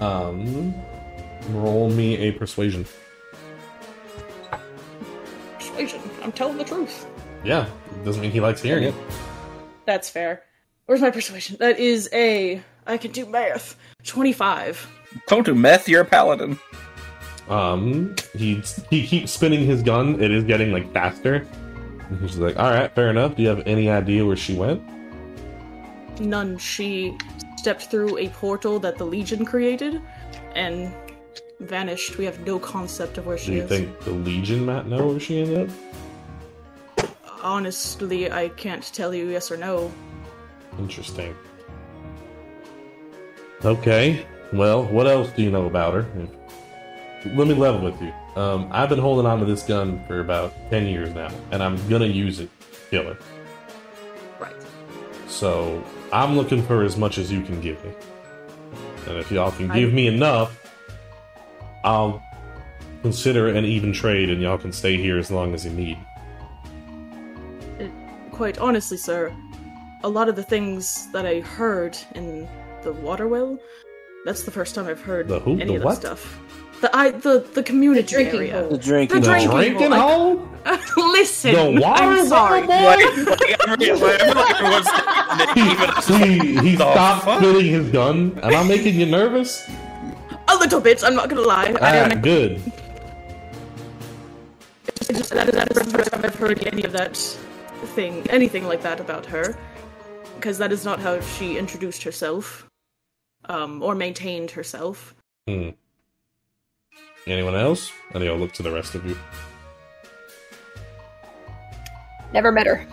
Um, roll me a persuasion. Persuasion. I'm telling the truth. Yeah, doesn't mean he likes hearing it. That's fair. Where's my persuasion? That is a. I can do math. Twenty-five. Don't do meth, you're a paladin. Um, he he keeps spinning his gun. It is getting like faster. And He's like, all right, fair enough. Do you have any idea where she went? None. She stepped through a portal that the Legion created, and vanished. We have no concept of where she is. Do you is. think the Legion might know where she ended up? Honestly, I can't tell you yes or no. Interesting. Okay. Well, what else do you know about her? Let me level with you. Um, I've been holding on to this gun for about ten years now, and I'm gonna use it to kill her. Right. So I'm looking for as much as you can give me. And if y'all can I- give me enough, I'll consider an even trade, and y'all can stay here as long as you need. Quite honestly, sir, a lot of the things that I heard in the water well, that's the first time I've heard The who? any The of what? that stuff. The I the the community The drinking area. hole. The drinking. The hole. drinking Drinking hole. hole? <laughs> Listen, The water I'm sorry. well, Like, like, I feel like He, he stopped fuck? spinning his gun. Am I making you nervous? A little bit. I'm not gonna lie. I Ah, am. good. That is that is the first time I've heard any of that thing, anything like that about her, because that is not how she introduced herself. um, or maintained herself. Hmm. Anyone else? And he'll look to the rest of you. Never met her.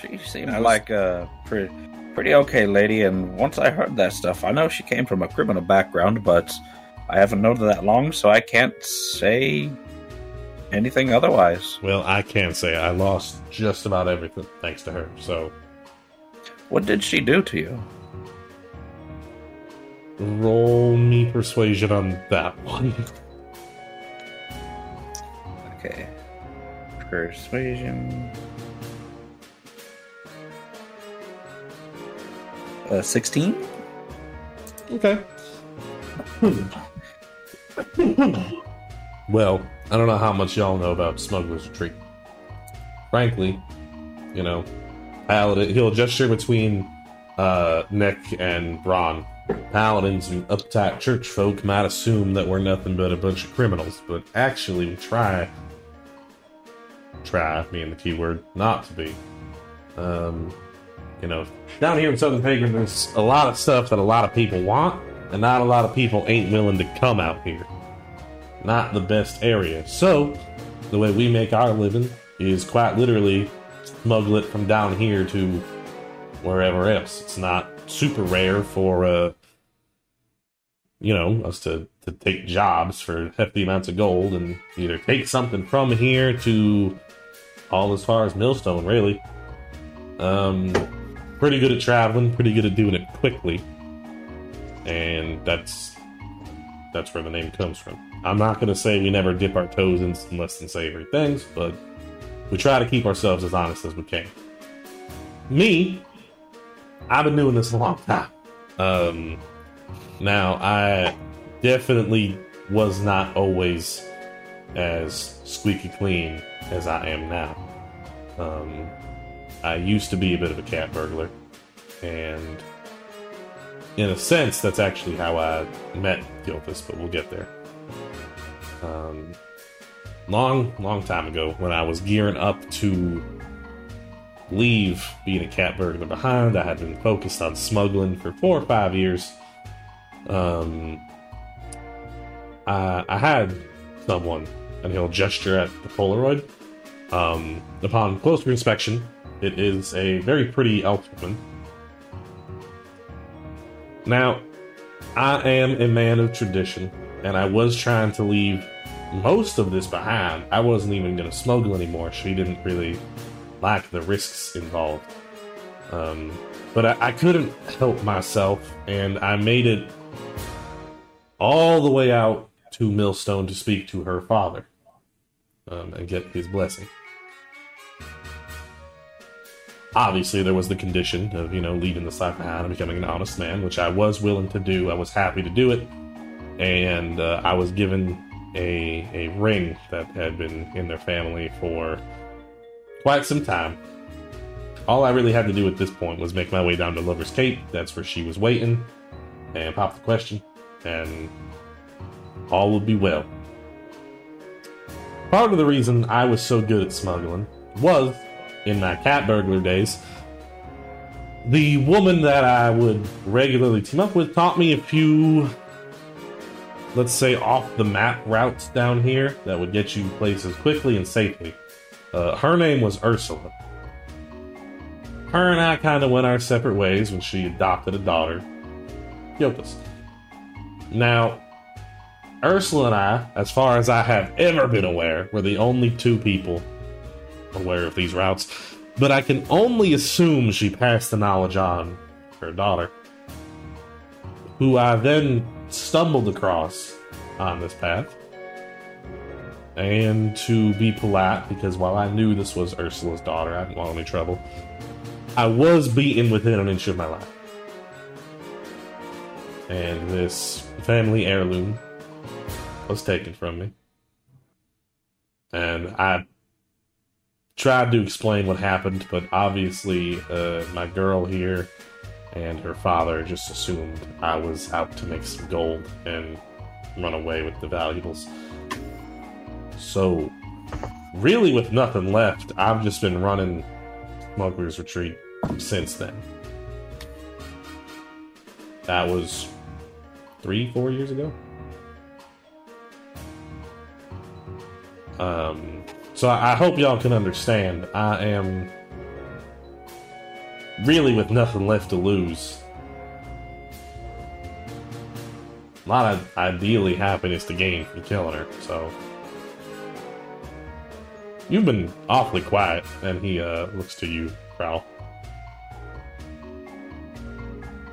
She seemed like a pretty, pretty okay lady, and once I heard that stuff, I know she came from a criminal background, but I haven't known her that long, so I can't say anything otherwise. Well, I can say I lost just about everything thanks to her. So What did she do to you? roll me persuasion on that <laughs> one. Okay. Persuasion. Uh, 16? Okay. well, I don't know how much y'all know about Smuggler's Retreat. Frankly, you know, Paladin, he'll gesture between uh, Nick and Brann. Paladins and uptight church folk might assume that we're nothing but a bunch of criminals, but actually we try, try being the key word, not to be. Um, you know, down here in Southern Pagrin, there's a lot of stuff that a lot of people want, and not a lot of people ain't willing to come out here. Not the best area. So, the way we make our living is quite literally smuggle it from down here to wherever else. It's not super rare for, uh, you know, us to, to take jobs for hefty amounts of gold and either take something from here to all as far as Millstone, really. Um, pretty good at traveling, pretty good at doing it quickly, and that's that's where the name comes from. I'm not gonna say we never dip our toes in some less than savory things, but we try to keep ourselves as honest as we can. Me, I've been doing this a long time. Um, now I definitely was not always as squeaky clean as I am now. Um, I used to be a bit of a cat burglar, and in a sense, that's actually how I met Gilthus, but we'll get there. Um, long, long time ago, when I was gearing up to leave being a cat burglar behind, I had been focused on smuggling for four or five years. Um, I, I had someone, and he'll gesture at the Polaroid. Um, upon closer inspection, it is a very pretty elf woman. Now, I am a man of tradition, and I was trying to leave most of this behind. I wasn't even going to smuggle anymore. She didn't really like the risks involved. Um, but I, I couldn't help myself, and I made it all the way out to Millstone to speak to her father um, and get his blessing obviously there was the condition of you know leaving the life behind and becoming an honest man which i was willing to do. I was happy to do it. And uh, i was given a, a ring that had been in their family for quite some time. All i really had to do at this point was make my way down to lover's cape. That's where she was waiting and pop the question and all would be well. Part of the reason i was so good at smuggling was in my cat burglar days. The woman that I would regularly team up with taught me a few, let's say, off the map routes down here that would get you places quickly and safely. Uh, her name was Ursula. Her and I kind of went our separate ways when she adopted a daughter, Gilthus. Now, Ursula and I, as far as I have ever been aware, were the only two people aware of these routes, but I can only assume she passed the knowledge on her daughter, who I then stumbled across on this path. And to be polite, because while I knew this was Ursula's daughter, I didn't want any trouble, I was beaten within an inch of my life. And this family heirloom was taken from me. And I tried to explain what happened, but obviously, uh, my girl here and her father just assumed I was out to make some gold and run away with the valuables. So, really, with nothing left, I've just been running Smuggler's Retreat since then. That was three, four years ago. Um, so I, hope y'all can understand. I am really with nothing left to lose. A lot of ideally happiness to gain from killing her, so. You've been awfully quiet, and he uh, looks to you, Prowl.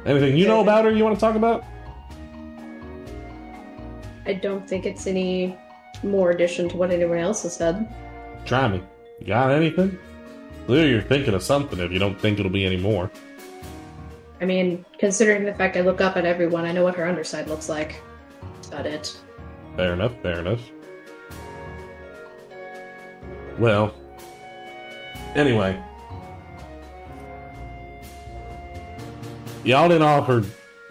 Anything you know about her you want to talk about? I don't think it's any more addition to what anyone else has said. Try me. You got anything? Clearly you're thinking of something if you don't think it'll be any more. I mean, considering the fact I look up at everyone, I know what her underside looks like. That's about it. Fair enough, fair enough. Well, anyway. Y'all didn't offer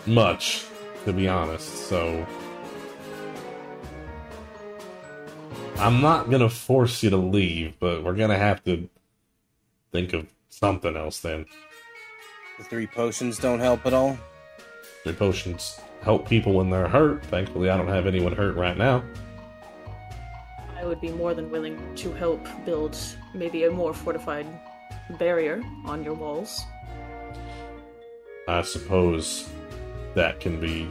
much, to be honest, so. I'm not gonna force you to leave, but we're gonna have to think of something else then. The three potions don't help at all. Your potions help people when they're hurt. Thankfully, I don't have anyone hurt right now. I would be more than willing to help build maybe a more fortified barrier on your walls. I suppose that can be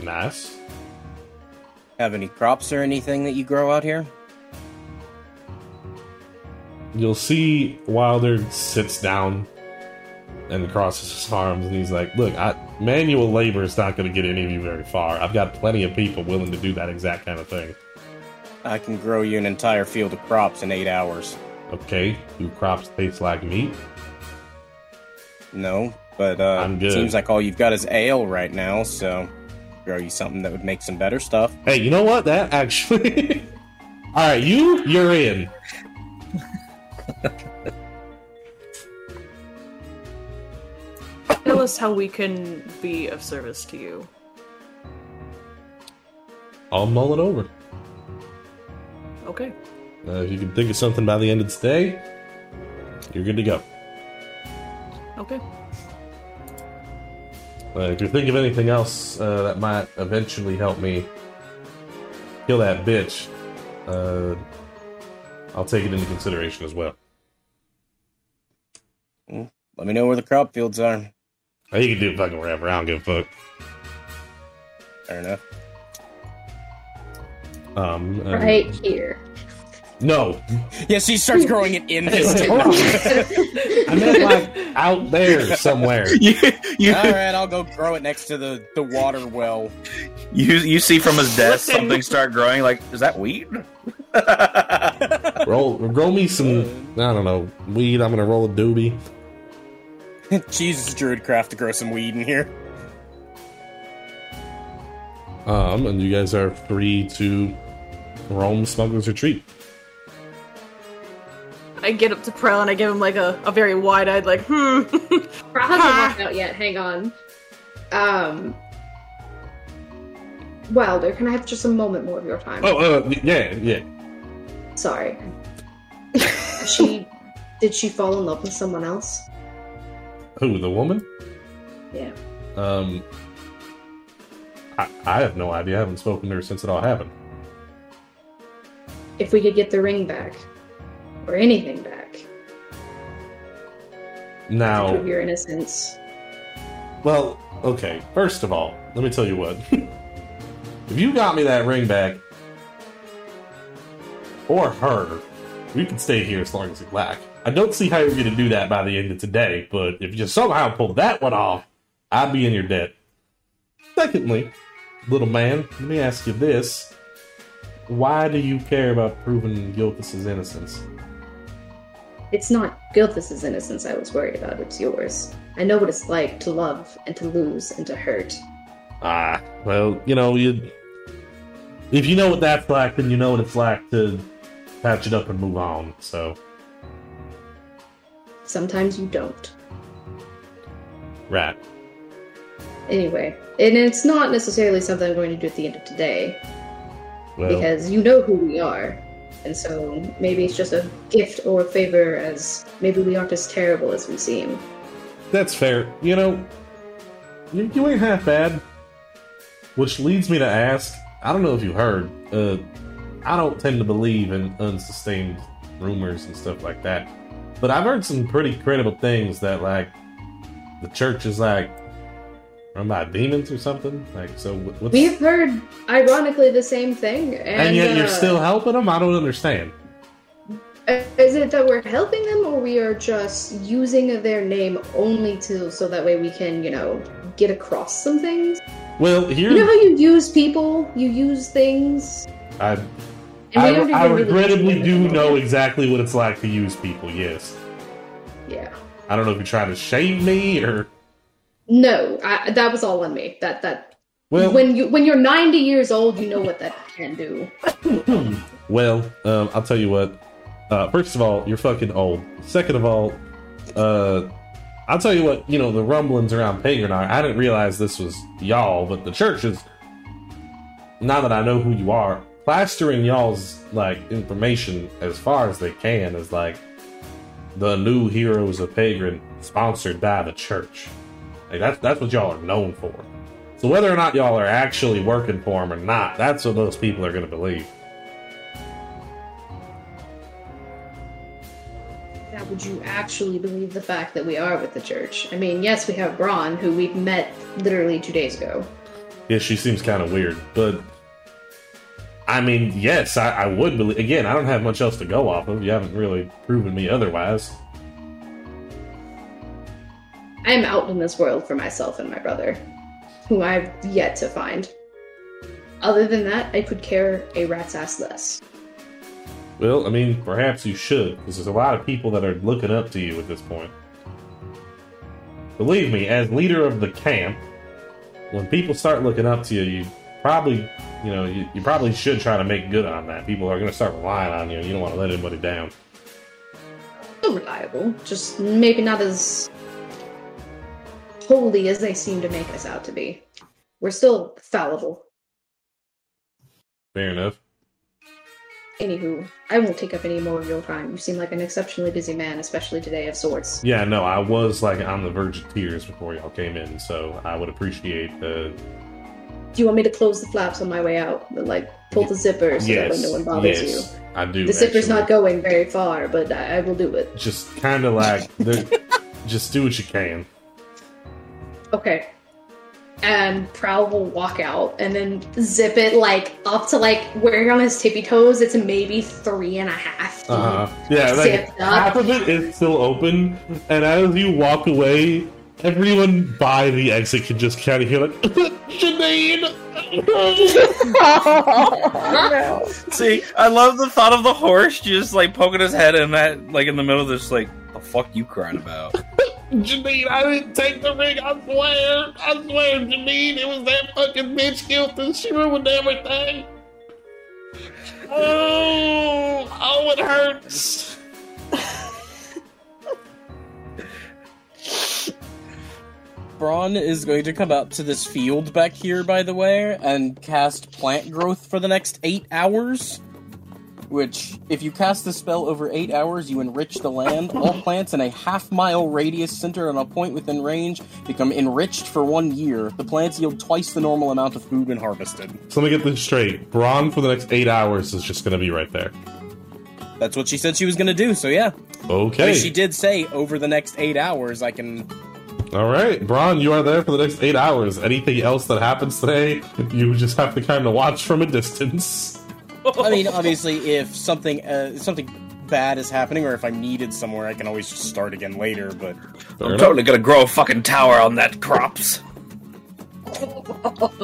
nice. Have any crops or anything that you grow out here? You'll see Wilder sits down and crosses his arms, and he's like, "Look, I, manual labor is not going to get any of you very far. I've got plenty of people willing to do that exact kind of thing." I can grow you an entire field of crops in eight hours. Okay, do crops taste like meat? No, but uh, good. seems like all you've got is ale right now, so grow you something that would make some better stuff. Hey, you know what? That actually. <laughs> All right, you, you're in. Tell us how we can be of service to you. I'll mull it over. Okay. Uh, if you can think of something by the end of the day, you're good to go. Okay. Uh, if you think of anything else uh, that might eventually help me kill that bitch, uh, I'll take it into consideration as well. Let me know where the crop fields are. Uh, You can do it fucking wherever. I don't give a fuck. Fair enough. Um, and- Right here. No, Yes, he starts growing it in his Hold <laughs> I meant like out there somewhere. <laughs> you, you, All right, I'll go grow it next to the, the water well. you, you see from his desk <laughs> something start growing. Like, is that wheat? Roll, roll me some. I don't know weed. I'm gonna roll a doobie. Jesus, Druidcraft to grow some weed in here. Um, and you guys are free to roam Smuggler's Retreat. I get up to Prel and I give him like a, a very wide eyed, like, hmm. <laughs> Bra hasn't walked out yet. Hang on. Um. Wilder, can I have just a moment more of your time? Oh, uh, yeah, yeah. Sorry. <laughs> she did she fall in love with someone else? Who, the woman? Yeah. Um, I, I have no idea. I haven't spoken to her since it all happened. If we could get the ring back, or anything back, Now, prove your innocence. well, okay. First of all, let me tell you what. <laughs> if you got me that ring back, or her, we can stay here as long as you like. I don't see how you're going to do that by the end of today, but if you somehow pull that one off, I'd be in your debt. Secondly, little man, let me ask you this. Why do you care about proving Gilthus' innocence? It's not Gilthus' innocence I was worried about, it's yours. I know what it's like to love and to lose and to hurt. Ah, well, you know, you if you know what that's like, then you know what it's like to patch it up and move on. So, Sometimes you don't. right. Anyway, and it's not necessarily something I'm going to do at the end of today, Well, because you know who we are. And so maybe it's just a gift or a favor, as maybe we aren't as terrible as we seem. that's fair. You know, you, you ain't half bad. Which leads me to ask I don't know if you heard, uh, I don't tend to believe in unsustained rumors and stuff like that. But I've heard some pretty credible things that, like, the church is like run by demons or something. Like, so what's. We've heard, ironically, the same thing, and, and yet you're uh, still helping them? I don't understand. Is it that we're helping them, or we are just using their name only to so that way we can, you know, get across some things? Well, here. You know how you use people, you use things. I, I, I really regrettably do know exactly what it's like to use people, yes. Yeah. I don't know if you're trying to shame me or. No, I, that was all on me. That that Well, when you when you're 90 years old, you know what that can do. <clears throat> well, um, I'll tell you what. Uh, first of all, you're fucking old. Second of all, uh, I'll tell you what. You know the rumblings around Pagrin. I, I didn't realize this was y'all, but the church is. Now that I know who you are, plastering y'all's like information as far as they can is like the new heroes of Pagrin, sponsored by the church. Like that's that's what y'all are known for. So whether or not y'all are actually working for them or not, that's what those people are going to believe. Now, would you actually believe the fact that we are with the church? I mean, yes, we have Brann, who we've met literally two days ago. Yeah, she seems kind of weird, but I mean, yes, I, I would believe. Again, I don't have much else to go off of. You haven't really proven me otherwise. I am out in this world for myself and my brother, who I've yet to find. Other than that, I could care a rat's ass less. Well, I mean, perhaps you should, because there's a lot of people that are looking up to you at this point. Believe me, as leader of the camp, when people start looking up to you, you probably, you know, you, you probably should try to make good on that. People are going to start relying on you, and you don't want to let anybody down. Still reliable, just maybe not as holy as they seem to make us out to be. We're still fallible. Fair enough. Anywho, I won't take up any more of your time. You seem like an exceptionally busy man, especially today of sorts. Yeah, no, I was like on the verge of tears before y'all came in, so I would appreciate the. Do you want me to close the flaps on my way out? Like, pull the zipper so that yes, way no one bothers yes, you? I do. The zipper's actually. not going very far, but I, I will do it. just kind of like the, <laughs> just do what you can. Okay. And Prowl will walk out and then zip it like up to like where you're on his tippy toes. It's maybe three and a half. feet. Uh huh. Yeah, like Zipped up. half of it is still open, and as you walk away, everyone by the exit can just kind of hear like <laughs> Janine. <laughs> See, I love the thought of the horse just like poking his head in that, like in the middle of this, like, the fuck you crying about? Janine, I didn't take the ring. I swear, I swear, Janine, it was that fucking bitch guilty. She ruined everything. Oh, oh, it hurts. Brann is going to come up to this field back here, by the way, and cast plant growth for the next eight hours. Which, if you cast the spell over eight hours, you enrich the land. All plants in a half mile radius centered on a point within range become enriched for one year. The plants yield twice the normal amount of food when harvested. So let me get this straight. Brann for the next eight hours is just going to be right there. That's what she said she was going to do, so yeah. I Okay. mean, she did say over the next eight hours, I can. All right, Brann, you are there for the next eight hours. Anything else that happens today, you just have to kind of watch from a distance. I mean, <laughs> obviously, if something uh, something bad is happening, or if I'm needed somewhere, I can always just start again later. But Fair I'm enough. totally gonna grow a fucking tower on that crops.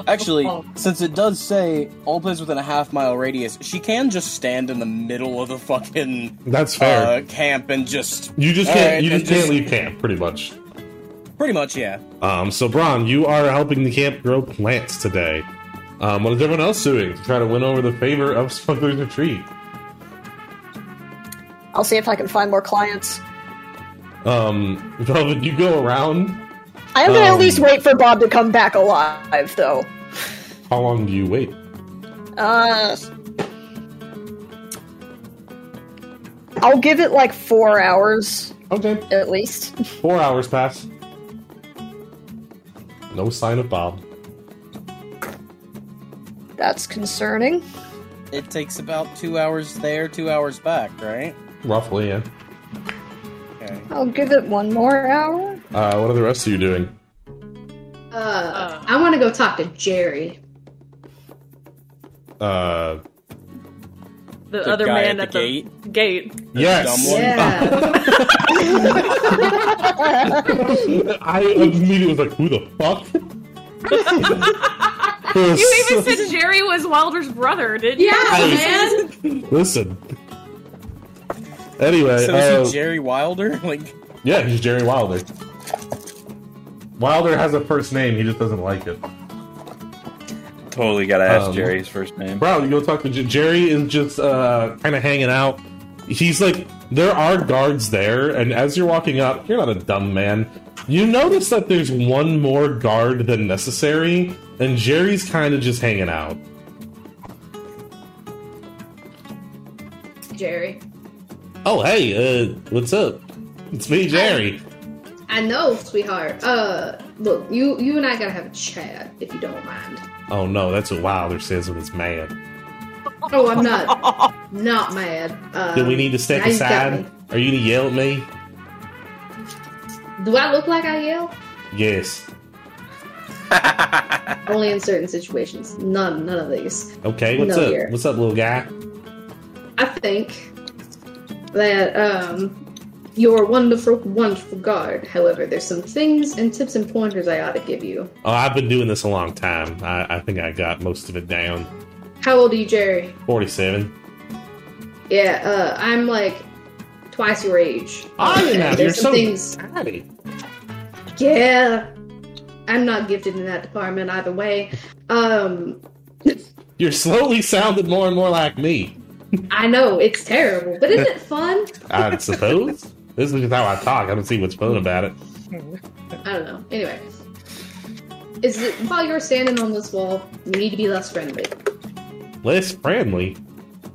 actually, since it does say all places within a half mile radius, she can just stand in the middle of the fucking That's fair. uh, camp and just you just can't. right, you then just can't leave camp, pretty much. pretty much, yeah. Um, so, Brann, you are helping the camp grow plants today. Um, what is everyone else doing to try to win over the favor of <laughs> Smuggler's Retreat? I'll see if I can find more clients. Um, Velvet, you go around. I am gonna Um, at least wait for Bob to come back alive, though. How long do you wait? Uh, I'll give it like four hours Okay, at least. four hours pass. No sign of Bob. That's concerning. It takes about two hours there, two hours back, right? Roughly, yeah. Okay. I'll give it one more hour. Uh, what are the rest of you doing? Uh, I want to go talk to Jerry. Uh, The, The other man at at the the gate. yes. dumb one? Yeah. <laughs> I immediately was like, who the fuck? <laughs> You even said Jerry was Wilder's brother, didn't you? yeah, man. Listen. Anyway, So uh, is he Jerry Wilder? <laughs> Like, yeah, he's Jerry Wilder. Wilder has a first name, he just doesn't like it. Totally gotta ask Um, Jerry's first name. Bro, you go talk to J- Jerry. Is just uh, kind of hanging out. He's like, there are guards there, and as you're walking up, you're not a dumb man. You notice that there's one more guard than necessary, and Jerry's kind of just hanging out. Jerry. Oh, hey, uh, what's up? It's me, Jerry. I know, sweetheart. Uh, look, you you and I gotta have a chat if you don't mind. Oh no, that's what Wilder says when he's mad. <laughs> Oh, I'm not not mad. Uh, Do we need to step now you've got aside? Are you gonna yell at me? Do I look like I yell? Yes. <laughs> Only in certain situations. None, none of these. Okay, what's No, up? What's up, little guy? I think that um, you're a wonderful, wonderful guard. However, there's some things and tips and pointers I ought to give you. Oh, I've been doing this a long time. I, I think I got most of it down. How old are you, Jerry? 47. Yeah, uh, I'm like twice your age. I am and You're so things. Yeah, I'm not gifted in that department either way. Um, <laughs> You're slowly sounding more and more like me. I know it's terrible, but isn't it fun? <laughs> I suppose. this is just how I talk. I don't see what's fun about it. I don't know. Anyway, is it while you're standing on this wall, you need to be less friendly. Less friendly.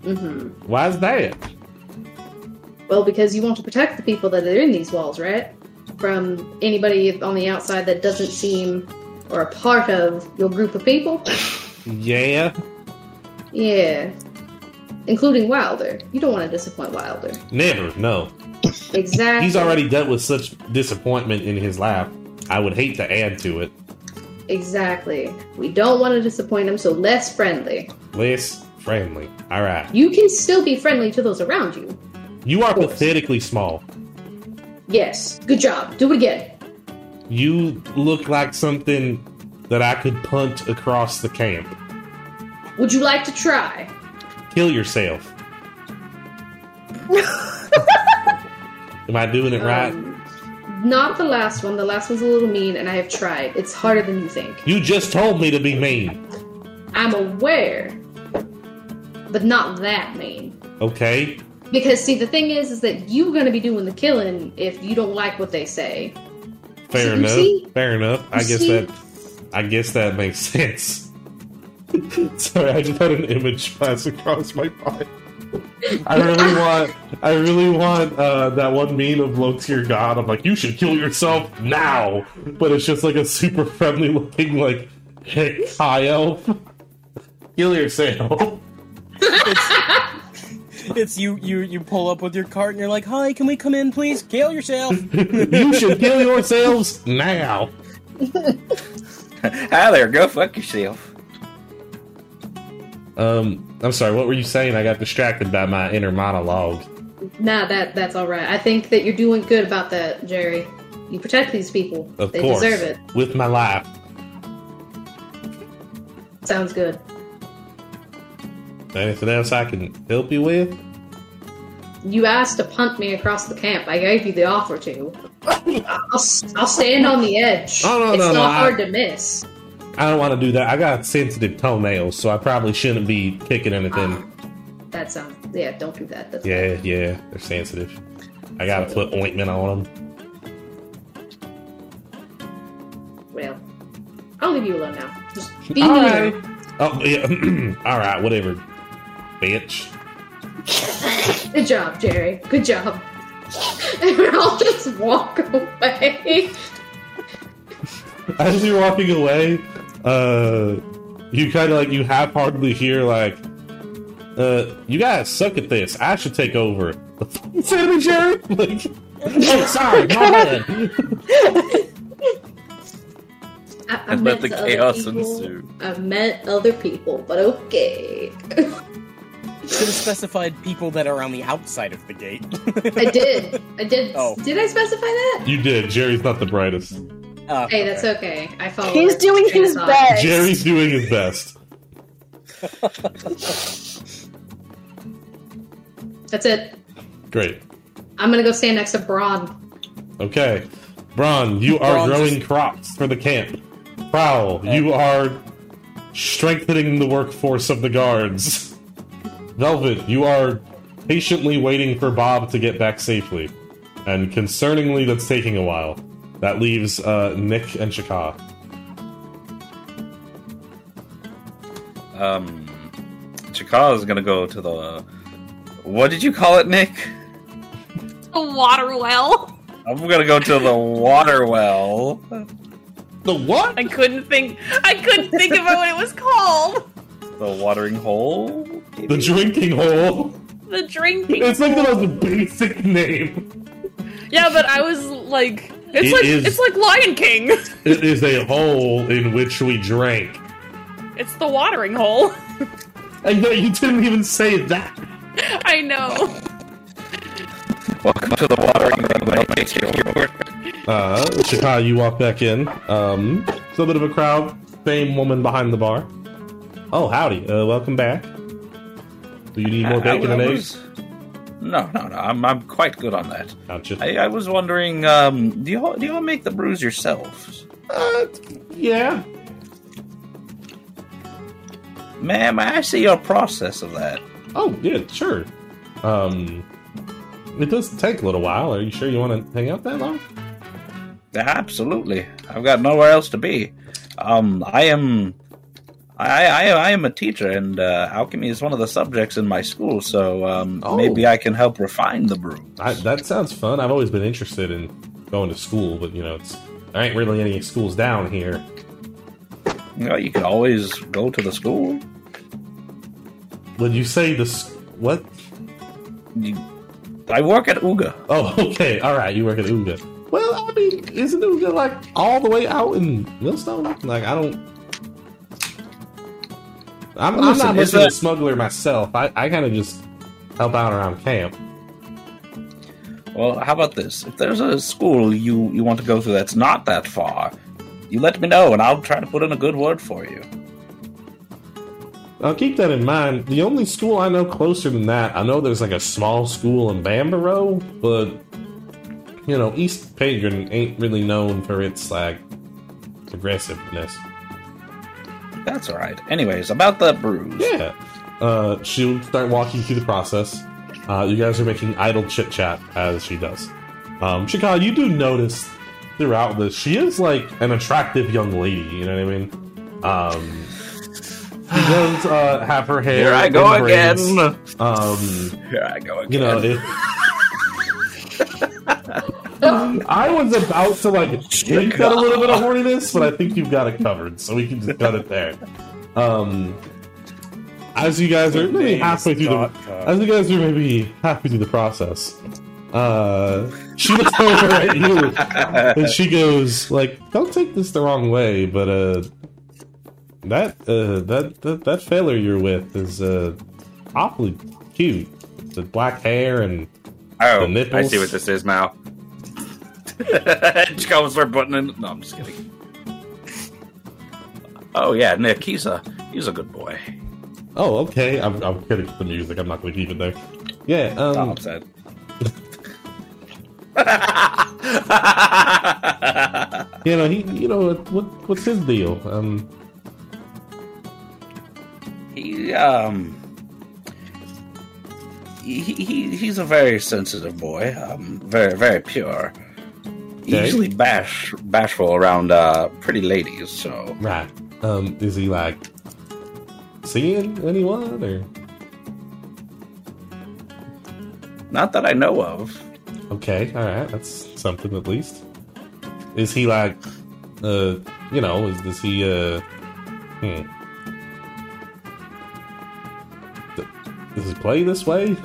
hmm is that? Well, because you want to protect the people that are in these walls, right? From anybody on the outside that doesn't seem or a part of your group of people. Yeah. Yeah. Including Wilder. You don't want to disappoint Wilder. Never. No. Exactly. He's already dealt with such disappointment in his life. I would hate to add to it. Exactly. We don't want to disappoint them, so less friendly. Less friendly. All right. You can still be friendly to those around you. You are pathetically small. Yes. Good job. Do it again. You look like something that I could punt across the camp. Would you like to try? Kill yourself. <laughs> Am I doing it right? Um, Not the last one. The last one's a little mean, and I have tried. It's harder than you think. You just told me to be mean. I'm aware, but not that mean. Okay. Because see, the thing is, is that you're gonna be doing the killing if you don't like what they say. Fair You enough. see? Fair enough. I You guess see? that I guess that makes <laughs> sense. Sorry, I just had an image pass across my mind. I really want I really want uh, that one meme of low tier god. I'm like, you should kill yourself now. But it's just like a super friendly looking like hick high elf. Kill yourself. it's you, you, you pull up with your cart and you're like, "Hi, can we come in, please? Kill yourself." <laughs> you should kill yourselves now. <laughs> Hi there, go fuck yourself. Um, I'm sorry, what were you saying? I got distracted by my inner monologue. Nah, that that's all right. I think that you're doing good about that, Jerry. You protect these people. Of they course. deserve it. With my life. Sounds good. Anything else I can help you with? You asked to punt me across the camp. I gave you the offer to. <laughs> I'll, I'll stand on the edge. Oh, no, it's no, not no, I- hard to miss. I don't want to do that. I got sensitive toenails, so I probably shouldn't be kicking anything. Ah, that sounds. Yeah, don't do that. That's Yeah, yeah, they're sensitive. I gotta put ointment on them. Well, I'll leave you alone now. Just be All right. Oh, yeah. <clears throat> All right, whatever. Bitch. <laughs> Good job, Jerry. Good job. And <laughs> I'll just walk away. as you're walking away, uh, you kind of like you half-heartedly hear like, uh, "You guys suck at this. I should take over." The you say me, Jerry? Like, oh, sorry, my bad. I, I And let met the chaos ensue. I've met other people, but okay. Should have specified people that are on the outside of the gate. I did. I did. <laughs> Oh. Did I specify that? You did. Jerry's not the brightest. Uh, Hey, that's okay. I follow. He's doing his thought. best. Jerry's doing his best. That's it. Great. I'm gonna go stand next to Brann. Okay. Brann, you are Brann growing just- crops for the camp. Prowl, you are strengthening the workforce of the guards. Velvet, you are patiently waiting for Bob to get back safely. And concerningly, that's taking a while. That leaves uh, Nick and Chakka. Um, Chikala is gonna go to the. What did you call it, Nick? A water well. I'm gonna go to the water well. The what? I couldn't think. I couldn't think about what it was called. The watering hole. The drinking hole. The drinking. It's like the most basic name. yeah, but I was like, it's It like is- it's like Lion King. <laughs> It is a hole in which we drank. It's the watering hole. <laughs> I know you didn't even say that. I know. Welcome to the watering hole. Makes you work. Uh, Chakka, you walk back in. Um, still a bit of a crowd. Same woman behind the bar. Oh, howdy. Uh, welcome back. Do you need more I- bacon I and was- eggs? No, no, no. I'm I'm quite good on that. Gotcha. I, I was wondering, um, do you all, do you all make the brews yourselves? Uh, yeah. Ma'am, I see your process of that. Oh, yeah, sure. Um, it does take a little while. Are you sure you want to hang out that long? Absolutely. I've got nowhere else to be. Um, I am, I, I, I am a teacher, and uh, alchemy is one of the subjects in my school. So um, Oh. maybe I can help refine the brew. That sounds fun. I've always been interested in going to school, but you know, it's there ain't really any schools down here. You know, you can always go to the school. When you say this? What? You, I work at Uga. Oh, <laughs> okay. All right. You work at Uga. Well, I mean, isn't Uga like all the way out in Millstone? Like, I don't. I'm, Well, I'm listen, not is much of a smuggler myself. I, I kind of just help out around camp. Well, how about this? If there's a school you, you want to go to that's not that far, you let me know, and I'll try to put in a good word for you. I'll keep that in mind. The only school I know closer than that, I know there's like a small school in Bamborough, but you know, East Pagrin ain't really known for its like aggressiveness. That's all right. Anyways, about the bruise. Yeah. Uh, she'll start walking through the process. Uh, you guys are making idle chit chat as she does. Um, Chakka, you do notice throughout this, she is like an attractive young lady. You know what I mean? Um, she <sighs> does uh, have her hair. Here I go braids. again. Um, Here I go again. you know, it, <laughs> <laughs> I was about to like hint at a little bit of horniness, but I think you've got it covered, so we can just cut it there. Um, as you guys are maybe halfway through the, as you guys are maybe halfway through the process, uh, she looks over at you and she goes like, "Don't take this the wrong way, but uh, that uh, that that that failure you're with is uh, awfully cute. The black hair and oh, the nipples. I see what this is now. <laughs> For putting in. No, I'm just kidding. Oh yeah, Nick. He's a he's a good boy. oh, okay. I'm I'm kidding with the music. I'm not going to keep it there. Yeah. Oh, Um, upset. <laughs> you know he. You know what? what what's his deal? Um. he um he, he he's a very sensitive boy um very very pure Okay. usually bash bashful around uh pretty ladies so Right. Um. Is he like seeing anyone or? not that i know of Okay. All right. That's something at least. Is he like Uh, you know, is does he? Uh, hmm. Does he play this way?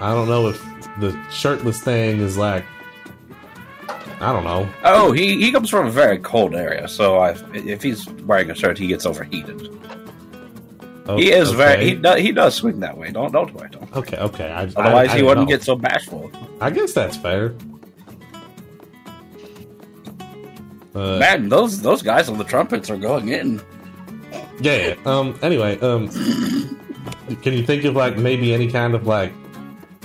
I don't know if the shirtless thing is like. I don't know. Oh, he, he comes from a very cold area, so I, if he's wearing a shirt, he gets overheated. Oh, he is very he okay. does he does swing that way. Don't don't worry. Don't. Okay, okay. I, Otherwise, I, I he wouldn't know. get so bashful. I guess that's fair. Uh, Man, those those guys on the trumpets are going in. yeah, yeah. Um. Anyway, um. Can you think of like maybe any kind of like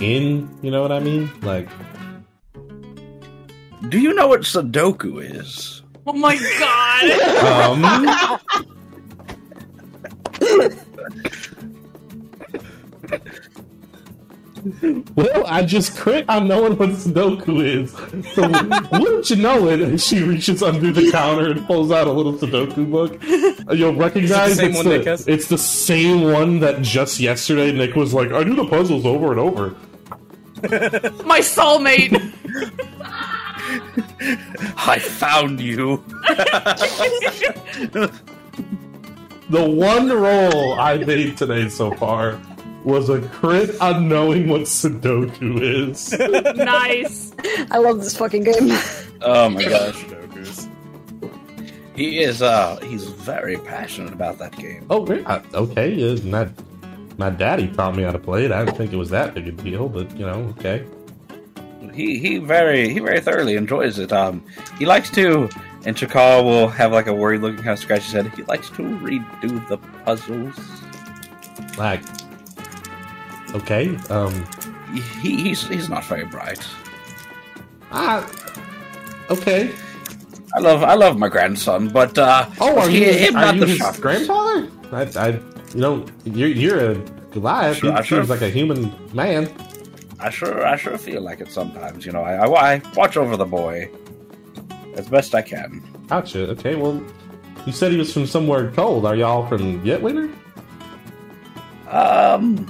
in? You know what I mean? Like, Do you know what Sudoku is? Oh my god! um. Well, I just crit on knowing what Sudoku is. So, wouldn't you know it? And she reaches under the counter and pulls out a little Sudoku book. You'll recognize same it's, one the, Nick has? it's the same one that just yesterday Nick was like, I do the puzzles over and over. <laughs> my soulmate! <laughs> I found you. <laughs> The one roll I made today so far was a crit on knowing what Sudoku is. nice. I love this fucking game. Oh my gosh, he is. Uh, he's very passionate about that game. Oh, really? Uh, okay. Uh, my, my daddy taught me how to play it. I didn't think it was that big a deal, but you know, okay. He he very he very thoroughly enjoys it. Um, he likes to. And Chakal will have like a worried looking kind of scratch his head. He likes to redo the puzzles. Like, okay. Um, He, he's he's not very bright. ah, okay. I love I love my grandson, but uh, Oh, are he- you, him are not you the his sharpest. grandfather? I, I, you know, you're you're a Goliath. Sure, he I sure. like a human man. I sure I sure feel like it sometimes. You know, I, I, I watch over the boy as best I can. Gotcha. Okay, well, you said he was from somewhere cold. Are y'all from Yetwinter? Um,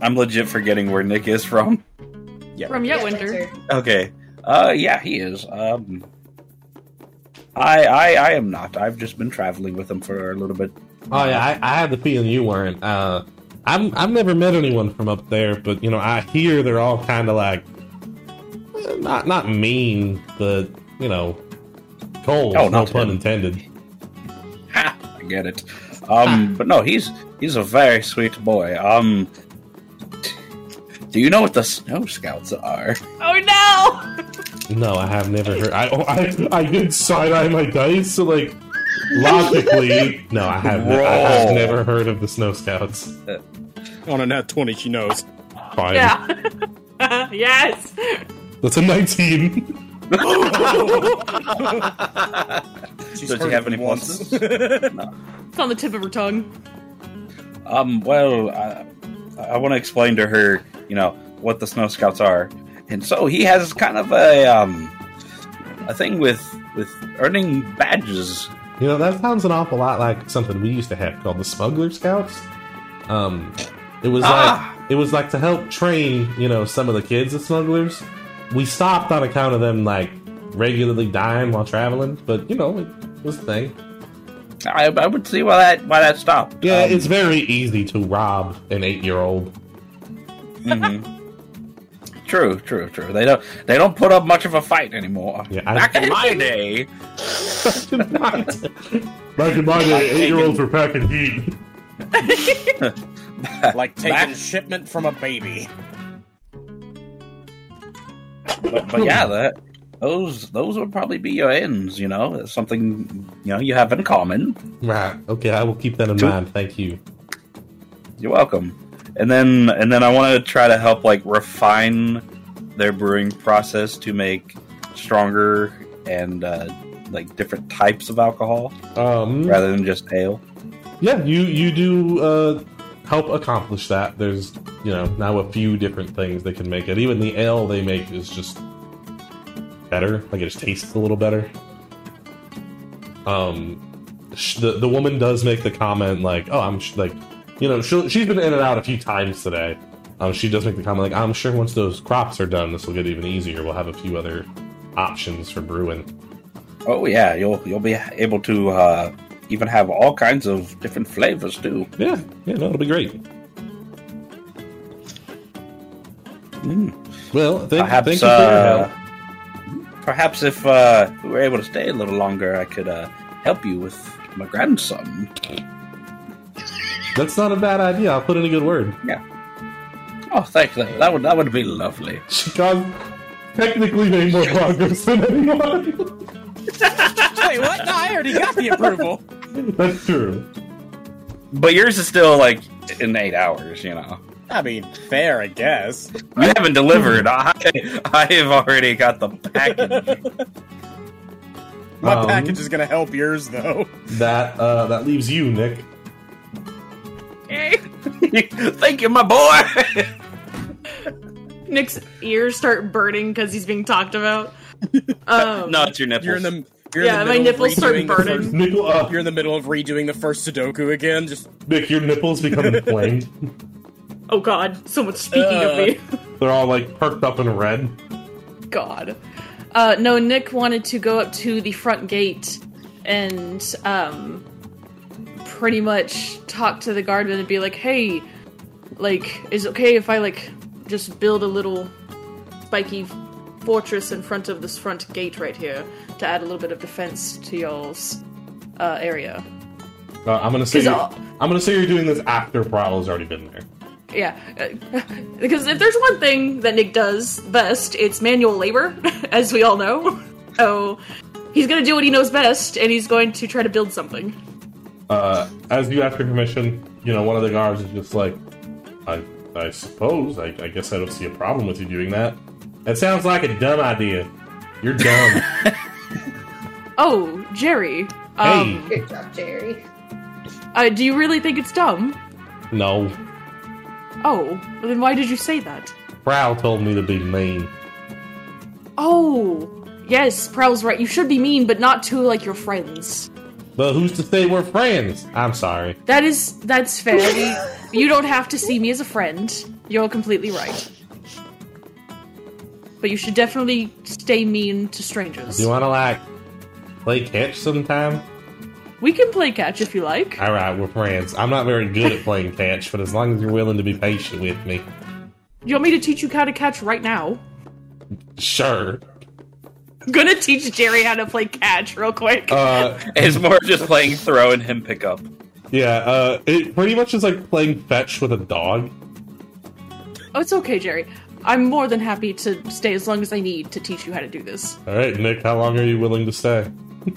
I'm legit forgetting where Nick is from. Yeah. From Yeah, Yetwinter. Okay. Uh, yeah, he is. Um, I I I am not. I've just been traveling with him for a little bit. Oh yeah, I, I had the feeling you weren't. Uh, I'm I've never met anyone from up there, but you know, I hear they're all kind of like eh, not not mean, but you know, cold. Oh, no pun him. intended. Ha! I get it. Um, but no, he's he's a very sweet boy. Um, do you know what the Snow Scouts are? Oh no! No, I have never heard. I oh, I, I did side eye my dice, so like logically, no, I have ne- I have never heard of the Snow Scouts. On a nat 20, she knows. Fine, Yeah. <laughs> yes. that's a nineteen. She's <laughs> Does he heard have any once. pluses? It's on the tip of her tongue. Um, well, I, I want to explain to her, you know, what the Snow Scouts are, and so he has kind of a um, a thing with with earning badges. You know, that sounds an awful lot like something we used to have called the Smuggler Scouts. Um, it was Ah! like it was like to help train, you know, some of the kids as smugglers. We stopped on account of them like regularly dying while traveling, but you know, it was a thing. I, I would see why that why that stopped. Yeah, Um, it's very easy to rob an eight-year-old. mhm. <laughs> True, true, true. They don't they don't put up much of a fight anymore. Yeah, I- Back in my day, <laughs> Back in my day, eight-year-olds were packing heat. <laughs> Like taking Back- shipment from a baby. but, but yeah, that those those would probably be your ends. You know, It's something you know you have in common. Right. Okay, I will keep that in mind. Thank you. You're welcome. And then and then I want to try to help like refine their brewing process to make stronger and uh, like different types of alcohol Um, rather than just ale. yeah, you you do uh, help accomplish that. There's you know now a few different things they can make it. Even the ale they make is just better. Like it just tastes a little better. Um, the the woman does make the comment like, "Oh, I'm sh- like, you know, she she's been in and out a few times today." Um, she does make the comment like, "I'm sure once those crops are done, this will get even easier. We'll have a few other options for brewing." Oh yeah, you'll you'll be able to uh, even have all kinds of different flavors too. Yeah, yeah, no, it'll be great. Mm. Well, thank, Perhaps, thank you for your uh, help. Perhaps if uh, we were able to stay a little longer, I could uh, help you with my grandson. That's not a bad idea. I'll put in a good word. Yeah. Oh, thank you. That would that would be lovely. She caused technically made more progress than anyone. <laughs> Wait, what? No, I already got the approval. That's true. But yours is still like in eight hours. You know, I mean, fair, I guess. you haven't delivered. I I have already got the package. My Um, package is gonna help yours, though. That uh, that leaves you, Nick. Okay. <laughs> Thank you, my boy. Nick's ears start burning because he's being talked about. <laughs> Um, no, it's your nipples. You're in the. You're Yeah, in the my middle of nipples start redoing the burning. first- Nick, uh, you're in the middle of redoing the first Sudoku again. Just Nick, your nipples become inflamed. <laughs> Oh God, someone's speaking of Uh. me. <laughs> They're all like perked up in red. God. Uh, no, Nick wanted to go up to the front gate and um, pretty much talk to the guardman and be like, "Hey, like, is it okay if I like just build a little spiky fortress in front of this front gate right here to add a little bit of defense to y'all's uh, area?" Uh, I'm gonna say 'Cause you're, I'll- I'm gonna say you're doing this after Prowl's already been there. Yeah, <laughs> because if there's one thing that Nick does best, it's manual labor, <laughs> as we all know. <laughs> So he's gonna do what he knows best, and he's going to try to build something. Uh, as you ask for permission, you know one of the guards is just like, I, I suppose. I, I guess I don't see a problem with you doing that. That sounds like a dumb idea. You're dumb. Oh, Jerry. Um, Good job, Jerry. uh, do you really think it's dumb? no, Oh, then why did you say that? Prowl told me to be mean. Oh, yes, Prowl's right. You should be mean, but not to like your friends. But who's to say we're friends? I'm sorry. That is that's fair. We- you don't have to see me as a friend. You're completely right. But you should definitely stay mean to strangers. Do you want to like play catch sometime? We can play catch if you like. All right, we're friends. I'm not very good at playing catch, but as long as you're willing to be patient with me, You want me to teach you how to catch right now? sure. I'm gonna teach Jerry how to play catch real quick. Uh, <laughs> It's more just playing throw and him pick up. yeah. Uh, it pretty much is like playing fetch with a dog. oh, it's okay, Jerry. I'm more than happy to stay as long as I need to teach you how to do this. All right, Nick. How long are you willing to stay? <laughs>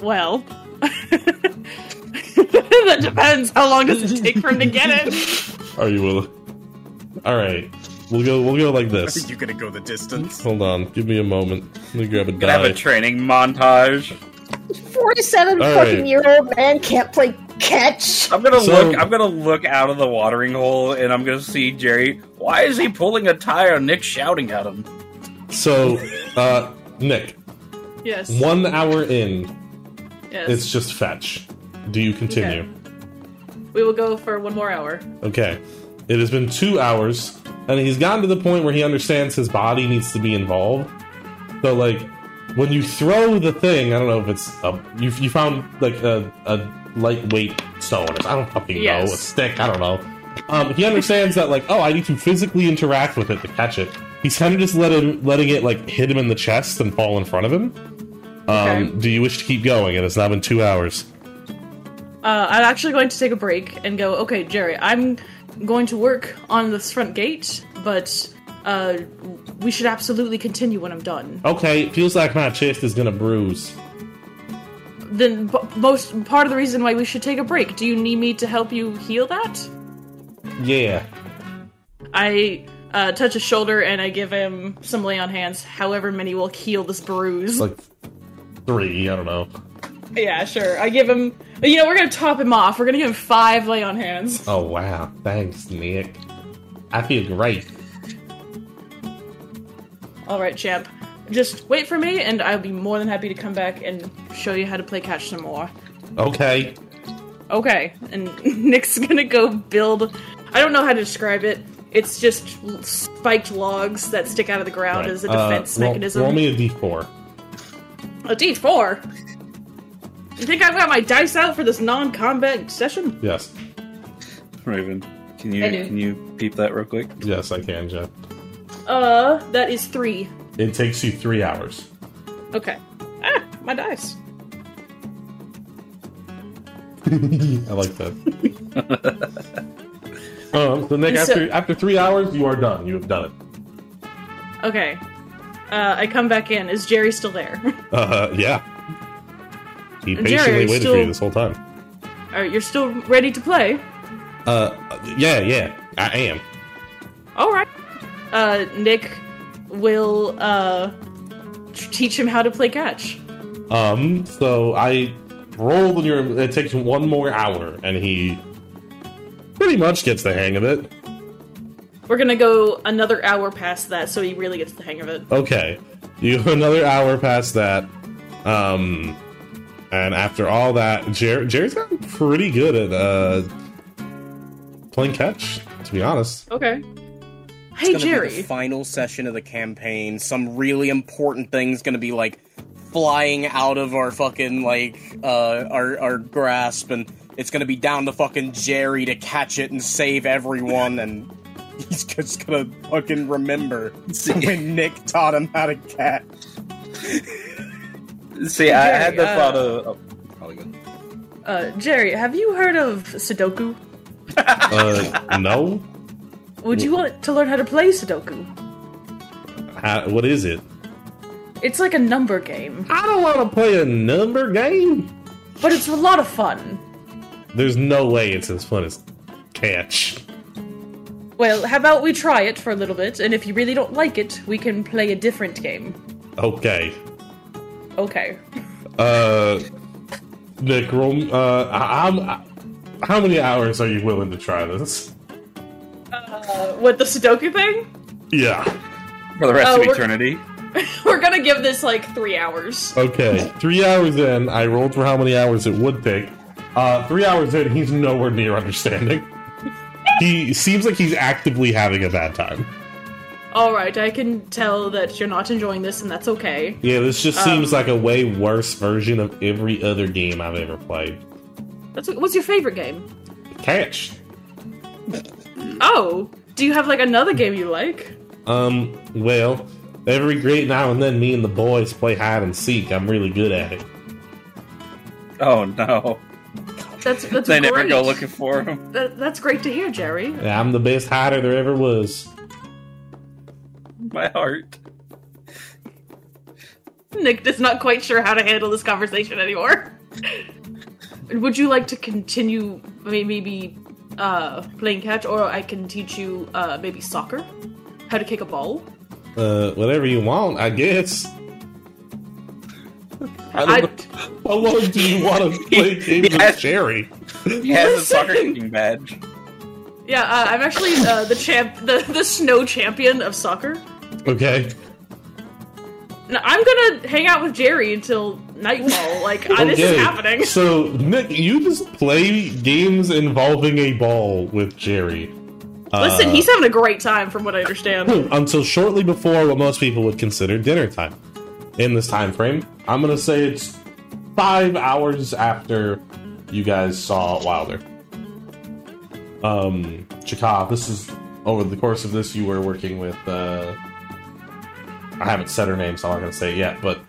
Well, <laughs> that depends. How long does it take for him to get it? Are <laughs> you willing? All right. We'll go. We'll go like Are this. you gonna go the distance? Hold on. Give me a moment. Let me grab a Gonna have a die. training montage. Forty-seven All fucking right. year old man can't play catch. I'm gonna So- look. I'm gonna look out of the watering hole, and I'm gonna see Jerry. Why is he pulling a tire? Nick shouting at him. So, uh, Nick, Yes. one hour in, yes. it's just fetch. Do you continue? We will go for one more hour. Okay. It has been two hours, and he's gotten to the point where he understands his body needs to be involved. So, like, when you throw the thing, I don't know if it's a, you, you found like a, a lightweight stone. I don't fucking know. A stick. I don't know. Um, he understands that, like, oh, I need to physically interact with it to catch it. He's kind of just let him, letting it like hit him in the chest and fall in front of him. Um, Okay. Do you wish to keep going? It has now been two hours. Uh, I'm actually going to take a break and go. Okay, Jerry, I'm going to work on this front gate, but uh, we should absolutely continue when I'm done. Okay, feels like my chest is gonna bruise. Then b- most part of the reason why we should take a break. Do you need me to help you heal that? Yeah. I uh, touch his shoulder and I give him some lay on hands. However many will heal this bruise. like three. I don't know. yeah, sure. I give him. You know, we're gonna top him off. We're gonna give him five lay on hands. Oh wow, thanks, Nick. I feel great. All right, champ. Just wait for me, and I'll be more than happy to come back and show you how to play catch some more. Okay. Okay, and <laughs> Nick's gonna go build I don't know how to describe it. It's just spiked logs that stick out of the ground Right. as a Uh, defense roll- mechanism. Roll me a d4. A D4. You think I've got my dice out for this non-combat session? Yes. Raven, can you I do. can you peep that real quick? Yes, I can, Jeff. Uh, that is three. It takes you three hours. Okay. Ah, my dice. <laughs> I like that. um, <laughs> so Nick, so- after after three hours, you are done. You have done it. Okay. Uh, I come back in. Is Jerry still there? <laughs> Uh, yeah. He Jerry, patiently you waited for still- you this whole time. Are you're still ready to play? Uh, yeah, yeah, I am. All right. Uh, Nick will uh teach him how to play catch. Um, so I rolled and your. It takes one more hour, and he pretty much gets the hang of it. We're gonna go another hour past that, so he really gets the hang of it. Okay, you <laughs> another hour past that. Um, and after all that, Jer- Jerry's gotten pretty good at uh playing catch. To be honest, Okay. It's Hey gonna be the Jerry. final session of the campaign. Some really important thing's gonna be like flying out of our fucking like uh our our grasp, and it's gonna be down to fucking Jerry to catch it and save everyone, and <laughs> he's just gonna fucking remember when <laughs> Nick taught him how to catch. See, I Jerry, had the uh, thought of. Oh, probably good. Uh, Jerry, have you heard of Sudoku? <laughs> uh, no. Would you want to learn how to play Sudoku? How, what is it? It's like a number game, I don't want to play a number game. but it's a lot of fun. There's no way it's as fun as catch. Well, how about we try it for a little bit, and if you really don't like it, we can play a different game. Okay. Okay. Uh, Nick, roll, uh, how, how many hours are you willing to try this? Uh, with the Sudoku thing, Yeah. For the rest Oh, of we're- eternity. <laughs> we're gonna give this like three hours. Okay. Three hours in, I rolled for how many hours it would take. Uh, three hours in, he's nowhere near understanding. He seems like he's actively having a bad time. All right, I can tell that you're not enjoying this, and that's okay. Yeah, this just Um, seems like a way worse version of every other game I've ever played. That's what's your favorite game? Catch. Oh, do you have like another game you like? Um, well, every great now and then me and the boys play hide and seek. I'm really good at it. Oh no! That's that's They great. never go looking for him. That, that's great to hear, Jerry. Yeah, I'm the best hider there ever was. My heart. Nick is not quite sure how to handle this conversation anymore. Would you like to continue may- maybe uh, playing catch, or I can teach you uh, maybe soccer? How to kick a ball? Uh, whatever you want, I guess. I I, don't know. How long do you want to play <laughs> games Yes. with Jerry? He has a soccer kicking badge. yeah, uh, I'm actually uh, the champ, the, the snow champion of soccer. Okay. No, I'm gonna hang out with Jerry until nightfall. Like uh, this is Okay. happening. So, Nick, you just play games involving a ball with Jerry. Listen, Uh, he's having a great time, from what I understand. <laughs> until shortly before what most people would consider dinner time. In this time frame, I'm gonna say it's five hours after you guys saw Wilder. Um, Chakov, this is over the course of this. You were working with. Uh, I haven't said her name, so I'm not gonna say it yet. But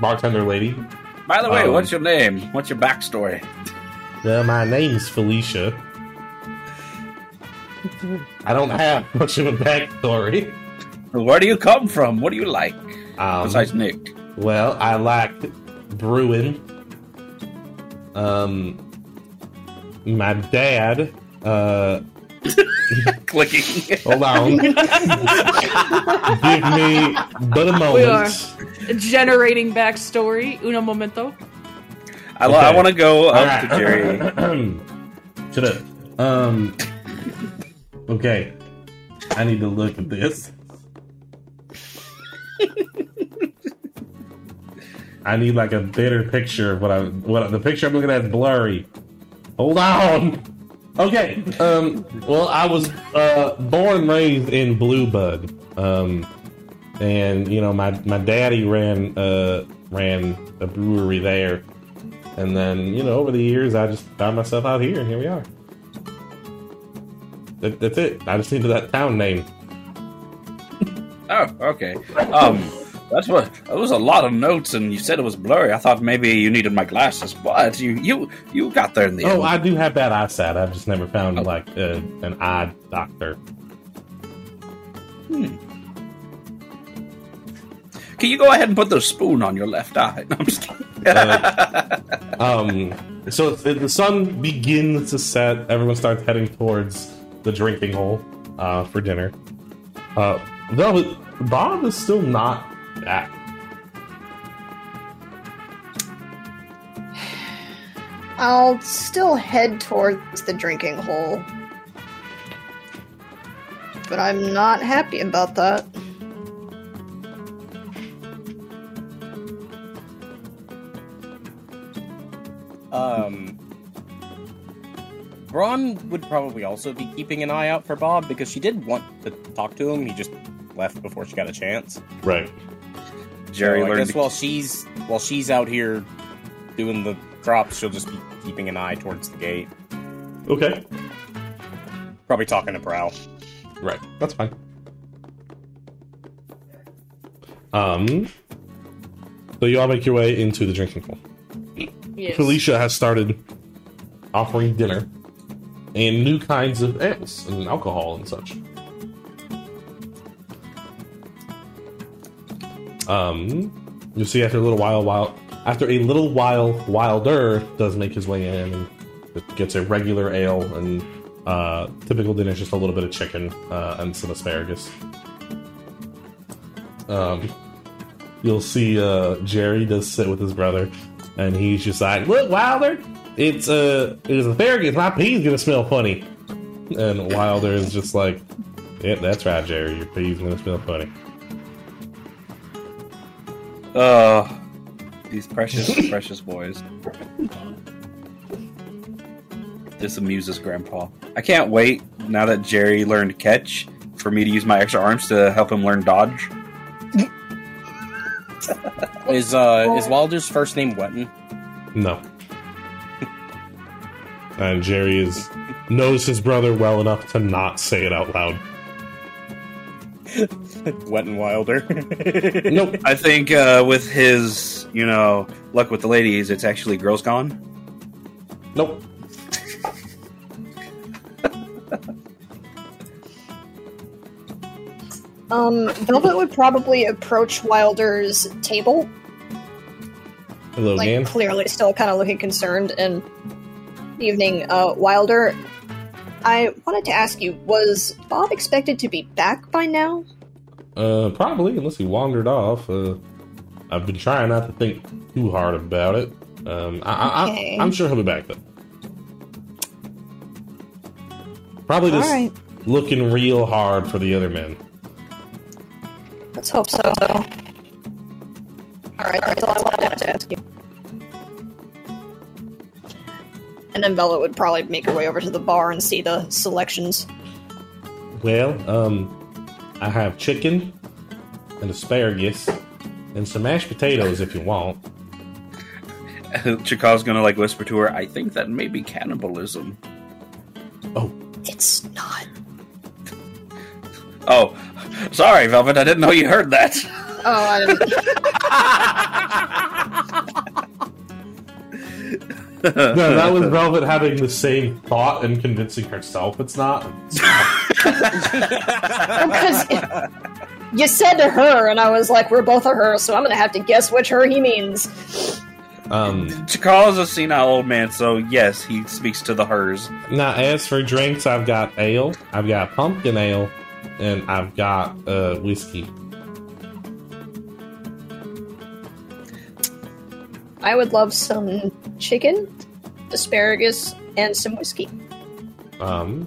bartender lady. By the way, Um, what's your name? What's your backstory? Uh, my name's Felicia. I don't have much of a backstory. Where do you come from? What do you like? Um, Besides Nick. Well, I like brewing. Um, my dad. Uh, <laughs> Clicking. hold on. <laughs> Give me but a We are. moment. Generating backstory. Uno momento. I, lo- I want to go up Alright. to Jerry. <clears throat> Shut up. Um. Okay. I need to look at this. <laughs> I need like a better picture of what I what the picture I'm looking at is blurry. Hold on. Okay. Um. Well, I was uh, born and raised in Blue Bud. Um, and you know my my daddy ran uh ran a brewery there, and then you know over the years I just found myself out here, and here we are. That, that's it. I just needed that town name. Oh, okay. Um, that's what. That was a lot of notes, and you said it was blurry. I thought maybe you needed my glasses, but you you you got there in the Oh, end. I do have bad eyesight. I've just never found like uh, an eye doctor. Hmm. Can you go ahead and put the spoon on your left eye? <laughs> No, I'm just kidding. Um, so the sun begins to set. Everyone starts heading towards the drinking hole uh, for dinner. Uh, though Bob is still not back. I'll still head towards the drinking hole. But I'm not happy about that. Um, Brann would probably also be keeping an eye out for Bob because she did want to talk to him. He just left before she got a chance. Right. Jerry so I guess to- while she's while she's out here doing the drops, she'll just be keeping an eye towards the gate. Okay. Probably talking to Prowl. Right. That's fine. Um. So you all make your way into the drinking hole. Yes. Felicia has started offering dinner and new kinds of ales and alcohol and such. Um, you see after a little while, while after a little while, Wilder does make his way in and gets a regular ale and uh, typical dinner just a little bit of chicken uh, and some asparagus. Um, you'll see uh, Jerry does sit with his brother, and he's just like, "Look, Wilder, it's uh, it's asparagus. My pee's gonna smell funny." And Wilder is just like, "Yep, that's right, Jerry. Your pee's gonna smell funny." Oh, these precious, <laughs> precious boys. This amuses Grandpa. I can't wait now that Jerry learned catch for me to use my extra arms to help him learn dodge. <laughs> Is uh is Wilder's first name Wetton? No. and Jerry is knows his brother well enough to not say it out loud. <laughs> Wetton Wilder. <laughs> Nope. I think uh, with his, you know, luck with the ladies, it's actually Girls Gone. Nope. <laughs> Um, Velvet would probably approach Wilder's table, Hello like again. clearly still kind of looking concerned. And evening, uh, Wilder. I wanted to ask you: Was Bob expected to be back by now? Uh, probably, unless he wandered off. Uh, I've been trying not to think too hard about it. Um, I, I, Okay. I, I'm sure he'll be back though. Probably just right, looking real hard for the other men. let's hope so. Though. All right, that's all I wanted to ask you. And then Bella would probably make her way over to the bar and see the selections. Well, um, I have chicken and asparagus and some mashed potatoes if you want. <laughs> Chakka's gonna like whisper to her, "I think that may be cannibalism." Oh, It's not. Oh, sorry, Velvet. I didn't know you heard that. Oh, I didn't. <laughs> no, that was <laughs> Velvet having the same thought and convincing herself it's not. <laughs> because you said to her, and I was like, "We're both a her," so I'm gonna have to guess which her he means. Um, Chakka is a senile old man, so yes, he speaks to the hers. now, as for drinks, I've got ale, I've got pumpkin ale, and I've got uh, whiskey. I would love some chicken, asparagus, and some whiskey. Um,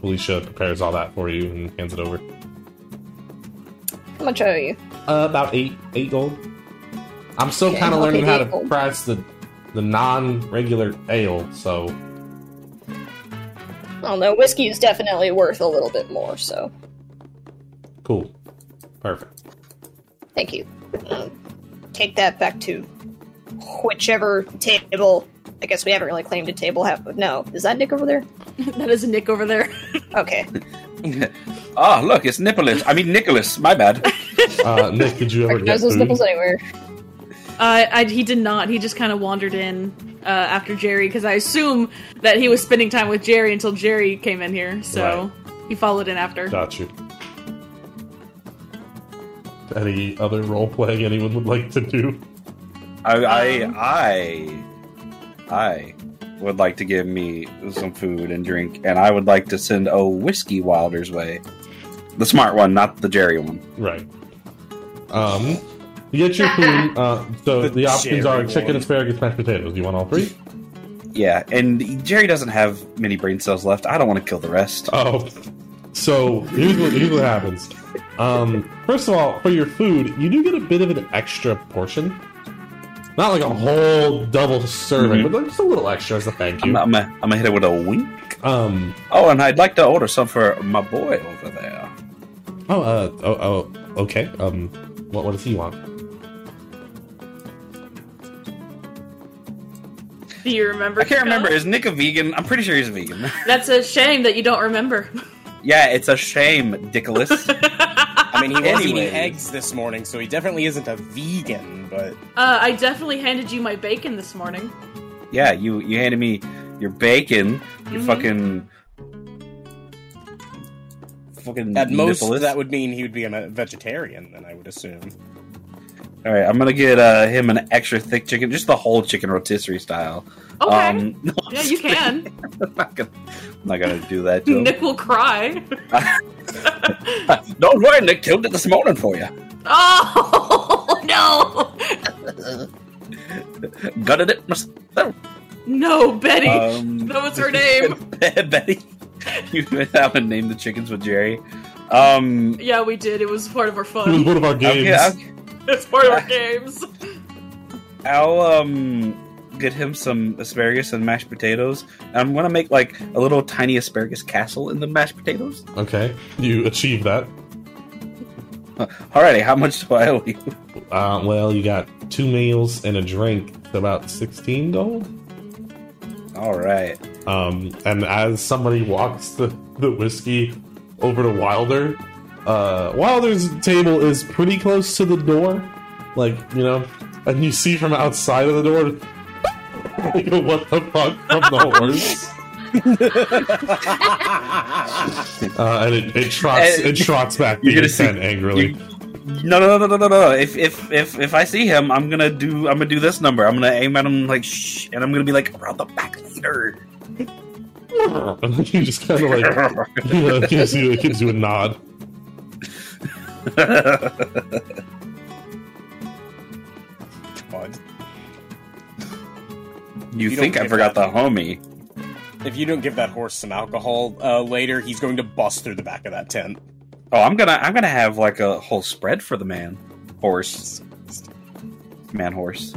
Felicia prepares all that for you and hands it over. How much owe you? Uh, about eight eight gold. I'm still Okay, kind of okay, learning how to gold. price the the non regular ale, so I don't know. Whiskey is definitely worth a little bit more, so Cool. Perfect. thank you. Um, take that back to whichever table. I guess we haven't really claimed a table. Have no? Is that Nick over there? <laughs> that is Nick over there. Okay. <laughs> Ah, look, it's Nickolas. I mean Nickolas. My bad. <laughs> Uh, Nick, did you ever get those food? nipples anywhere. Uh, I, he did not. He just kind of wandered in uh, after Jerry because I assume that he was spending time with Jerry until Jerry came in here. So he followed in after. Got you. Any other role playing anyone would like to do? I, I, Um. I, I would like to give me some food and drink, and I would like to send a whiskey Wilder's way. The smart one, not the Jerry one. Right. Um, you get your <laughs> food. Uh, so The the, options are cherry chicken, one. asparagus, mashed potatoes. Do you want all three? Yeah, and Jerry doesn't have many brain cells left. I don't want to kill the rest. Oh, so here's what, here's what happens. Um, first of all, for your food, you do get a bit of an extra portion. Not like a whole double serving, Mhm. but like just a little extra as a thank I'm, you. I'm, gonna, I'm gonna hit it with a wink. Um, Oh, and I'd like to order some for my boy over there. oh, uh, oh, oh, okay. Um, what, what does he want? Do you remember? I can't Chico? remember. Is Nick a vegan? I'm pretty sure he's a vegan. That's a shame that you don't remember. <laughs> yeah, it's a shame, Dickolas. <laughs> I mean, he <laughs> was eating eggs this morning, so he definitely isn't a vegan, but Uh, I definitely handed you my bacon this morning. yeah, you you handed me your bacon, your Mhm. fucking fucking at most that would mean he would be a vegetarian, then I would assume. All right, I'm gonna get uh, him an extra thick chicken, just the whole chicken rotisserie style. Okay. Um, <laughs> no, yeah, you can. <laughs> I'm not gonna, I'm not gonna do that. To him. Nick will cry. <laughs> Don't worry, Nick killed it this morning for you. Oh no! Gutted it myself. No, Betty. Um, that was her name. Betty. You have to name the chickens with Jerry. Um, Yeah, we did. It was part of our fun. It was fun. one of our games. okay, I'll, <laughs> It's part of our <laughs> games. I'll um get him some asparagus and mashed potatoes. I'm gonna make like a little tiny asparagus castle in the mashed potatoes. Okay, you achieve that. <laughs> Alrighty, how much do I owe you? Uh, well, you got two meals and a drink, it's about sixteen gold. All right. Um, and as somebody walks the, the whiskey over to Wilder, uh, Wilder's table is pretty close to the door. Like, you know, and you see from outside of the door, <laughs> like, what the fuck from the horse. <laughs> Uh, and it, it trots And it trots back you're gonna see- tent angrily. You- no, no, no, no, no, no. If if if if I see him, I'm gonna do. I'm gonna do this number. I'm gonna aim at him like shh, and I'm gonna be like around the back later. <laughs> and then you just kind of like you know, gives you gives you a nod. God. you You think I forgot that- the homie? If you don't give that horse some alcohol uh, later, he's going to bust through the back of that tent. Oh, I'm gonna I'm gonna have like a whole spread for the man horse, man horse.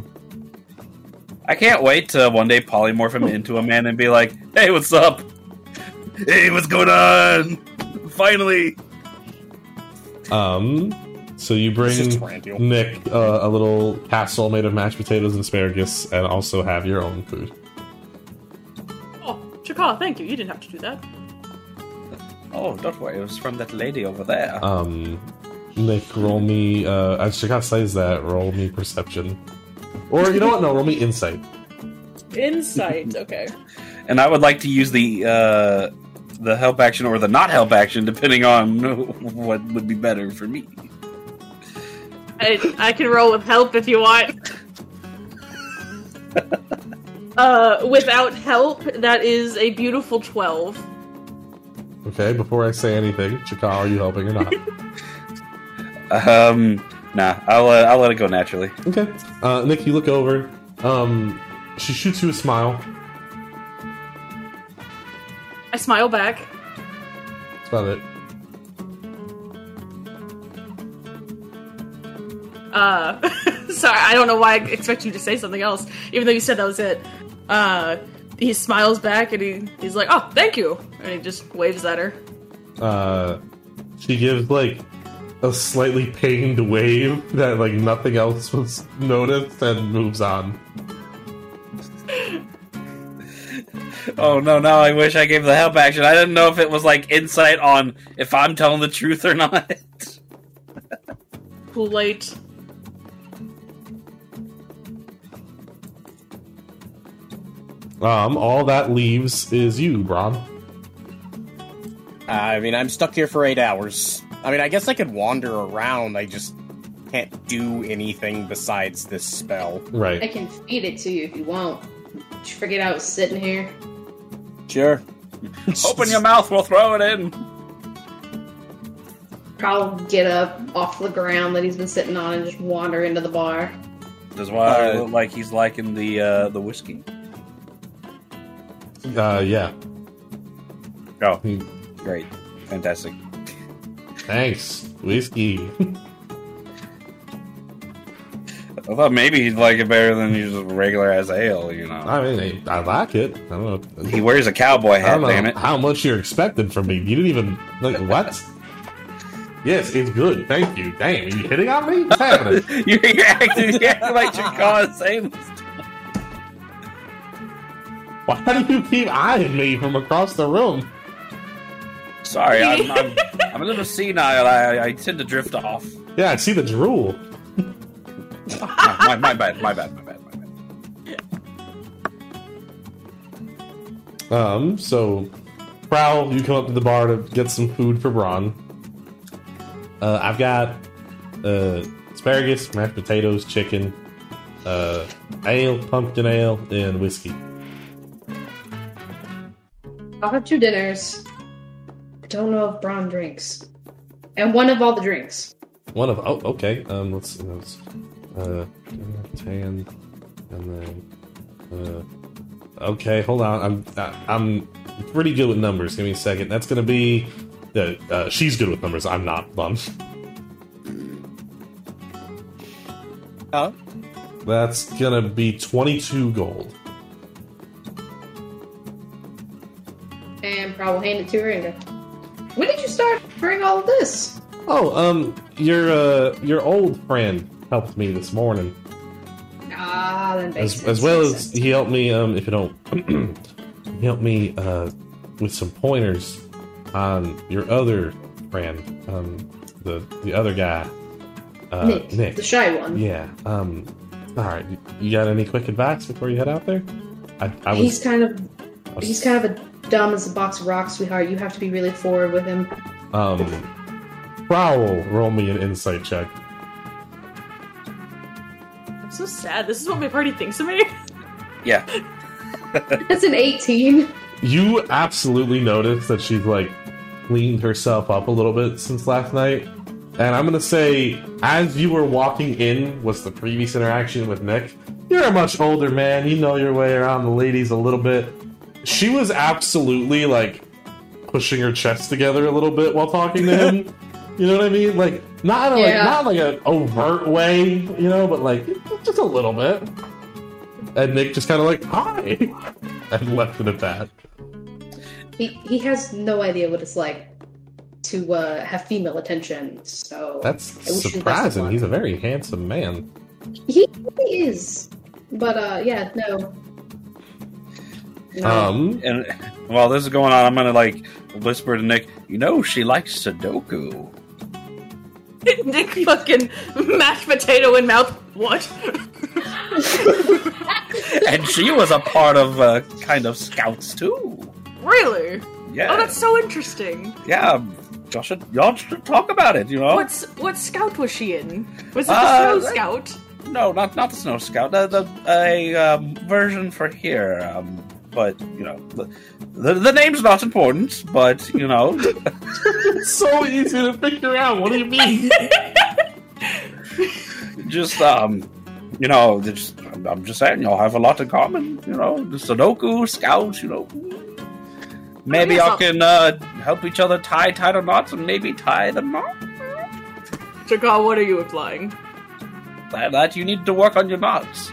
I can't wait to one day polymorph him into a man and be like, "Hey, what's up? Hey, what's going on? Finally!" Um, so you bring Nick uh, a little casserole made of mashed potatoes and asparagus, and also have your own food. Oh, Chakka, thank you. You didn't have to do that. Oh, don't worry, it was from that lady over there. Um, Nick, roll me. Uh, I should not say that. Roll me perception, or you know what? No, roll me insight. Insight. Okay. <laughs> and I would like to use the uh, the help action or the not help action, depending on <laughs> what would be better for me. I, I can roll with help if you want. <laughs> uh, without help, that is a beautiful 12. Okay, before I say anything, Chakka, are you helping or not? <laughs> Um, nah, I'll uh, I'll let it go naturally. okay. Uh, Nick, you look over. Um, she shoots you a smile. I smile back. About it. Uh, <laughs> sorry, I don't know why I expect you to say something else, even though you said that was it. Uh, he smiles back and he he's like, "Oh, thank you," and he just waves at her. Uh, she gives like a slightly pained wave that like nothing else was noticed and moves on. <laughs> Oh no! Now I wish I gave the help action. I didn't know if it was like insight on if I'm telling the truth or not. Too late. Um, all that leaves is you, Brann. I mean, I'm stuck here for eight hours. I mean, I guess I could wander around. I just can't do anything besides this spell. Right. I can feed it to you if you want. Did you forget I was sitting here? Sure. <laughs> Open your mouth. We'll throw it in. Probably get up off the ground that he's been sitting on and just wander into the bar. Does why Uh, look like he's liking the uh, the whiskey? Uh, yeah. Oh, Hmm. great, fantastic. Thanks, whiskey. <laughs> I thought maybe he'd like it better than just regular as ale. You know, I mean, I, I like it. I don't know. he wears a cowboy I hat. don't know Damn it! how much you're expecting from me. You didn't even like what? yes, it's good. Thank you. Damn, are you hitting on me? What's happening? <laughs> you're, you're acting, you're acting like Chakon saying this. Why do you keep eyeing me from across the room? Sorry, I'm, <laughs> I'm, I'm a little senile. I, I tend to drift off. Yeah, I see the drool. My, my bad. My bad. My bad. My bad. Um, so Prowl, you come up to the bar to get some food for Brann. Uh, I've got uh, asparagus, mashed potatoes, chicken, uh, ale, pumpkin ale, and whiskey. I'll have two dinners. I don't know if Brann drinks. And one of all the drinks. One of oh, okay. Um, let's let's uh, tan, and then uh, okay. Hold on, I'm I, I'm pretty good with numbers. Give me a second. That's gonna be the uh, she's good with numbers. I'm not. Bum. Huh? That's gonna be 22 gold. And probably hand it to her and go, When did you start doing all of this? Oh, um, your uh, your old friend helped me this morning, Ah, makes as sense. as well as sense. he helped me. Um, if you don't, <clears throat> he helped me uh with some pointers on your other friend, um, the the other guy, uh, Nick, Nick. the shy one. Yeah. Um. All right. You got any quick advice before you head out there? I, I was. he's kind of was- he's kind of a dumb as a box of rocks, sweetheart. You have to be really forward with him. Um. Prowl, roll me an insight check. I'm so sad. This is what my party thinks of me. Yeah. <laughs> That's an 18. You absolutely notice that she's like cleaned herself up a little bit since last night. And I'm gonna say, as you were walking in, was the previous interaction with Nick. You're a much older man. You know your way around the ladies a little bit. She was absolutely like pushing her chest together a little bit while talking to him. <laughs> you know what I mean? Like not in a, like Yeah. not like an overt way, you know, but like just a little bit. And Nick just kind of like hi, <laughs> and left it at that. He he has no idea what it's like to uh, have female attention. So That's I wish you the best of surprising. He's a very handsome man. he is. But uh, yeah, no. No. Um, And while this is going on, I'm gonna like whisper to Nick. You know, she likes Sudoku. <laughs> Nick fucking mashed potato in mouth. What? <laughs> and she was a part of uh, kind of scouts too. really? Yeah, Oh, that's so interesting. yeah. Y'all should y'all should talk about it. You know, What's what scout was she in? Was it the Uh, snow scout? no, not not the Snow Scout. The, the a um, version for here. Um, but you know, the, the the name's not important. But you know, it's <laughs> so easy to figure out. What do you mean? <laughs> just um, you know, just I'm, I'm just saying, y'all have a lot in common. You know, the Sudoku scouts. You know. Maybe y'all I'll- can uh, help each other tie tighter knots and maybe tie the knot. Chakka, what are you implying? That, that you need to work on your knots.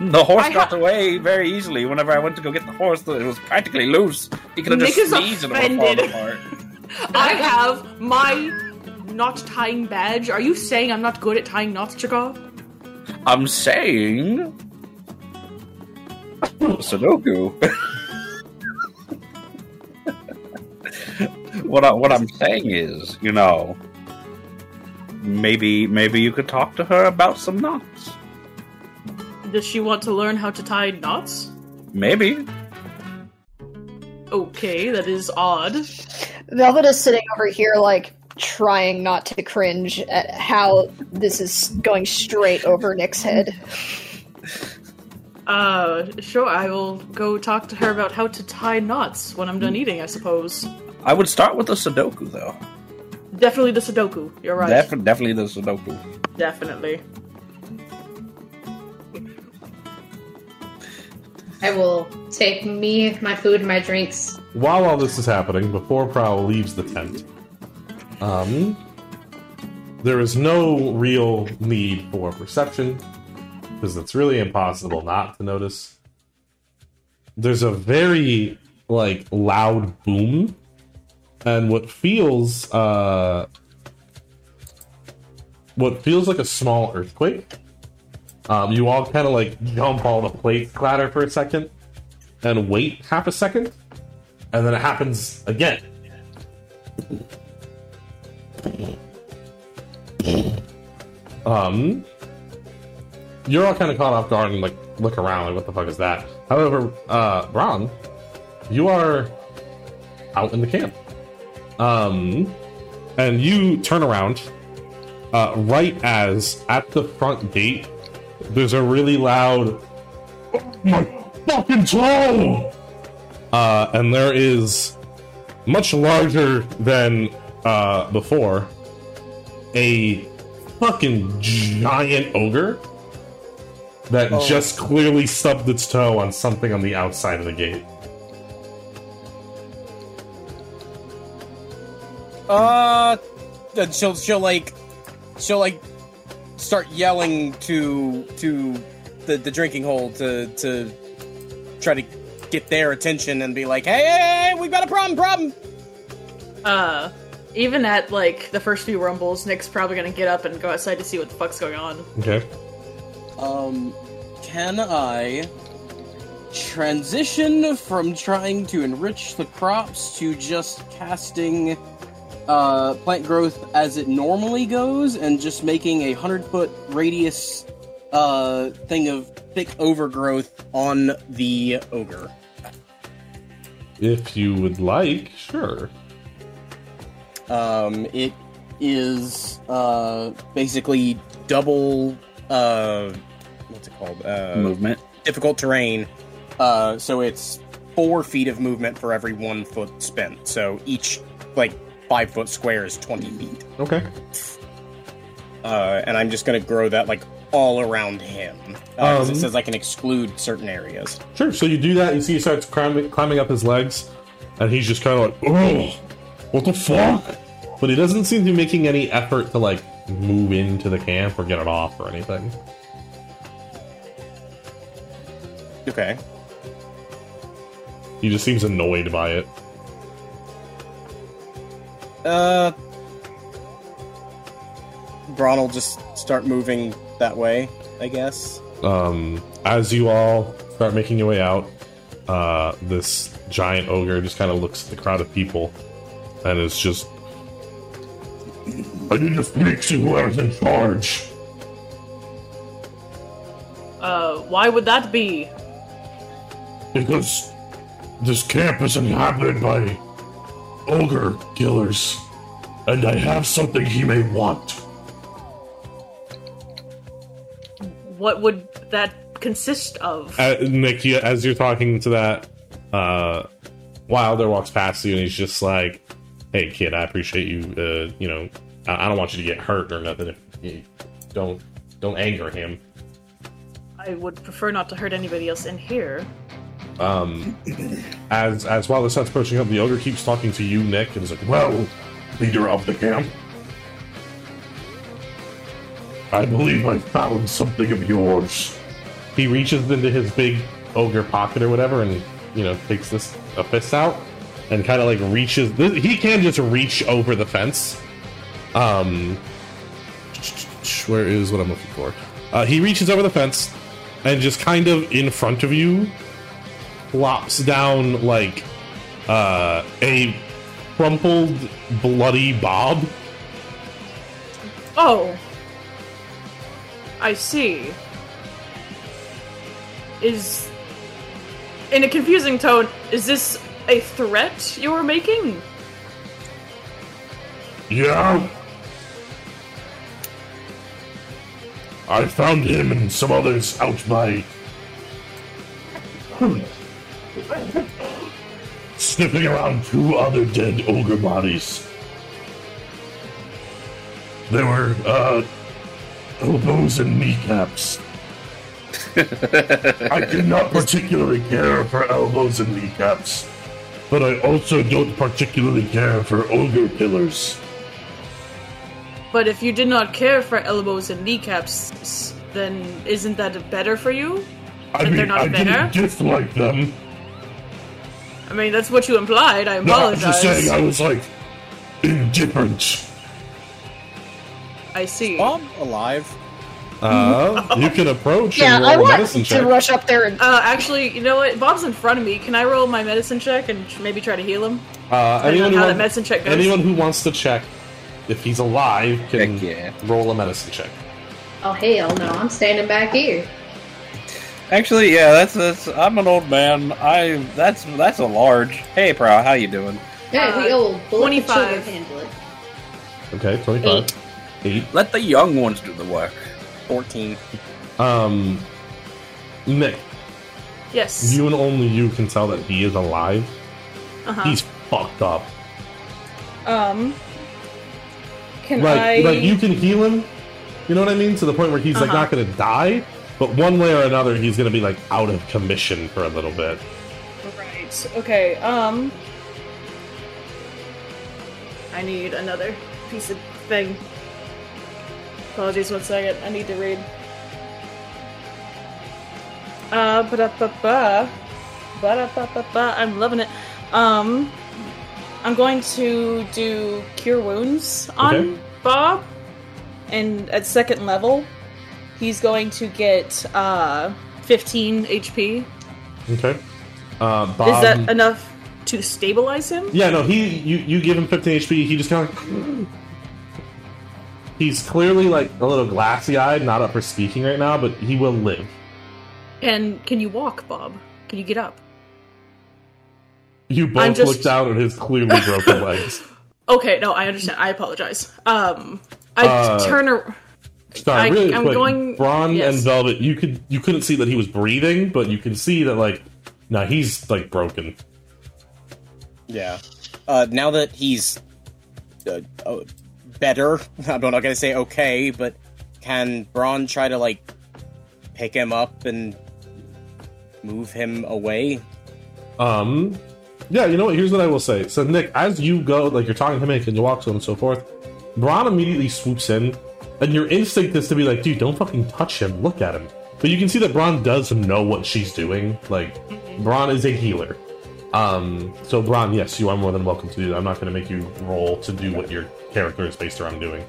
<laughs> The horse I got ha- away very easily. Whenever I went to go get the horse, it was practically loose. He could have Nick just sneezed and it would have fallen apart. <laughs> I have my knot tying badge. Are you saying I'm not good at tying knots, Chakka? I'm saying Sudoku. <laughs> what I, what I'm saying is, you know, maybe maybe you could talk to her about some knots. Does she want to learn how to tie knots? Maybe. Okay, that is odd. Velvet is sitting over here, like, trying not to cringe at how this is going straight over Nick's head. Uh, sure, I will go talk to her about how to tie knots when I'm done eating, I suppose. I would start with the Sudoku though. Definitely the Sudoku. You're right. Def- definitely the Sudoku. Definitely. I will take me, my food, and my drinks. While all this is happening, before Prowl leaves the tent, um, there is no real need for perception because it's really impossible not to notice. There's a very like loud boom, and what feels uh, what feels like a small earthquake. Um, you all kind of like jump all the plates clatter for a second, and wait half a second, and then it happens again. Um, you're all kind of caught off guard and like look around, like what the fuck is that? However, uh, Ron, you are out in the camp. Um, and you turn around uh, right as at the front gate, there's a really loud, "Oh my fucking toe! Uh, and there is much larger than uh, before a fucking giant ogre that Oh. just clearly stubbed its toe on something on the outside of the gate. Uh, then she'll she'll like she'll like start yelling to to the the drinking hole to to try to get their attention and be like, hey, hey, hey, we got a problem, problem. Uh, even at like the first few rumbles, Nick's probably gonna get up and go outside to see what the fuck's going on. Okay. Um, can I transition from trying to enrich the crops to just casting uh, plant growth as it normally goes and just making a hundred foot radius uh, thing of thick overgrowth on the ogre? If you would like, sure. Um, it is uh, basically double. Uh, what's it called? Uh, Movement. difficult terrain. Uh, so it's four feet of movement for every one foot spent. So each like five foot square is twenty feet. Okay. Uh, and I'm just gonna grow that like all around him. Uh, Um, it says I can exclude certain areas. Sure. So you do that. You see, he starts climbing, climbing up his legs, and he's just kind of like, "Oh, what the fuck?" But he doesn't seem to be making any effort to like move into the camp or get it off or anything. Okay. He just seems annoyed by it. Uh, Brann will just start moving that way, I guess. Um, as you all start making your way out, uh, this giant ogre just kind of looks at the crowd of people and is just. I need to speak to whoever's in charge. Uh, why would that be? Because this camp is inhabited by ogre killers, and I have something he may want. What would that consist of? Uh, Nick, you, as you're talking to that, uh, Wilder walks past you and he's just like, "Hey, kid, I appreciate you. Uh, you know, I, I don't want you to get hurt or nothing. If you don't don't anger him." I would prefer not to hurt anybody else in here. Um, as as Wilder starts approaching up, the ogre keeps talking to you, Nick, and is like, "Well, leader of the camp." I believe I found something of yours. he reaches into his big ogre pocket or whatever, and you know takes this a fist out, and kind of like reaches. He can just reach over the fence. Um, where is what I'm looking for? Uh, he reaches over the fence, and just kind of in front of you, plops down like uh, a crumpled, bloody Bob. Oh. I see. Is. In a confusing tone, is this a threat you are making? Yeah. I found him and some others out by. Sniffing around two other dead ogre bodies. They were, uh, elbows and kneecaps. <laughs> I do not particularly care for elbows and kneecaps, but I also don't particularly care for ogre pillars. But if you did not care for elbows and kneecaps, then isn't that better for you? I But they're not I better? didn't dislike them. I mean, that's what you implied. I No, I'm apologize. just saying I was like indifferent. I see. Bob alive? Uh, you can approach Yeah, and I roll a want medicine to check. rush up there and Uh, actually, you know what? Bob's in front of me. Can I roll my medicine check and maybe try to heal him? Uh, Depending anyone, on who how that wants, medicine check goes. anyone who wants to check if he's alive can Heck yeah. roll a medicine check. Oh hell no! I'm standing back here. Actually, yeah, that's that's. I'm an old man. I that's that's a large. Hey, Prowl, how you doing? Yeah, we Uh, old. but let the 25. children handle it. Okay, 25. Eight. Let the young ones do the work. 14. Um, Nick, Yes. you and only you can tell that he is alive. uh-huh. He's fucked up. Um. Can Like, I? like you can heal him. You know what I mean? To the point where he's like Uh-huh. not gonna die, but one way or another, he's gonna be like out of commission for a little bit. Right. Okay. Um. I need another piece of thing. Apologies. One second. I need to read. Uh. Ba da ba ba. Ba da ba ba ba. I'm loving it. Um. I'm going to do cure wounds on Okay. Bob, and at second level, he's going to get uh 15 HP. Okay. Uh, Bob, Is that enough to stabilize him? Yeah, no, he you you give him 15 HP, he just kind of He's clearly like a little glassy-eyed, not up for speaking right now, but he will live. And can you walk, Bob? Can you get up? You both just- look down at his clearly broken <laughs> legs. Okay, no, I understand. I apologize. Um, I Uh, turn. ar- Sorry, I- really I'm quick. going- Brann yes. and Velvet, you could you couldn't see that he was breathing, but you can see that like no, he's like broken. Yeah. Uh, now that he's uh, uh, better, <laughs> I'm not gonna say okay, but can Brann try to like pick him up and move him away? Um, yeah, you know what? Here's what I will say. So, Nick, as you go, like you're talking to him, and you walk to him and so forth, Brann immediately swoops in, and your instinct is to be like, dude, don't fucking touch him. Look at him. But you can see that Brann does know what she's doing. Like, Brann is a healer. Um, so Brann, yes, you are more than welcome to do that. I'm not going to make you roll to do what your character is based around doing.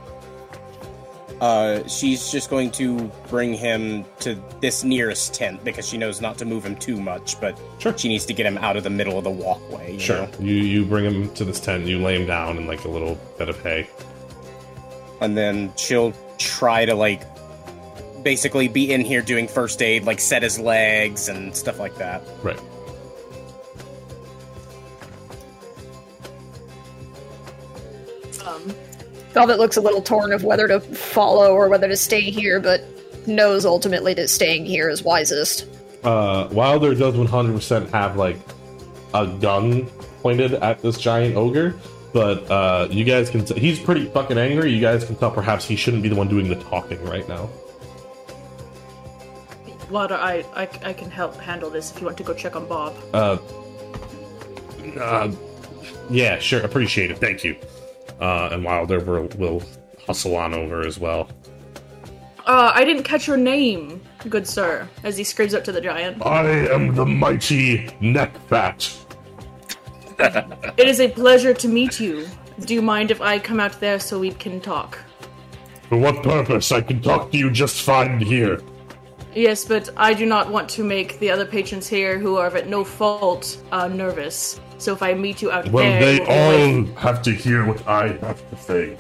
Uh, she's just going to bring him to this nearest tent because she knows not to move him too much, but Sure. she needs to get him out of the middle of the walkway. You Sure. know? You you bring him to this tent. You lay him down in like a little bed of hay. And then she'll try to like basically be in here doing first aid, like set his legs and stuff like that. Right. Um, Velvet looks a little torn of whether to follow or whether to stay here, but knows ultimately that staying here is wisest. uh, Wilder does 100% have like a gun pointed at this giant ogre, but uh, you guys can. T- he's pretty fucking angry. You guys can tell perhaps he shouldn't be the one doing the talking right now. Wilder, I, I, I can help handle this if you want to go check on Bob. Uh, uh, yeah, sure. Appreciate it. Thank you. Uh, and Wilder will, will hustle on over as well. Uh, I didn't catch your name, good sir, as he screams up to the giant. I am the mighty Neckfat. It is a pleasure to meet you. Do you mind if I come out there so we can talk? For what purpose? I can talk to you just fine here. Yes, but I do not want to make the other patrons here who are at no fault uh, nervous. So if I meet you out there. Well, there, they we'll go with- all have to hear what I have to say.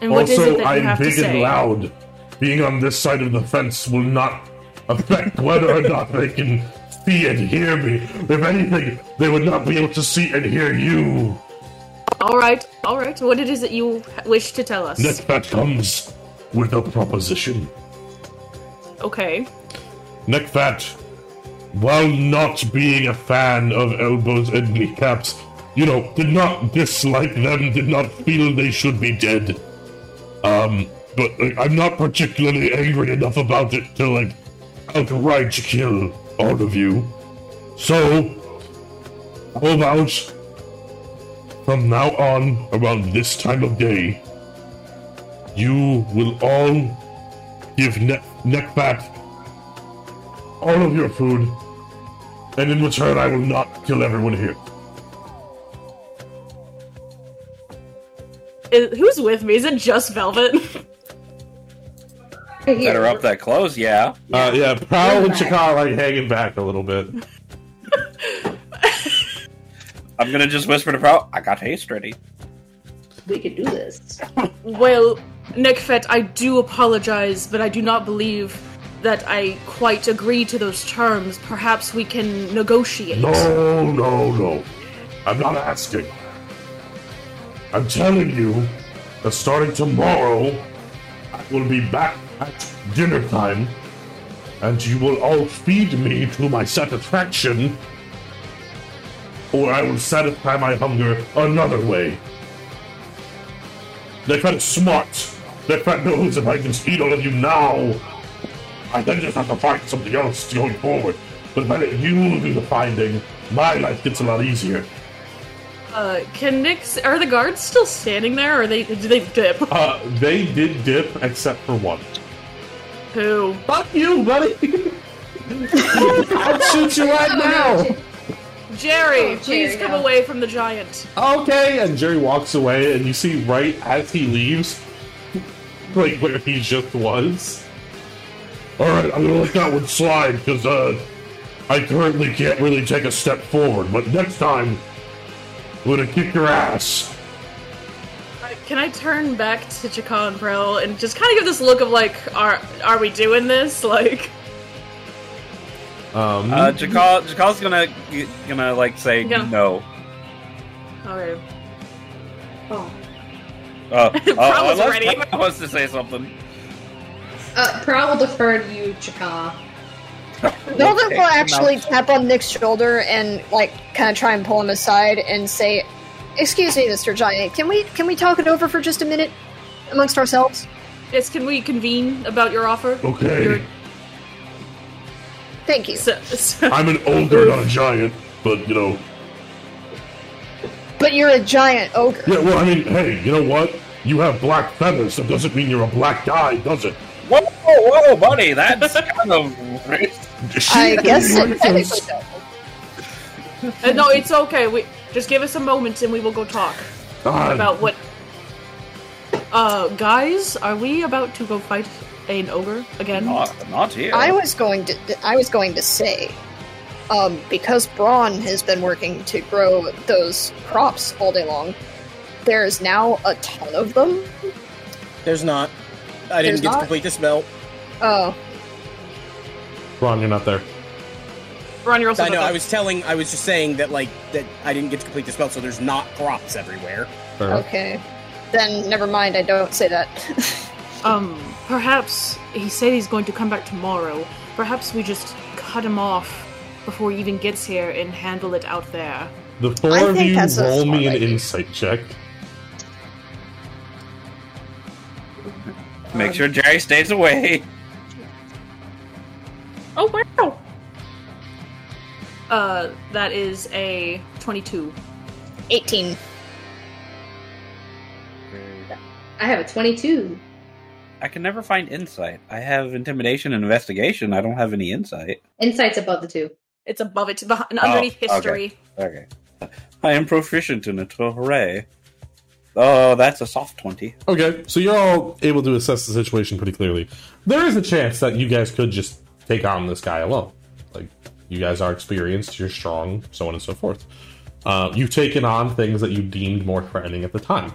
and what is also, it that I'm have to big and loud. Being on this side of the fence will not affect whether or not they can see and hear me. If anything, they would not be able to see and hear you. All right, all right. What it is that you wish to tell us? Neckfat comes with a proposition. Okay. Neckfat, while not being a fan of elbows and kneecaps, you know, did not dislike them, did not feel they should be dead. Um, but like, I'm not particularly angry enough about it to like outright kill all of you. So, how about from now on, around this time of day, you will all give ne- Neckfat all of your food, and in return, I will not kill everyone here. Is- who's with me? Is it just Velvet? <laughs> Better up that close, yeah. Uh, yeah, Prowl and back. Chakka like hanging back a little bit. <laughs> I'm gonna just whisper to Prowl, I got haste ready. We could do this. <laughs> well, Neckfat, I do apologize, but I do not believe that I quite agree to those terms. Perhaps we can negotiate. No, no, no. I'm not asking. I'm telling you that starting tomorrow, I will be back at dinner time, and you will all feed me to my satisfaction, or I will satisfy my hunger another way. Neckfat is smart. Neckfat knows if I can eat all of you now, I then just have to find something else going forward. But if I let you do the finding, my life gets a lot easier. Uh, can Nick? Are the guards still standing there, or they do they dip? Uh, they did dip except for one. Who? Fuck you, buddy! I'll shoot you right now! Jerry, Oh, please Jerry, come no. away from the giant. Okay, and Jerry walks away, and you see right as he leaves, like where he just was. Alright, I'm gonna let that one slide, because, uh, I currently can't really take a step forward, but next time, I'm gonna kick your ass. Can I turn back to Chakka and Prowl and just kind of give this look of like, are are we doing this? <laughs> Like, Um, Uh, Chakka, Chakka's gonna gonna like say Yeah. no. alright. Oh. Uh, Prowl <laughs> uh, is unless ready. Prowl wants to say something. Uh, Prowl will defer to you, Chakka. Velvet Okay, will actually mouth. tap on Nick's shoulder and like kind of try and pull him aside and say, "Excuse me, Mister Giant. Can we can we talk it over for just a minute amongst ourselves? Yes, can we convene about your offer? okay. Your- Thank you. so, so- I'm an ogre, not a giant, but, you know, But you're a giant ogre. Yeah, well, I mean, hey, you know what? You have black feathers. That doesn't mean you're a black guy, does it? Whoa, whoa, whoa, buddy, that's <laughs> kind of. I guess it Right, technically does. Uh, no, it's okay. We just give us a moment and we will go talk God, about what. Uh, guys, are we about to go fight an ogre again? Not, not here. I was going to I was going to say, um, because Brann has been working to grow those crops all day long. There is now a ton of them. There's not. I didn't get not? to complete the spell. Oh, Ron, you're not there. Ron, you're also. I know. not I was telling. I was just saying that like that I didn't get to complete the spell, so there's not crops everywhere. Fair enough. okay. Then never mind. I don't say that. <laughs> Um, perhaps he said he's going to come back tomorrow. Perhaps we just cut him off before he even gets here and handle it out there. The four I of you roll me an idea. insight check. Make sure Jerry stays away. Oh wow! Uh, that is a twenty-two. Eighteen. I have a 22. I can never find insight. I have intimidation and investigation. I don't have any insight. Insight's above the two. It's above it, behind, and underneath okay. history. Okay. I am proficient in it. Oh, hooray. Oh, that's a soft 20. Okay, so you're all able to assess the situation pretty clearly. There is a chance that you guys could just take on this guy alone. You guys are experienced, you're strong, so on and so forth. Uh, you've taken on things that you deemed more threatening at the time.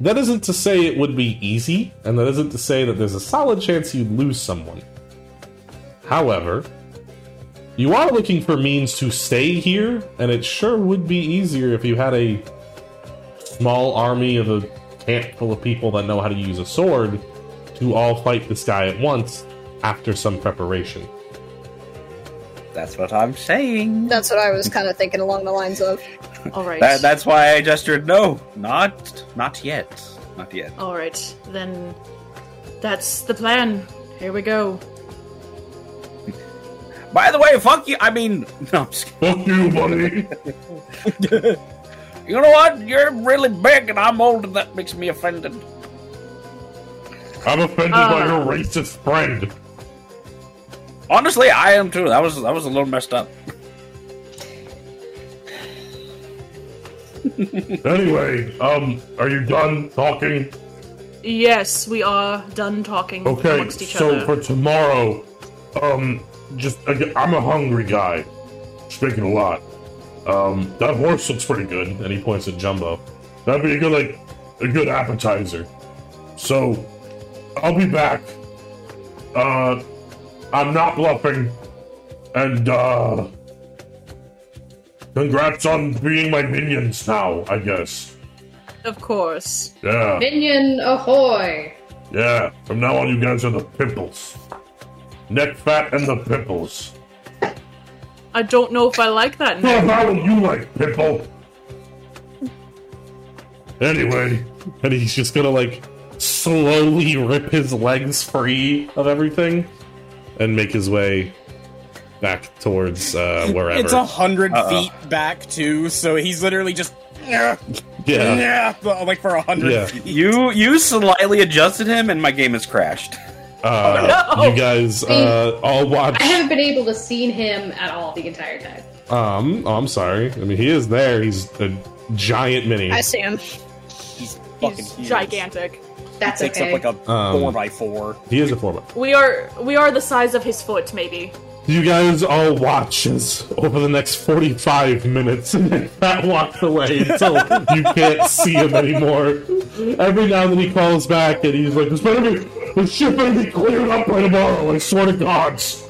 That isn't to say it would be easy, and that isn't to say that there's a solid chance you'd lose someone. However, you are looking for means to stay here, and it sure would be easier if you had a small army of a camp full of people that know how to use a sword to all fight this guy at once after some preparation. That's what I'm saying. That's what I was kind of thinking along the lines of. All right. That, that's why I gestured no. Not not yet. Not yet. All right, then that's the plan. Here we go. By the way, fuck you. I mean, <laughs> no, I'm just kidding. Fuck you, buddy! <laughs> You know what? You're really big and I'm old and that makes me offended. I'm offended by Uh. your racist friend. Honestly, I am too. That was that was a little messed up. <laughs> Anyway, um, are you done talking? Yes, we are done talking Okay, amongst each so other. for tomorrow, um, just I'm a hungry guy. Speaking a lot. Um, that horse looks pretty good, and he points at Jumbo. That'd be a good like a good appetizer. So, I'll be back. Uh, I'm not bluffing, and uh, congrats on being my minions now. I guess. of course. Yeah, Minion ahoy! yeah. From now on, you guys are the pimples. Neck fat and the pimples. I don't know if I like that Well, name. how would you like, Pipple? Anyway, and he's just gonna like slowly rip his legs free of everything and make his way back towards uh, wherever. It's a 100 Uh-oh. feet back too, so he's literally just yeah, yeah. like for a hundred Yeah. feet. You you slightly adjusted him and my game has crashed. Uh, no! You guys uh, all watch. I haven't been able to see him at all the entire time. Um, oh, I'm sorry. I mean, he is there. He's a giant mini. I see him. He's fucking He's huge. gigantic. That's Takes okay. up like a Um, four by four. He is a four. We are we are the size of his foot, maybe. You guys all watch as over the next 45 minutes that walks away until you can't see him anymore. Every now and then he calls back and he's like, this better be, this shit better be cleared up by tomorrow, I swear to gods.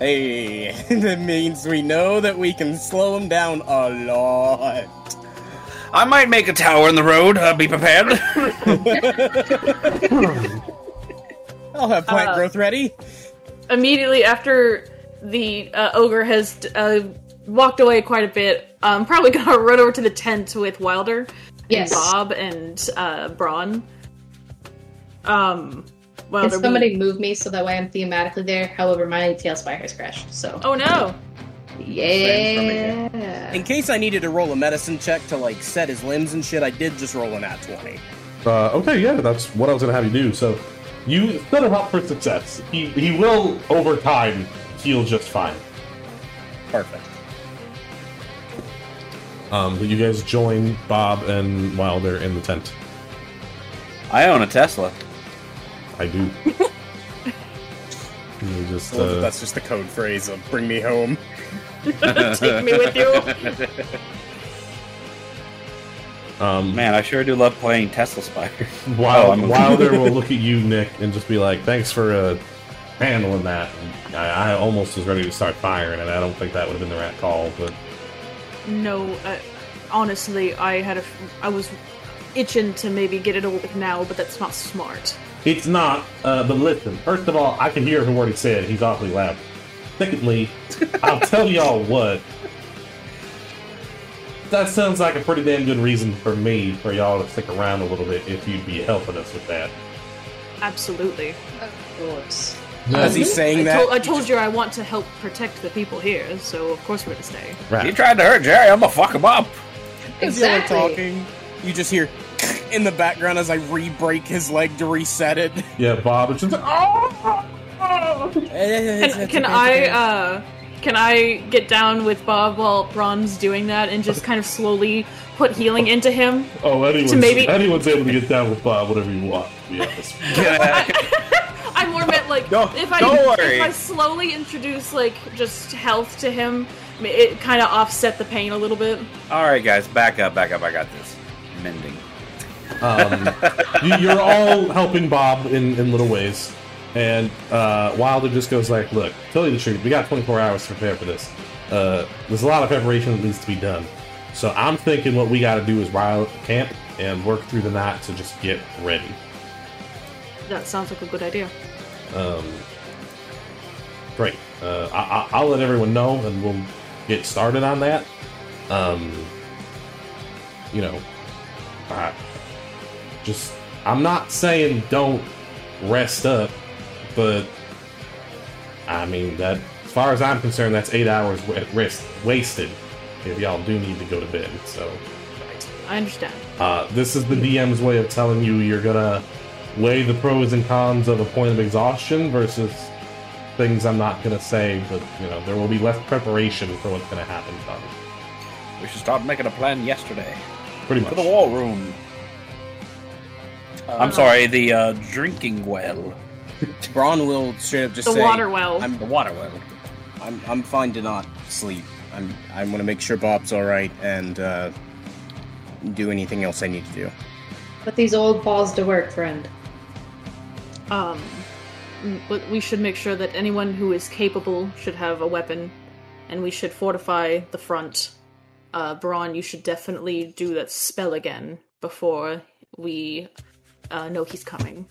Hey, <laughs> that means we know that we can slow him down a lot. I might make a tower in the road. Uh, be prepared. <laughs> I'll have plant Uh, growth ready. Immediately after the uh, ogre has uh, walked away quite a bit, I'm probably <laughs> gonna run over to the tent with Wilder Yes. and Bob and uh, Brann. Um, Can Wilder, we- somebody move me so that way I'm thematically there? However, my TaleSpire has crashed. So Oh no! Yeah. In case I needed to roll a medicine check to like set his limbs and shit, I did just roll an at twenty. Uh, okay, yeah, that's what I was gonna have you do. So you set him up for success. He, he will, over time, heal just fine. Perfect. Um, but you guys join Bob and Wilder in the tent. I own a Tesla. I do. <laughs> you just, I uh, that's just the code phrase of "bring me home." <laughs> Take me with you. <laughs> um, Man, I sure do love playing Tesla Spire. <laughs> Wild, Oh, I'm- Wilder will look at you, Nick, and just be like, "Thanks for uh, handling that." And I, I almost was ready to start firing, and I don't think that would have been the right call. But No, uh, honestly, I had a, I was itching to maybe get it over with now, but that's not smart. it's not. Uh, but listen, first of all, I can hear what he said. He's awfully loud. Secondly, I'll tell y'all what. That sounds like a pretty damn good reason for me for y'all to stick around a little bit if you'd be helping us with that. Absolutely. Of course. As he's saying I, that, told I told you I want to help protect the people here, so of course we're gonna stay. Right. You Right. tried to hurt Jerry, I'm gonna fuck him up. as you're Exactly. talking, you just hear in the background as I re-break his leg to reset it. Yeah, Bob is just oh! Can, can I uh can I get down with Bob while Brann's doing that and just kind of slowly put healing into him? Oh, anyone's, To maybe- anyone's able to get down with Bob, whatever you want. to be honest. <laughs> <laughs> I more meant like Don't- if I don't worry. if I slowly introduce like just health to him, it kind of offset the pain a little bit. All right, guys, back up, back up. I got this. Mending. Um, you, you're all helping Bob in, in little ways, and uh, Wilder just goes like, "Look, tell you the truth, we got 24 hours to prepare for this. Uh, there's a lot of preparation that needs to be done. So I'm thinking what we got to do is rile up the camp and work through the night to just get ready. That sounds like a good idea. Um, great. Uh, I, I, I'll let everyone know, and we'll get started on that. Um, you know, I just I'm not saying don't rest up, but I mean that as far as I'm concerned, that's eight hours wa- rest wasted if y'all do need to go to bed. So I understand. uh, this is the DM's way of telling you you're gonna weigh the pros and cons of a point of exhaustion versus things I'm not gonna say, but you know there will be less preparation for what's gonna happen. Tom. We should start making a plan yesterday. Pretty much. For the war room. I'm sorry, the uh, drinking well. Brann will straight up just The say, water well. I'm The water well. I'm I'm fine to not sleep. I'm I want to make sure Bob's all right and uh, do anything else I need to do. Put these old balls to work, friend. Um, but we should make sure that anyone who is capable should have a weapon, and we should fortify the front. Uh, Brann, you should definitely do that spell again before we uh, know he's coming.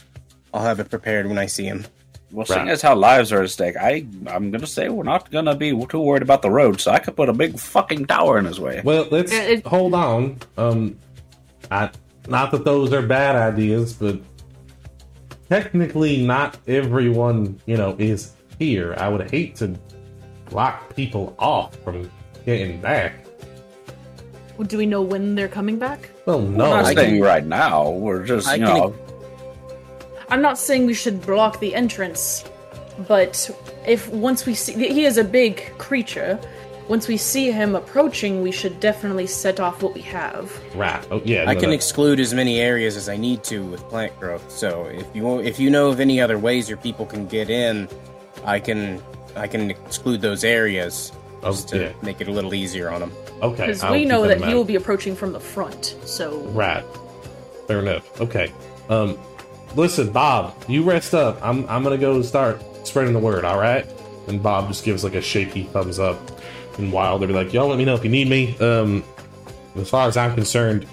I'll have it prepared when I see him. Well, Right. seeing as how lives are at stake, I I'm gonna say we're not gonna be too worried about the road, so I could put a big fucking tower in his way. Well, let's Yeah, it- hold on. Um, I, not that those are bad ideas, but technically, not everyone you know is here. I would hate to block people off from getting back. Do we know when they're coming back? Well, We're no, not I saying can- right now. We're just I you can- know. I'm not saying we should block the entrance, but if once we see he is a big creature, once we see him approaching, we should definitely set off what we have. right. Oh, yeah, I no, can that- exclude as many areas as I need to with plant growth. So if you if you know of any other ways your people can get in, I can I can exclude those areas Oh, just to yeah. make it a little easier on them. Okay, Because I'll we know in that he will be approaching from the front, so Right. Fair enough. Okay. Um, listen, Bob, you rest up. I'm I'm gonna go start spreading the word. All right. And Bob just gives like a shaky thumbs up. And Wilder be like, "Y'all, let me know if you need me." Um, as far as I'm concerned,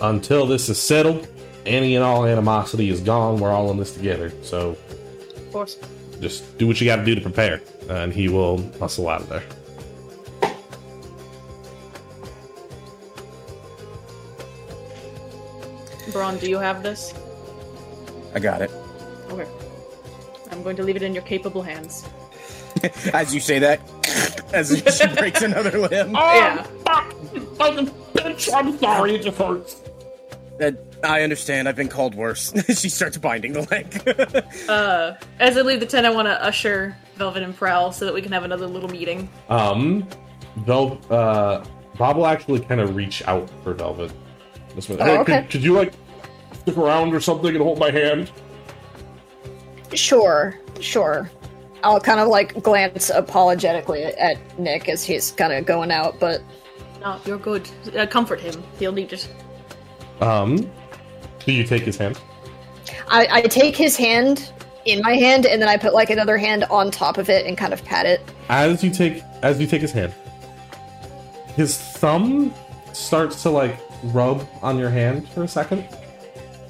until this is settled, any and all animosity is gone. We're all in this together. So of course. just do what you got to do to prepare, and he will hustle out of there. Braun, do you have this? I got it. Okay. I'm going to leave it in your capable hands. <laughs> As you say that, <laughs> as she <laughs> breaks another limb. Oh, yeah. I'm sorry, it just hurts. Uh, I understand. I've been called worse. she starts binding the leg. Uh, as I leave the tent, I want to usher Velvet and Prowl so that we can have another little meeting. Um, Vel- uh, Bob will actually kind of reach out for Velvet. This way. Oh, hey, okay. could, could you like stick around or something and hold my hand? Sure, sure. I'll kind of like glance apologetically at Nick as he's kind of going out, but No, you're good. Uh, comfort him. He'll need it. Um, do you take his hand? I, I take his hand in my hand and then I put like another hand on top of it and kind of pat it. As you take as you take his hand, his thumb starts to like rub on your hand for a second,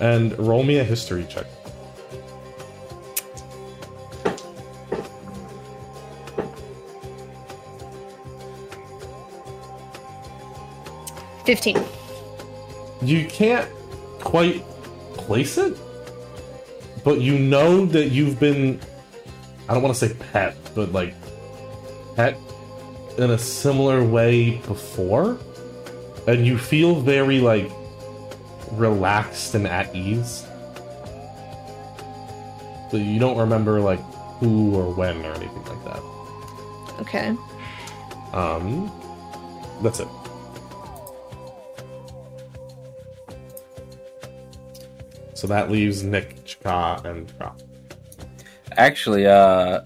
and roll me a history check. Fifteen. you can't quite place it, but you know that you've been I don't want to say pet, but like pet in a similar way before. And you feel very like relaxed and at ease. But you don't remember like who or when or anything like that. Okay. Um, that's it. So that leaves Nick, Chakka, and Krop. Actually, uh,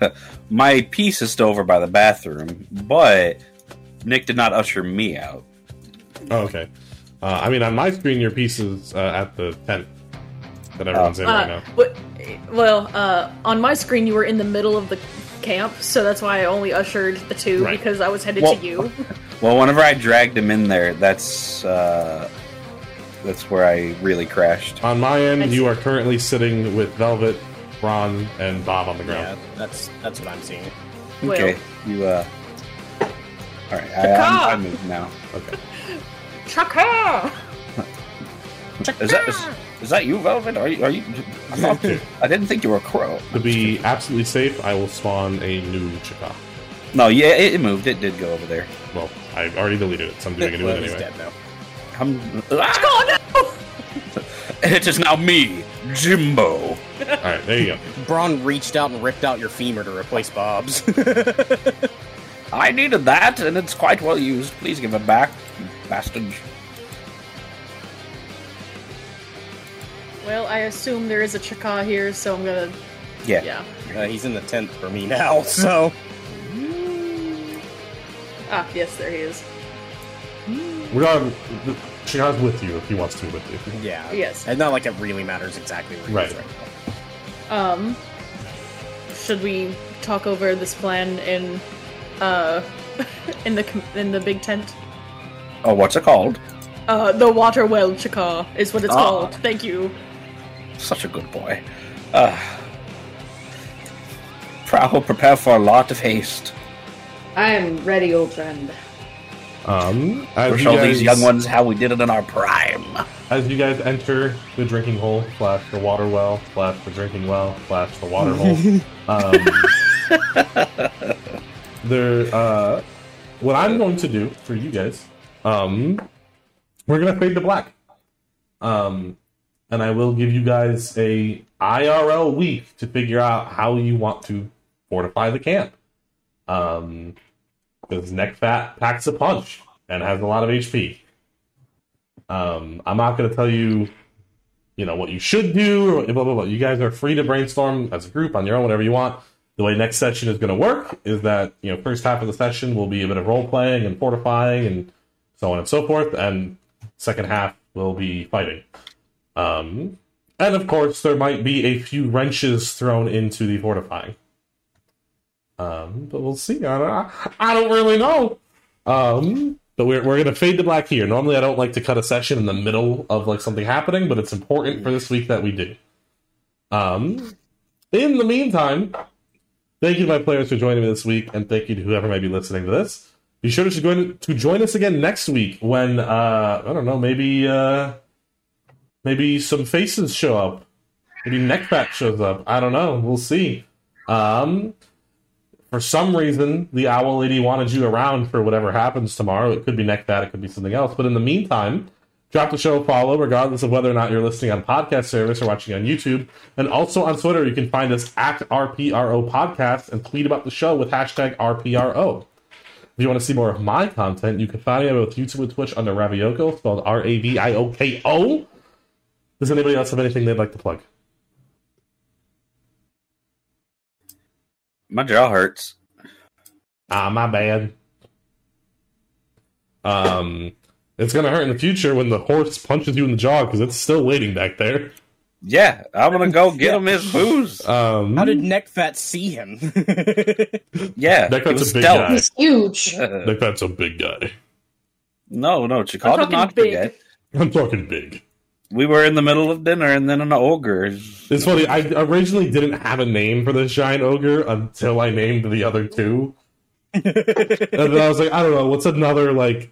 <laughs> my piece is still over by the bathroom, but Nick did not usher me out. Oh, okay. Uh, I mean, on my screen, your piece is uh, at the tent that everyone's in right Uh, now. what- well, uh, on my screen, you were in the middle of the camp, so that's why I only ushered the two Right. because I was headed Well- to you. <laughs> Well, whenever I dragged him in there, that's uh, that's where I really crashed. On my end, you are currently sitting with Velvet, Ron, and Bob on the ground. Yeah, ground. that's that's what I'm seeing. Well, Okay, you. uh... All right, I, I'm, I moved now. Okay. Chakka! Is that is, is that you, Velvet? Are you? Are you? I, thought, <laughs> I didn't think you were a crow. To be absolutely safe, I will spawn a new Chakka. No, yeah, it, it moved. It did go over there. Well, I already deleted it, so I'm doing a new well, one he's anyway. dead now. I'm, ah! <laughs> It is now me, Jimbo. All right, there you go. Brann reached out and ripped out your femur to replace Bob's. <laughs> I needed that, and it's quite well used. Please give it back, you bastard. Well, I assume there is a Chakka here, so I'm gonna. Yeah. Yeah. uh, he's in the tent for me now, <laughs> so Ah, yes, there he is. We're going. Chakka's with you if he wants to be with you. yeah. Yes. It's not like it really matters exactly where he is Right. right now. Um, should we talk over this plan in, uh, <laughs> in the in the big tent? Oh, what's it called? Uh, the water well Chakka is what it's Ah. called. Thank you. Such a good boy. Uh, Prowl, prepare for a lot of haste. I am ready, old friend. Um, as We'll you, show guys, these young ones how we did it in our prime. as you guys enter the drinking hole slash the water well slash the drinking well slash the water hole, <laughs> um, there. Uh, what I'm going to do for you guys, um, we're gonna fade to black. Um, and I will give you guys a IRL week to figure out how you want to fortify the camp. Um, because neck fat packs a punch and has a lot of HP. Um, I'm not to tell you, you know, what you should do or blah blah blah. You guys are free to brainstorm as a group on your own, whatever you want. The way next session is to work is that you know first half of the session will be a bit of role playing and fortifying and so on and so forth, and second half will be fighting. Um, and of course, there might be a few wrenches thrown into the fortifying. Um, but we'll see. I don't, I don't really know. Um, but we're, we're going to fade to black here. Normally, I don't like to cut a session in the middle of like something happening, but it's important for this week that we do. Um, in the meantime, thank you to my players for joining me this week, and thank you to whoever might be listening to this. Be sure to join to join us again next week when uh, I don't know, maybe uh, maybe some faces show up, maybe Neckfat shows up. I don't know. We'll see. Um, for some reason, the owl lady wanted you around for whatever happens tomorrow. It could be Neckfat, it could be something else. But in the meantime, drop the show a follow, regardless of whether or not you're listening on podcast service or watching on YouTube. And also on Twitter, you can find us at RPRO Podcast and tweet about the show with hashtag RPRO. If you want to see more of my content, you can find me on both YouTube and Twitch under Ravioko, spelled R A V I O K O. Does anybody else have anything they'd like to plug? My jaw hurts. Ah, my bad. Um, it's gonna hurt in the future when the horse punches you in the jaw because it's still waiting back there. Yeah, I'm gonna go get him his booze. Um, How did Neckfat see him? <laughs> Yeah, That it was a big stealth. guy. He's huge. <laughs> like that's a big guy? no, no, I'm Chikal did talking not big. forget. I'm talking big. We were in the middle of dinner, and then an ogre. It's funny. I originally didn't have a name for this giant ogre until I named the other two, <laughs> and then I was like, I don't know, what's another like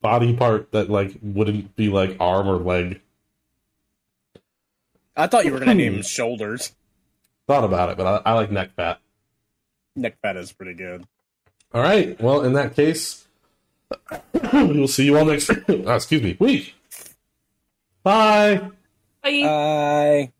body part that like wouldn't be like arm or leg? I thought you were gonna name him Shoulders. Thought about it, but I, I like neck fat. Neck fat is pretty good. All right. Well, in that case, <clears throat> we will see you all next. <clears throat> oh, excuse me. Week. Bye. Bye. Bye.